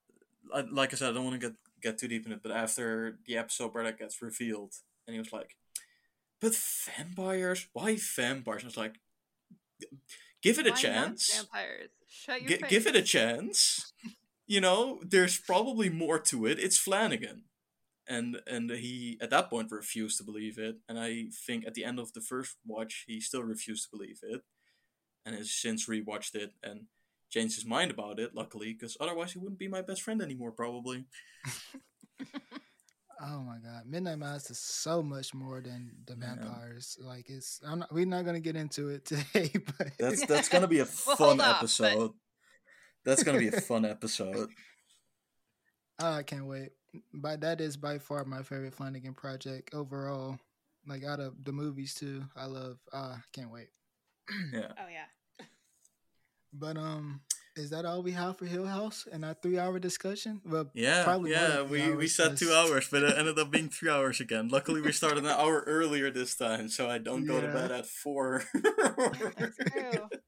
like I said, I don't want to get get too deep in it, but after the episode where that gets revealed, and he was like, "But vampires? Why vampires?" I was like, "Give it a Why chance. Vampires. Shut your Gi- face. give it a chance. You know, there's probably more to it. It's Flanagan." And and he at that point refused to believe it, and I think at the end of the first watch he still refused to believe it, and has since rewatched it and changed his mind about it. Luckily, because otherwise he wouldn't be my best friend anymore, probably. Oh my god, Midnight Mass is so much more than the Yeah. vampires. Like it's, I'm not, we're not gonna get into it today, but That's that's gonna be a Well, fun hold off, but- episode. That's gonna be a fun episode. Oh, I can't wait. But that is by far my favorite Flanagan project overall. Like out of the movies too, I love. Uh, can't wait. Yeah. Oh yeah. But um, is that all we have for Hill House in our three-hour discussion? Well, Yeah, Probably yeah. than three We we said two hours, but it ended up being three hours again. Luckily, we started an hour earlier this time, so I don't go to bed at four. That's.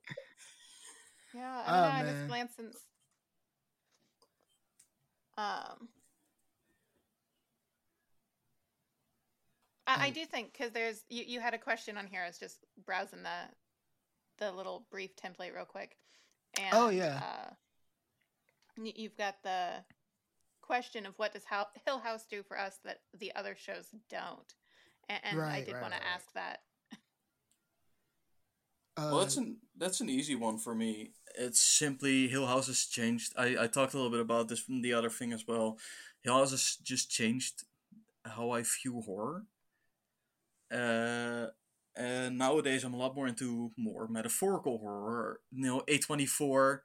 Yeah, I don't Oh, know. I just glanced since. Um, I, I Um, do think because there's you, you had a question on here. I was just browsing the the little brief template real quick. And, Oh, yeah. Uh, you've got the question of what does Hill House do for us that the other shows don't, and, and I did right, want to right, right. ask that. uh, well, that's an that's an easy one for me. It's simply Hill House has changed. I I talked a little bit about this from the other thing as well. Hill House has just changed how I view horror. Uh, and nowadays I'm a lot more into more metaphorical horror, you know, A24,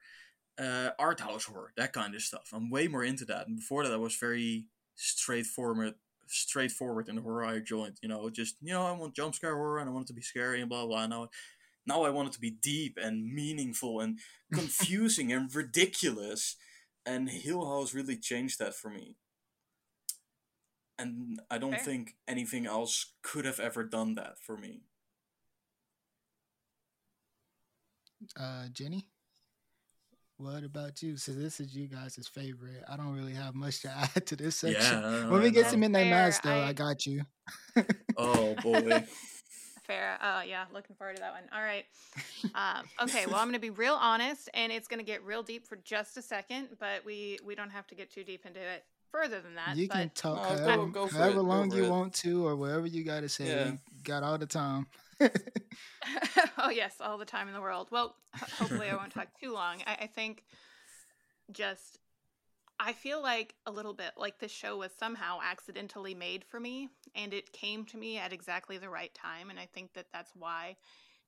uh, art house horror, that kind of stuff. I'm way more into that. And before that, I was very straightforward, straightforward in the horror I joined. You know, just you know, I want jump scare horror and I want it to be scary and blah blah. Now, now I want it to be deep and meaningful and confusing and ridiculous. And Hill House really changed that for me. And I don't Fair. think anything else could have ever done that for me. Uh, Ginny. What about you? So this is you guys' favorite. I don't really have much to add to this section. Yeah, when we get know. to Midnight Mass, though, I, I- got you. Oh boy. Fair. Uh, yeah, looking forward to that one. All right. Um, okay. Well, I'm going to be real honest, and it's going to get real deep for just a second, but we we don't have to get too deep into it further than that. you but can talk No, however, go for however it, go long you it. want to, or whatever you got to say. Yeah. You got all the time. oh yes, all the time in the world. Well, hopefully I won't talk too long. I, I think just I feel like a little bit like this show was somehow accidentally made for me, and it came to me at exactly the right time, and I think that that's why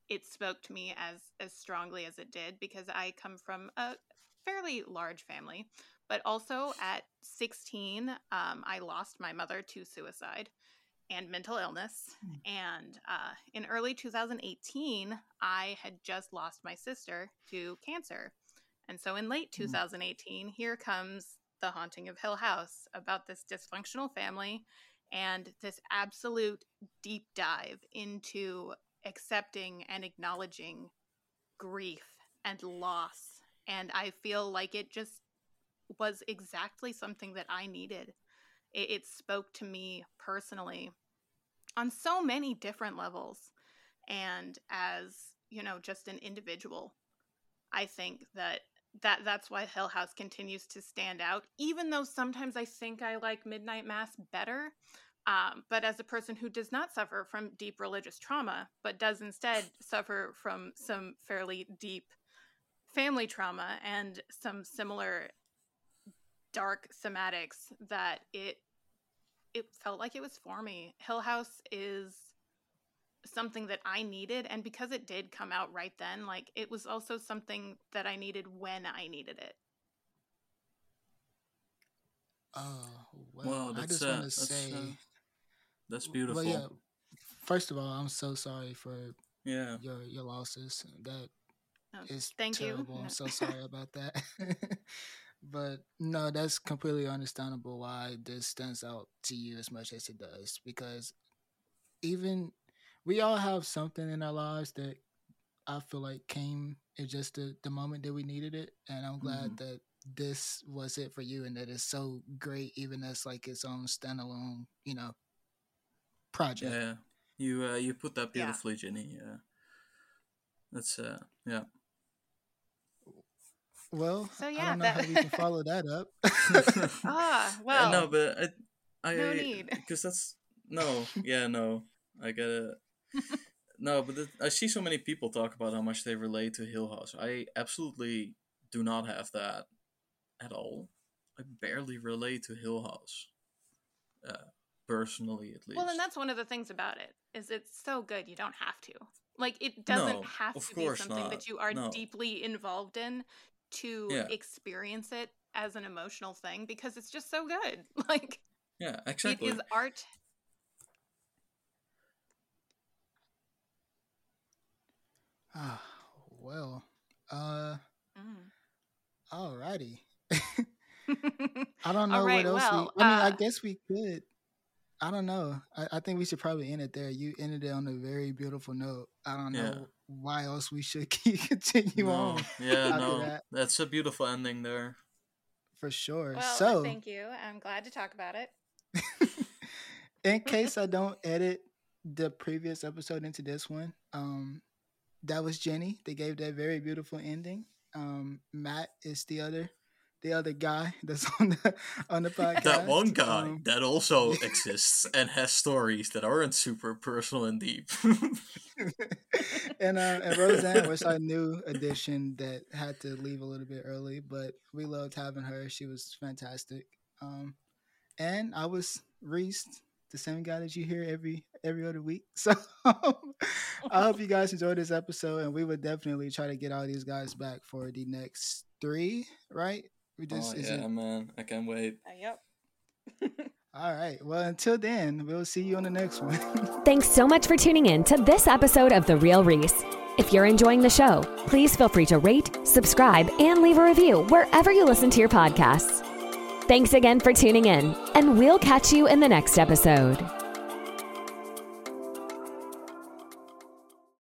it spoke to me as as strongly as it did because I come from a fairly large family, but also at 16, um, I lost my mother to suicide and mental illness. And uh, in early 2018, I had just lost my sister to cancer. And so in late Hmm. 2018, here comes The Haunting of Hill House about this dysfunctional family and this absolute deep dive into accepting and acknowledging grief and loss. And I feel like it just was exactly something that I needed. It, it spoke to me personally on so many different levels. And as, you know, just an individual, I think that that that's why Hill House continues to stand out, even though sometimes I think I like Midnight Mass better. Um, but as a person who does not suffer from deep religious trauma, but does instead suffer from some fairly deep family trauma and some similar dark thematics, that it it felt like it was for me. Hill House is something that I needed, and because it did come out right then, like it was also something that I needed when I needed it. Oh well, Wow, I that's just uh, want to that's, say. uh, that's beautiful. Well, yeah. First of all, I'm so sorry for yeah. your your losses. That Oh, is thank you. terrible. I'm so sorry about that. but no, that's completely understandable why this stands out to you as much as it does. Because even we all have something in our lives that I feel like came at just the, the moment that we needed it. And I'm glad Mhm. that this was it for you and that it's so great, even as like its own standalone, you know, project. Yeah, you uh, you put that Yeah. beautifully, Ginny. Yeah, that's uh, yeah. Well, So, yeah, I don't know that- how we can follow that up. Ah, Uh, well, no, but I, I no need. because that's no, yeah, no, I get it. no, but it, I see so many people talk about how much they relate to Hill House. I absolutely do not have that at all. I barely relate to Hill House, uh, personally at least. well, and that's one of the things about it is it's so good you don't have to. Like it doesn't No, have to be something not. that you are No. deeply involved in to Yeah. experience it as an emotional thing because it's just so good. Like yeah, exactly. it is art. Ah, well, uh, Mm. alrighty. I don't know All right, what else well, we. I mean, I uh, guess we could. I don't know. I, I think we should probably end it there. You ended it on a very beautiful note. I don't Yeah. know why else we should keep continue no, on yeah, after no, that. that's a beautiful ending there. for sure. Well, so, thank you. I'm glad to talk about it. in case I don't edit the previous episode into this one, um, that was Ginny. They gave that very beautiful ending. Um, Matt is the other, the other guy that's on the on the podcast. That one guy Um, that also exists and has stories that aren't super personal and deep. and uh, and Rozhan was our new addition that had to leave a little bit early, but we loved having her. She was fantastic. Um, and I was Reese, the same guy that you hear every every other week. So I hope you guys enjoyed this episode, and we would definitely try to get all these guys back for the next three. Right? We just oh yeah, it- man, I can't wait. Uh, yep. all right. Well, until then, we'll see you on the next one. Thanks so much for tuning in to this episode of The Real Reese. If you're enjoying the show, please feel free to rate, subscribe, and leave a review wherever you listen to your podcasts. Thanks again for tuning in, and we'll catch you in the next episode.